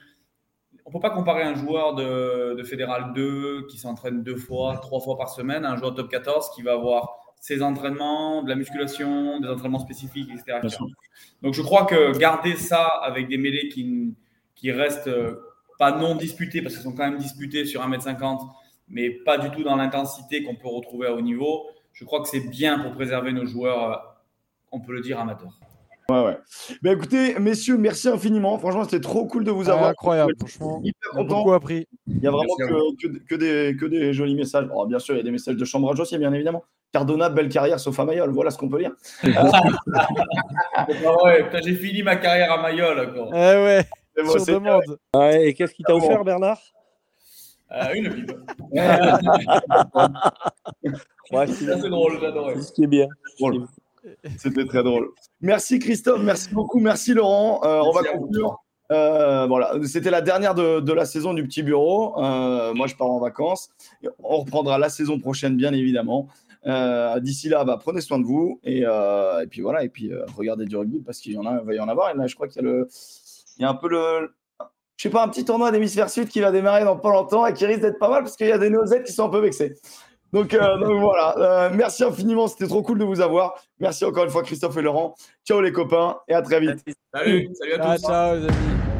On ne peut pas comparer un joueur de, de Fédéral 2 qui s'entraîne deux fois, trois fois par semaine à un joueur top 14 qui va avoir ses entraînements, de la musculation, des entraînements spécifiques, etc. Donc je crois que garder ça avec des mêlées qui, qui restent euh, pas non disputées, parce qu'elles sont quand même disputées sur 1m50, mais pas du tout dans l'intensité qu'on peut retrouver à haut niveau, je crois que c'est bien pour préserver nos joueurs, euh, on peut le dire, amateurs. Ouais, ouais. Ben, écoutez, messieurs, merci infiniment. Franchement, c'était trop cool de vous Ah, avoir. incroyable, franchement. Hyper content. beaucoup appris. Il y a vraiment que, que, que des, que des jolis messages. Alors, bien sûr, il y a des messages de chambrage aussi, bien évidemment. Cardona, belle carrière, sauf à Mayol. Voilà ce qu'on peut lire. Ah ouais, j'ai fini ma carrière à Mayol. quoi. Eh ouais, Et bon, sur demande. Ouais, et qu'est-ce qu'il t'a bon. offert, Bernard? Euh, une pipe. Ouais, c'est drôle, j'adorais. C'est ce qui est bien. drôle. C'était très drôle. Merci Christophe, merci beaucoup, merci Laurent. Euh, on va conclure. Euh, voilà, c'était la dernière de, de la saison du petit bureau. Euh, moi, je pars en vacances. On reprendra la saison prochaine, bien évidemment. Euh, D'ici là, bah, prenez soin de vous et, euh, et puis voilà, et puis euh, regardez du rugby parce qu'il y en a, il va y en avoir. Et là, je crois qu'il y a le, il y a un peu le, je sais pas, un petit tournoi d'hémisphère sud qui va démarrer dans pas longtemps et qui risque d'être pas mal parce qu'il y a des Nozettes qui sont un peu vexés. Donc, euh, donc voilà, Euh, merci infiniment, c'était trop cool de vous avoir. Merci encore une fois Christophe et Laurent. Ciao les copains et à très vite. Salut, salut à tous. ciao, les amis.